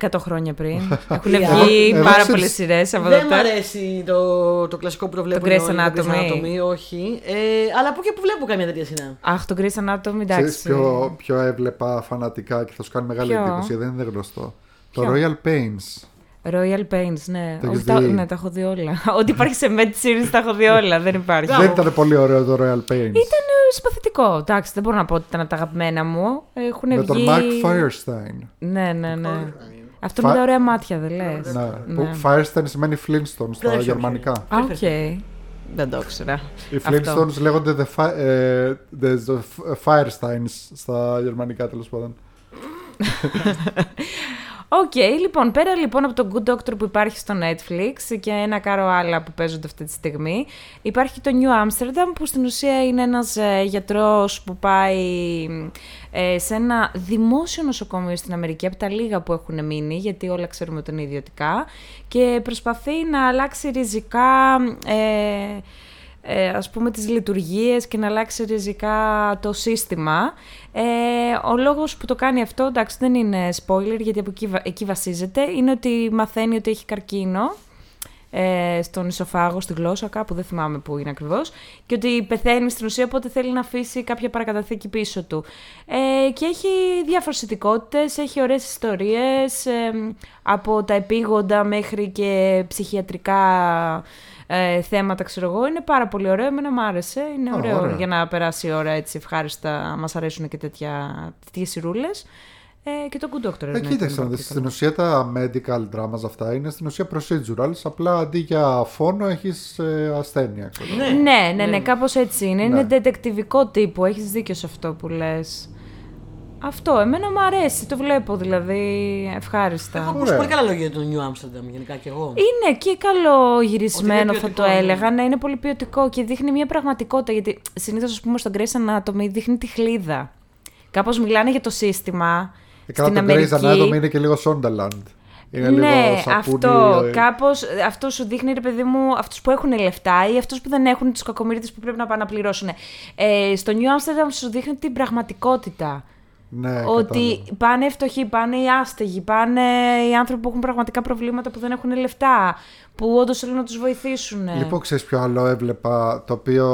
100 χρόνια πριν. (laughs) Έχουν Εγώ- βγει εγώ πάρα σε- πολλές σειρές από Δεν μου τότε. αρέσει το, το κλασικό που το βλέπω. Το Grey's είναι όλοι, το Anatomy. όχι. Ε, αλλά που και που βλέπω καμία τέτοια σειρά. Αχ, το Grey's Anatomy, Ξέρεις εντάξει. ποιο, ποιο έβλεπα φανατικά και θα σου κάνει μεγάλη Ποιο; εντύπωση, δεν είναι γνωστό. Ποιο; Το Royal Pains. Royal Pains, ναι. Το Όχι, έχεις τα, δει; ναι, τα έχω δει όλα. (laughs) Ό,τι υπάρχει σε Med Series τα έχω δει όλα. δεν υπάρχει. Δεν ήταν πολύ ωραίο το Royal Pains. Ήταν ε, συμπαθητικό. Εντάξει, δεν μπορώ να πω ότι ήταν από τα αγαπημένα μου. Έχουν Με βγει... τον Mark Firestein. Ναι, ναι, ναι. Αυτό Φα- με τα ωραία μάτια, δεν λες. Ναι, Ναι. που Firestein σημαίνει Flintstones στα όχι, όχι. γερμανικά. Α, οκ. Δεν το ήξερα. Οι Αυτό. Flintstones λέγονται the, fi- ε, the, the Firesteins στα γερμανικά τέλος πάντων. (laughs) Οκ, λοιπόν, πέρα λοιπόν από το Good Doctor που υπάρχει στο Netflix και ένα κάρο άλλα που παίζονται αυτή τη στιγμή, υπάρχει το New Amsterdam που στην ουσία είναι ένας ε, γιατρός που πάει ε, σε ένα δημόσιο νοσοκομείο στην Αμερική, από τα λίγα που έχουν μείνει, γιατί όλα ξέρουμε ότι είναι ιδιωτικά, και προσπαθεί να αλλάξει ριζικά... Ε, ε, ας πούμε τις λειτουργίες και να αλλάξει ριζικά το σύστημα. Ε, ο λόγος που το κάνει αυτό, εντάξει δεν είναι spoiler γιατί από εκεί, βα- εκεί βασίζεται, είναι ότι μαθαίνει ότι έχει καρκίνο ε, στον ισοφάγο, στη γλώσσα, κάπου δεν θυμάμαι που είναι ακριβώς, και ότι πεθαίνει στην ουσία, οπότε θέλει να αφήσει κάποια παρακαταθήκη πίσω του. Ε, και έχει διάφορες ειδικότητες, έχει ωραίες ιστορίες, ε, από τα επίγοντα μέχρι και ψυχιατρικά ε, θέματα, ξέρω εγώ. Είναι πάρα πολύ ωραίο, εμένα μου άρεσε. Είναι Α, ωραίο ωραία. για να περάσει η ώρα έτσι ευχάριστα. Μας αρέσουν και τέτοια, τέτοιες σειρούλες. Ε, και το Good Doctor. Ε, εννοείται, κοίταξε είναι να πάρα δεις, πολύ στην ουσία τα medical dramas αυτά είναι στην ουσία procedurals, απλά αντί για φόνο έχεις ε, ασθένεια. ξέρω. Ναι. Ναι, ναι, ναι, κάπως έτσι είναι. Ναι. Είναι detectivικό τύπου. Έχεις δίκιο σε αυτό που λες. Αυτό, εμένα μου αρέσει, το βλέπω δηλαδή ευχάριστα. Έχω ακούσει Ωραία. πολύ καλά λόγια για το New Amsterdam γενικά κι εγώ. Είναι και καλό γυρισμένο, Ότι είναι θα το ποιοτικό, ναι. έλεγα. Ναι, είναι πολύ ποιοτικό και δείχνει μια πραγματικότητα. Γιατί συνήθως, ας πούμε, στον Grey's Anatomy δείχνει τη χλίδα. Κάπως μιλάνε για το σύστημα. Ε, καλά, στην το Grey's Αμερική. Anatomy είναι και λίγο Sonderland. Είναι ναι, λίγο σαπούνι. αυτό. ε, Κάπως, αυτό σου δείχνει, ρε παιδί μου, αυτούς που έχουν λεφτά ή αυτούς που δεν έχουν, τους κακομίριδε που πρέπει να πάνε να πληρώσουν. Ε, στο New Amsterdam σου δείχνει την πραγματικότητα. Ναι, ότι κατάλαβα. πάνε οι φτωχοί, πάνε οι άστεγοι, πάνε οι άνθρωποι που έχουν πραγματικά προβλήματα που δεν έχουν λεφτά, που όντως θέλουν να τους βοηθήσουν. Λοιπόν, ξέρεις ποιο άλλο έβλεπα, το οποίο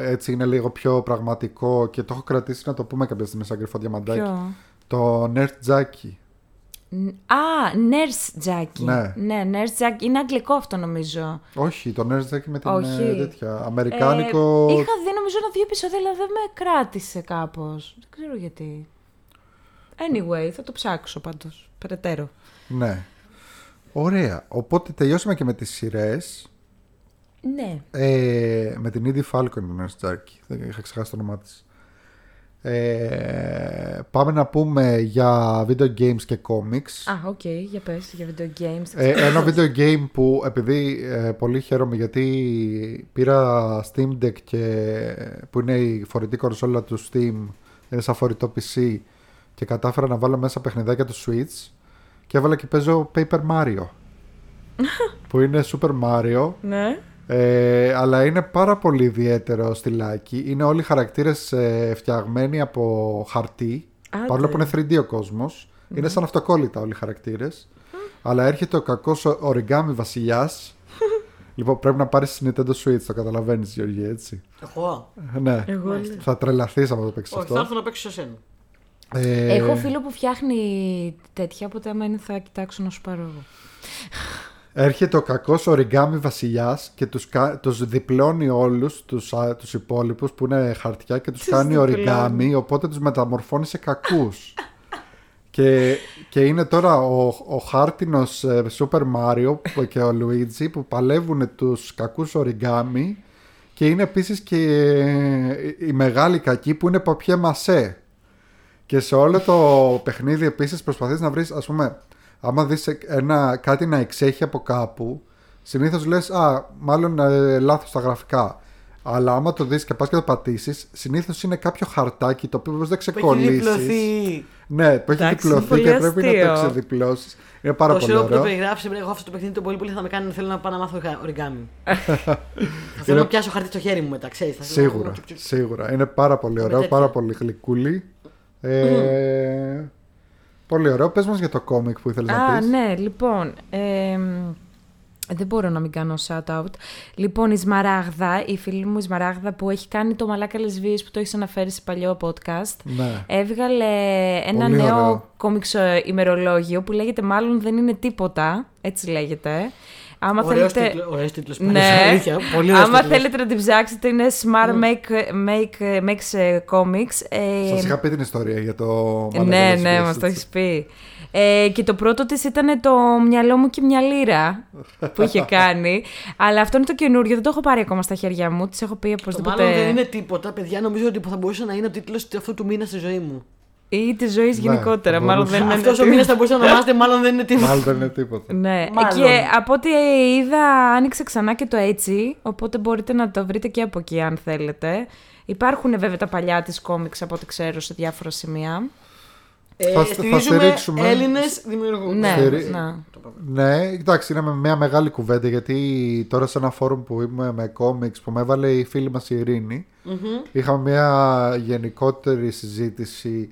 έτσι είναι λίγο πιο πραγματικό και το έχω κρατήσει να το πούμε κάποια στιγμή σαν κρυφό διαμαντάκι. Ποιο; Το Nerd Jackie. Ν- Α, Nurse Jackie. Ναι. ναι, Nurse Jackie. Είναι αγγλικό αυτό νομίζω. Όχι, το Nerd Jackie με την Όχι. ε, τέτοια. Αμερικάνικο. Ε, είχα δει νομίζω ένα-δύο επεισόδια, αλλά δεν με κράτησε κάπως. Δεν ξέρω γιατί. Anyway, θα το ψάξω πάντως. Περαιτέρω. Ναι. Ωραία. Οπότε τελειώσαμε και με τις σειρές. Ναι. Ε, με την Edie Falcon την Nurse Jackie. Δεν είχα ξεχάσει το όνομά της. Ε, πάμε να πούμε για video games και comics. Α, οκ, για πες, για video games. Ε, ένα video game που επειδή ε, πολύ χαίρομαι γιατί πήρα Steam Deck και, που είναι η φορητή κονσόλα του Steam είναι σαν φορητό PC και κατάφερα να βάλω μέσα παιχνιδάκια του Switch και έβαλα και παίζω Paper Mario (laughs) που είναι Super Mario ναι. ε, αλλά είναι πάρα πολύ ιδιαίτερο στυλάκι. Είναι όλοι οι χαρακτήρες ε, φτιαγμένοι από χαρτί Άντε. παρόλο που είναι 3D ο κόσμος. Είναι σαν αυτοκόλλητα όλοι οι χαρακτήρες. Αλλά έρχεται ο κακός origami βασιλιάς. (laughs) Λοιπόν πρέπει να πάρεις Nintendo Switch το καταλαβαίνεις Γιώργη έτσι. Εγώ; Ε, ναι. Εγώ θα τρελαθείς άμα το παίξεις Όχι, θα αυτό έρθω να παίξω σε σένα. Ε, Έχω φίλο που φτιάχνει τέτοια, οπότε άμα είναι θα κοιτάξω να σου πάρω εγώ. Έρχεται ο κακός origami βασιλιάς και τους, κα- τους διπλώνει όλους τους, α, τους υπόλοιπους που είναι χαρτιά και τους Τους κάνει διπλώνει. origami οπότε τους μεταμορφώνει σε κακούς. (laughs) και, και είναι τώρα ο, ο χάρτινος ε, Super Mario που- και ο Luigi που παλεύουν τους κακούς origami και είναι επίσης και ε, η μεγάλη κακή που είναι παπιέ μασέ. Και σε όλο το παιχνίδι επίσης προσπαθείς να βρεις ας πούμε άμα δεις ένα, κάτι να εξέχει από κάπου συνήθως λες α μάλλον ε, λάθος τα γραφικά. Αλλά άμα το δεις και πας και το πατήσεις συνήθως είναι κάποιο χαρτάκι το οποίο δεν Που έχει ξεκολλήσεις. διπλωθεί. Ναι, που έχει Εντάξει, διπλωθεί πολύ και πρέπει να το αστείο. ξεδιπλώσεις. Είναι πάρα Το πολύ ξέρω που το ωραίο. περιγράψει, εγώ αυτό το παιχνίδι το πολύ πολύ θα με κάνει να θέλω να πάω να μάθω origami. (laughs) θα θέλω να πιάσω χαρτί στο χέρι μου μετά, ξέρεις. θα θέλω να- Σίγουρα, τσουκ, τσουκ. σίγουρα. Είναι πάρα πολύ ωραίο, τέτοια. πάρα πολύ γλυκούλη. Ε, Πολύ ωραίο. Πες μας για το κόμικ που ήθελες να Α, πεις. ναι, λοιπόν. εμ, δεν μπορώ να μην κάνω shout-out. Λοιπόν, η Σμαράγδα, η φίλη μου η Σμαράγδα που έχει κάνει το Μαλάκα Λεσβείες που το έχεις αναφέρει σε παλιό podcast, Ναι. έβγαλε ένα Πολύ νέο ωραίο. κόμιξ ε, ημερολόγιο που λέγεται μάλλον δεν είναι τίποτα, έτσι λέγεται. Άμα Ωραίος θέλετε... τίτλος- ωραίος τίτλος, Ναι. πάντως, (laughs) αλήθεια, πολύ ωραίος Άμα τίτλος. θέλετε να την ψάξετε, είναι Smart Make, make, Makes ε, Comics. Ε, Σας είχα πει την ιστορία για το ναι, Μαλακές ναι, Βίες, μας το έτσι. έχεις πει. Ε, και το πρώτο της ήταν το μυαλό μου και μια λίρα που είχε (laughs) κάνει. Αλλά αυτό είναι το καινούριο, δεν το έχω πάρει ακόμα στα χέρια μου. Τη έχω πει Το οπωσδήποτε. μάλλον δεν είναι τίποτα, παιδιά. Νομίζω ότι θα μπορούσε να είναι ο τίτλος αυτού του μήνα στη ζωή μου. Ή της ζωής γενικότερα. θα μάλλον μπορούσε. δεν είναι. Αυτός ο μήνας θα μπορούσε να (laughs) ονομάζεται, μάλλον δεν είναι τίποτα. Μάλλον δεν είναι τίποτα. Ναι, Μάλλον. και από ό,τι είδα άνοιξε ξανά και το έτσι, οπότε μπορείτε να το βρείτε και από εκεί αν θέλετε. Υπάρχουν βέβαια τα παλιά της κόμιξ από ό,τι ξέρω σε διάφορα σημεία. Ε, Θα- θα στηρίζουμε στηρίξουμε. Έλληνες δημιουργούς. Ναι, Στερεί- ναι. Ναι, εντάξει, είναι μια μεγάλη κουβέντα γιατί τώρα σε ένα φόρουμ που είμαι με κόμιξ που με έβαλε η φίλη μας η ειρηνη είχαμε μια γενικότερη συζήτηση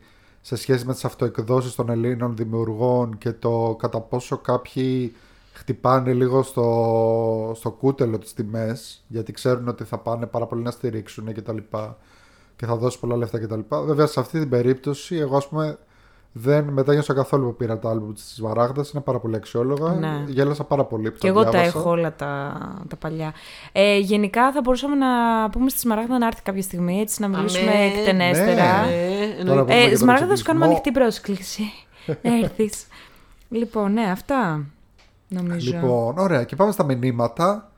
σε σχέση με τις αυτοεκδόσεις των Ελλήνων δημιουργών και το κατά πόσο κάποιοι χτυπάνε λίγο στο, στο κούτελο τις τιμές γιατί ξέρουν ότι θα πάνε πάρα πολύ να στηρίξουν και τα λοιπά και θα δώσει πολλά λεφτά και τα λοιπά. Βέβαια σε αυτή την περίπτωση εγώ ας πούμε δεν μετάνιωσα καθόλου που πήρα το άλμπουμ της Βαράγδας, είναι πάρα πολύ αξιόλογα. Ναι. Γέλασα πάρα πολύ που Και το εγώ τα διάβασα. έχω όλα τα, τα παλιά. Ε, γενικά θα μπορούσαμε να πούμε στη Σμαράγδα να έρθει κάποια στιγμή έτσι να μιλήσουμε Αμέ. εκτενέστερα. Ναι. Ε, Τώρα εννοείται. πούμε για Ε, τον Σμαράγδα, θα σου κάνουμε εξοπλισμό. ανοιχτή πρόσκληση. (laughs) να έρθεις. λοιπόν, ναι, αυτά. Νομίζω. Λοιπόν, ωραία. Και πάμε στα μηνύματα.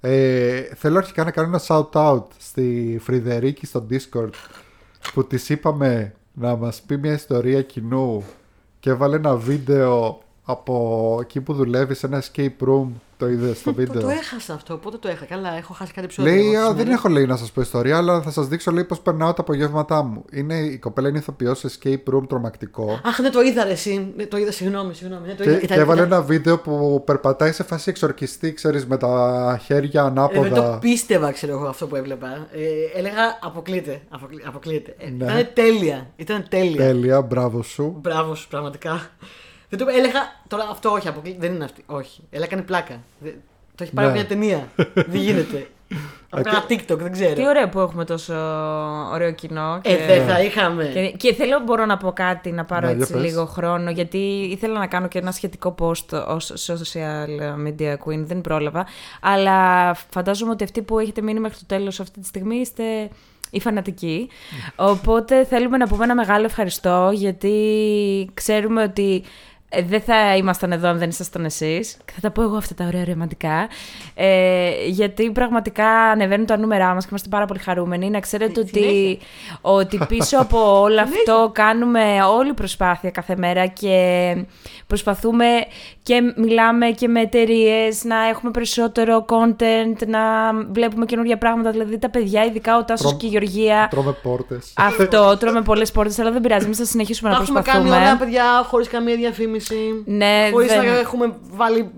Ε, θέλω αρχικά να κάνω ένα shout-out στη Φρυδερίκη στο Discord που της είπαμε να μας πει μια ιστορία κοινού και έβαλε ένα βίντεο από εκεί που δουλεύει σε ένα escape room Το είδες στο Το, βίντεο; το έχασα αυτό, πότε το έχασα; Καλά, έχω χάσει κάτι επεισόδιο. Λέει, εγώ α, δεν σήμερα. έχω λέει να σας πω ιστορία, αλλά θα σας δείξω λέει πώς περνάω τα απογεύματά μου. Είναι, η κοπέλα είναι ηθοποιός σε escape room τρομακτικό. Αχ, ναι, το είδα ρε εσύ. Ναι, το είδα, συγγνώμη, συγγνώμη. Ναι, το Και, είδα. και Ήταν- έβαλε ήταν- ένα βίντεο που περπατάει σε φάση εξορκιστή, ξέρεις, με τα χέρια Ε, δεν το ανάποδα. πίστευα, ξέρω εγώ, αυτό που έβλεπα. Ε, έλεγα αποκλείται. αποκλεί- αποκλείεται. Ε, Ναι. Ήταν τέλεια. Ήταν τέλεια. Τέλεια, μπράβο σου. Μπράβο σου, πραγματικά. Δεν το έλεγα. Τώρα αυτό όχι, αποκλεί, δεν είναι αυτή. Όχι. Έλα κάνει πλάκα. Δεν- το έχει πάρει Ναι. από μια ταινία. δεν γίνεται. (laughs) Από ένα TikTok, δεν ξέρω. Τι ωραίο που έχουμε τόσο ωραίο κοινό. Ε, και- δεν θα είχαμε. Και, και θέλω μπορώ να πω κάτι, να πάρω Ναι, για έτσι πες. λίγο χρόνο, γιατί ήθελα να κάνω και ένα σχετικό post ως social media queen, δεν πρόλαβα. Αλλά φαντάζομαι ότι αυτοί που έχετε μείνει μέχρι το τέλος αυτή τη στιγμή είστε οι φανατικοί. Οπότε θέλουμε να πούμε ένα μεγάλο ευχαριστώ, γιατί ξέρουμε ότι ε, δεν θα ήμασταν εδώ αν δεν ήσασταν εσείς. Και θα τα πω εγώ αυτά τα ωραία ρομαντικά. Ε, γιατί πραγματικά ανεβαίνουν τα νούμερά μας και είμαστε πάρα πολύ χαρούμενοι. Να ξέρετε ότι, Συνέχεια. ότι πίσω από όλο αυτό κάνουμε όλη προσπάθεια κάθε μέρα και προσπαθούμε και μιλάμε και με εταιρείες να έχουμε περισσότερο content, να βλέπουμε καινούργια πράγματα. Δηλαδή τα παιδιά, ειδικά ο Τάσος Τρώμε- και η Γεωργία. Τρώμε πόρτες. Αυτό, τρώμε πολλές πόρτες, αλλά δεν πειράζει. Εμείς θα συνεχίσουμε Τα να έχουμε προσπαθούμε. κάνει όλα, παιδιά, χωρίς καμία διαφήμιση. Ναι, Χωρίς δεν- να έχουμε βάλει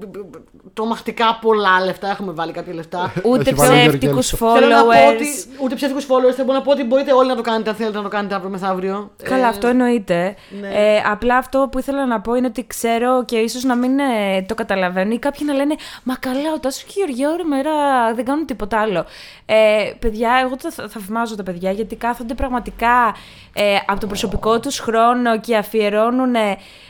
τρομακτικά πολλά λεφτά. Έχουμε βάλει κάποια λεφτά. Ούτε Έχει βάλει ο ψεύτικου Γεωργιάδης. Θέλω να πω ότι followers. ούτε ψεύτικους followers. Θέλω να πω ότι μπορείτε όλοι να το κάνετε αν θέλετε να το κάνετε αύριο μεθαύριο. Καλά, Ε, αυτό εννοείται. ναι. Ε, απλά αυτό που ήθελα να πω είναι ότι ξέρω και ίσως να μην ε, το καταλαβαίνουν ή κάποιοι να λένε Μα καλά, ο Τάσος και η Γεωργία όλη μέρα δεν κάνουν τίποτα άλλο. Ε, παιδιά, εγώ τα θ- θαυμάζω τα παιδιά γιατί κάθονται πραγματικά ε, από τον προσωπικό τους χρόνο και αφιερώνουν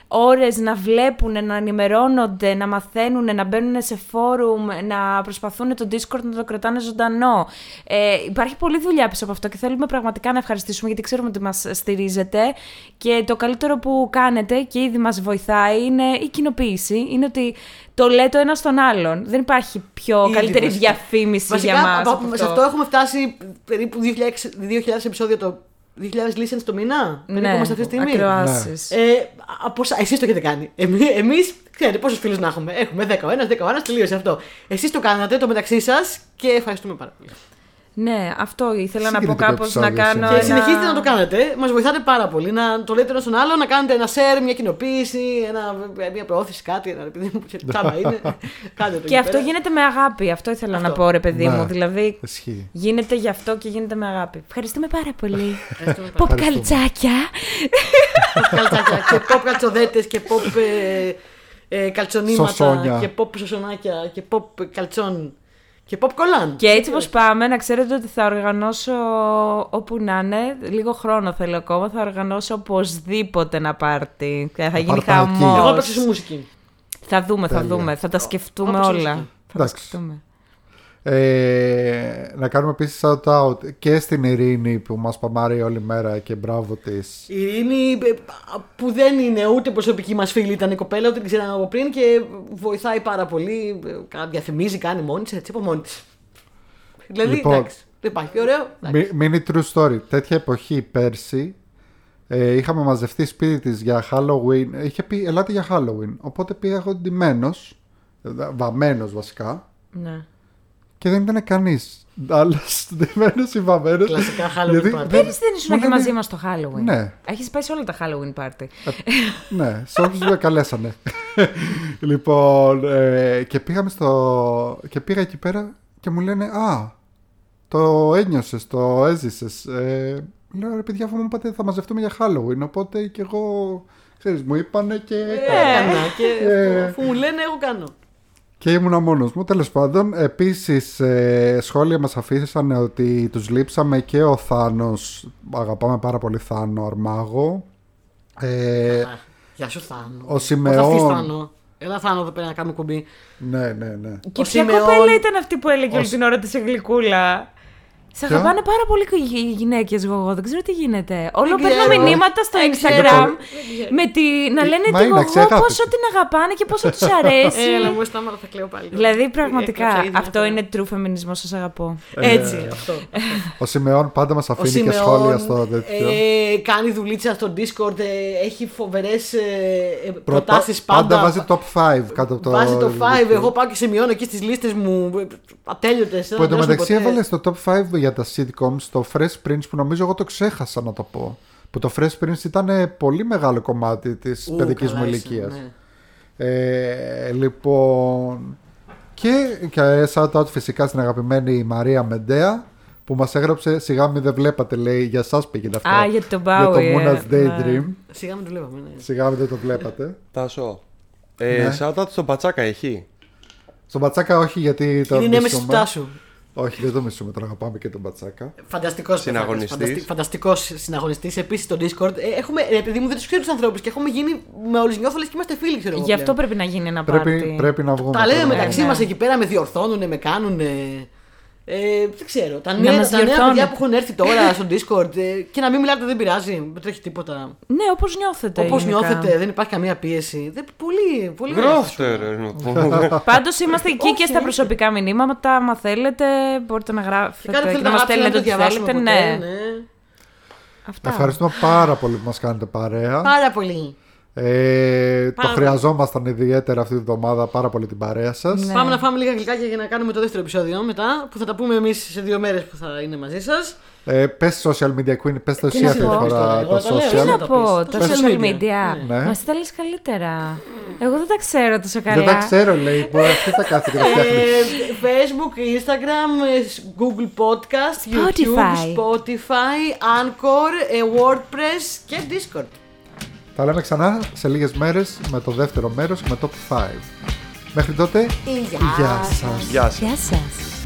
ώρες να βλέπουν, να ενημερώνονται, να μαθαίνουν, να μπαίνουν σε φόρουμ, να προσπαθούν το Discord να το κρατάνε ζωντανό. Ε, υπάρχει πολλή δουλειά πίσω από αυτό και θέλουμε πραγματικά να ευχαριστήσουμε γιατί ξέρουμε ότι μας στηρίζετε και το καλύτερο που κάνετε και ήδη μας βοηθάει είναι η κοινοποίηση. Είναι ότι το λέτε ο ένας στον άλλον. Δεν υπάρχει πιο Ήδη καλύτερη βασικά. διαφήμιση Βασικά, για μας. από- από σε αυτό έχουμε φτάσει περίπου 2000, 2000 επεισόδια το 2000 listens το μήνα. περίπου ναι, είμαστε αυτή τη στιγμή. ακροάσεις. Ε, από εσά, εσείς το έχετε κάνει. Εμεί, εμείς, ξέρετε πόσους φίλους να έχουμε. Έχουμε 10 ο ένας, 10 ο ένας, τελείωσε αυτό. Εσείς το κάνατε το μεταξύ σας και ευχαριστούμε πάρα πολύ. Ναι, αυτό ήθελα να πω Συγκινητικό κάπως να επεισόδιο κάνω σήμερα. Και ένα... συνεχίζετε να το κάνετε. Μας βοηθάτε πάρα πολύ να το λέτε ένα στον άλλο, να κάνετε ένα share, μια κοινοποίηση, ένα, μια προώθηση, κάτι. Ένα, επειδή μου τσάμπα (laughs) είναι. Κάντε το Και εκεί αυτό πέρα. γίνεται με αγάπη. Αυτό ήθελα να Αυτό. πω, ρε παιδί Ναι. μου. Δηλαδή, Ισχύει. γίνεται γι' αυτό και γίνεται με αγάπη. Ευχαριστούμε πάρα πολύ. Ευχαριστούμε πάρα Ποπ Ευχαριστούμε. καλτσάκια. καλτσάκια και pop καλτσοδέτες και pop ε, ε, καλτσονίματα Σοσόνια. και pop σωσονάκια και pop καλτσόν και pop κολάν. Και έτσι όπως πάμε, να ξέρετε ότι θα οργανώσω όπου να είναι, λίγο χρόνο θέλω ακόμα, θα οργανώσω οπωσδήποτε ένα πάρτι. Και θα γίνει παρτάκι. χαμός. Εγώ έπαιξα σε μουσική. Θα δούμε, θα Τέλεια. δούμε. Θα τα σκεφτούμε Όπως όλα. μουσική. Θα τα Εντάξει. σκεφτούμε. Ε, να κάνουμε επίσης shout out και στην Ειρήνη που μας παμάρει όλη μέρα και μπράβο της. Η Ειρήνη ε, που δεν είναι ούτε προσωπική μας φίλη ήταν η κοπέλα, ούτε την ξέραμε από πριν και βοηθάει πάρα πολύ. ε, κα- Διαφημίζει, κάνει μόνης της, έτσι από μόνης της. Δηλαδή, Λοιπόν. εντάξει, δεν υπάρχει ωραίο. εντάξει. Μι- Mini true story. Τέτοια εποχή πέρσι ε, είχαμε μαζευτεί σπίτι της για Halloween. Είχε πει ελάτε για Halloween. Οπότε πήγα εγώ ντυμένος, ε, βαμμένος βασικά. Ναι. Και δεν ήταν κανείς. Άλλος (laughs) ντυμένος ή βαμμένος. Κλασικά Halloween Γιατί party. δεν- Πέρυσι δεν ήσουν μου και λένε- μαζί μας στο Halloween. Ναι. Έχεις πάει σε όλα τα Halloween party. Ναι, σε όποιους με καλέσανε. (laughs) λοιπόν, ε, και πήγαμε στο... Και πήγα εκεί πέρα και μου λένε «Α, το ένιωσες, το έζησες». Ε, λέω «Ρε παιδιά, αφού μου είπατε θα μαζευτούμε για Halloween». Οπότε και εγώ, ξέρεις, μου είπανε και... Έκανα και Ε. αφού μου λένε, εγώ κάνω. Και ήμουνα μόνος μου, τέλος πάντων. Επίσης, ε, σχόλια μας αφήσαν ότι τους λείψαμε και ο Θάνος. Αγαπάμε πάρα πολύ Θάνο Αρμάγο. Ε, Α, Γεια σου Θάνο. ο Σιμεών- Πώς θα αφήσεις, Θάνο. Έλα Θάνο εδώ πέρα να κάνουμε κουμπί. ναι, ναι, ναι. Και Ο ποια Σιμεών- κοπέλα ήταν αυτή που έλεγε όλη Ο- την ώρα τη σε γλυκούλα; Σε Ποιο; αγαπάνε πάρα πολύ οι γυναίκες, εγώ δεν ξέρω τι γίνεται. Όλο Δεν παίρνω ξέρω. μηνύματα στο Δεν ξέρω. Instagram Δεν ξέρω. με τη, να λένε Μα τη είναι γογό αξιαγάπητη. πόσο την αγαπάνε και πόσο τους αρέσει. Έλα μου, στάματα θα κλαίω πάλι. δηλαδή, Έκλαψα πραγματικά, ήδη μια αυτό φορά. είναι true φεμινισμό, σας αγαπώ. Έτσι, αυτό. Ο Σιμεών πάντα μας Ο αφήνει και Σιμεών, σχόλια στο τέτοιο. ε, κάνει δουλίτσα στο Discord, ε, έχει φοβερές ε, Πρώτα- προτάσεις πάντα. πάντα βάζει top 5 κάτω από το. Βάζει το 5. review. Εγώ πάω και σημειώνω εκεί στις λίστες μου ε, ατέλειωτες. Που εντωμεταξύ έβαλες στο top 5 για τα sitcoms το Fresh Prince που νομίζω εγώ το ξέχασα να το πω. Που το Fresh Prince ήταν πολύ μεγάλο κομμάτι της παιδικής μου ηλικίας. ναι. Ε, λοιπόν. Και, και shout out φυσικά στην αγαπημένη Μαρία Μεντέα που μας έγραψε σιγά μην δεν βλέπατε λέει για σας πήγαινε αυτό. Α, για τον Για το Bowie, Moon's ε, Daydream. Σιγά μην το βλέπαμε. Ναι. Σιγά μην δεν το βλέπατε. Τάσο. Ε, Ναι. shout out στον Πατσάκα έχει; Στον Πατσάκα όχι γιατί το Είναι η νέμεση του μισούμε. Τάσου. Όχι δεν το μισούμε, τον αγαπάμε και τον Πατσάκα. Φανταστικός Συναγωνιστής. Φανταστικός συναγωνιστής. Επίσης στο Discord. Ε, έχουμε, ρε παιδί μου, δεν τους ξέρω τους ανθρώπους και έχουμε γίνει με όλους νιώθω λες και είμαστε φίλοι, ξέρω εγώ. Γι' αυτό πλέον. πρέπει να γίνει ένα Πρέπει, πάρτι. πρέπει να βγούμε. Τα λέμε τώρα. μεταξύ ναι. μας εκεί πέρα, με διορθώνουν, με κάνουν. Ε, δεν ξέρω. Τα Να νέα, μας τα νέα διορθώνουν. παιδιά που έχουν έρθει τώρα στο Discord ε, και να μην μιλάτε δεν πειράζει. Δεν τρέχει τίποτα. Ναι, όπως νιώθετε. Όπως γενικά. νιώθετε, δεν υπάρχει καμία πίεση. Δεν, πολύ, πολύ ωραία. Γράφτε ρε. να (laughs) πούμε. Πάντως είμαστε εκεί Όχι, και στα όχι. προσωπικά μηνύματα. Άμα θέλετε, μπορείτε να Και γράφετε κάτι και θέλετε να να μα γράψετε, να στέλνετε το ό,τι διαβάσουμε θέλετε. ποτέ, Ναι. ναι. Αυτά. Ευχαριστούμε πάρα πολύ που μας κάνετε παρέα. Πάρα πολύ. Ε, το Πάρα χρειαζόμασταν ιδιαίτερα αυτή τη βδομάδα πάρα πολύ την παρέα σας. Ναι. Πάμε να φάμε λίγα γλυκάκια για να κάνουμε το δεύτερο επεισόδιο μετά, που θα τα πούμε εμείς σε δύο μέρες που θα είναι μαζί σας. Ε, πες social media queen, πες το Τι εσύ να αυτή τη πω, φορά εγώ τα τα λέω, Τι Social. να social. πω, τα τα πεις. social Social media. media. Ναι. Μα τα λες καλύτερα. Εγώ δεν τα ξέρω τόσο καλά. Δεν τα ξέρω λέει, μπορεί αυτή θα κάθεται και τα φτιάχνει. Ε, Facebook, Instagram, ε, Google Podcast, YouTube, Spotify. Spotify, Anchor, ε, WordPress και Discord. Τα λέμε ξανά σε λίγες μέρες με το δεύτερο μέρος με top 5. Μέχρι τότε, Γεια γεια σας. Γεια σας. Γεια σας.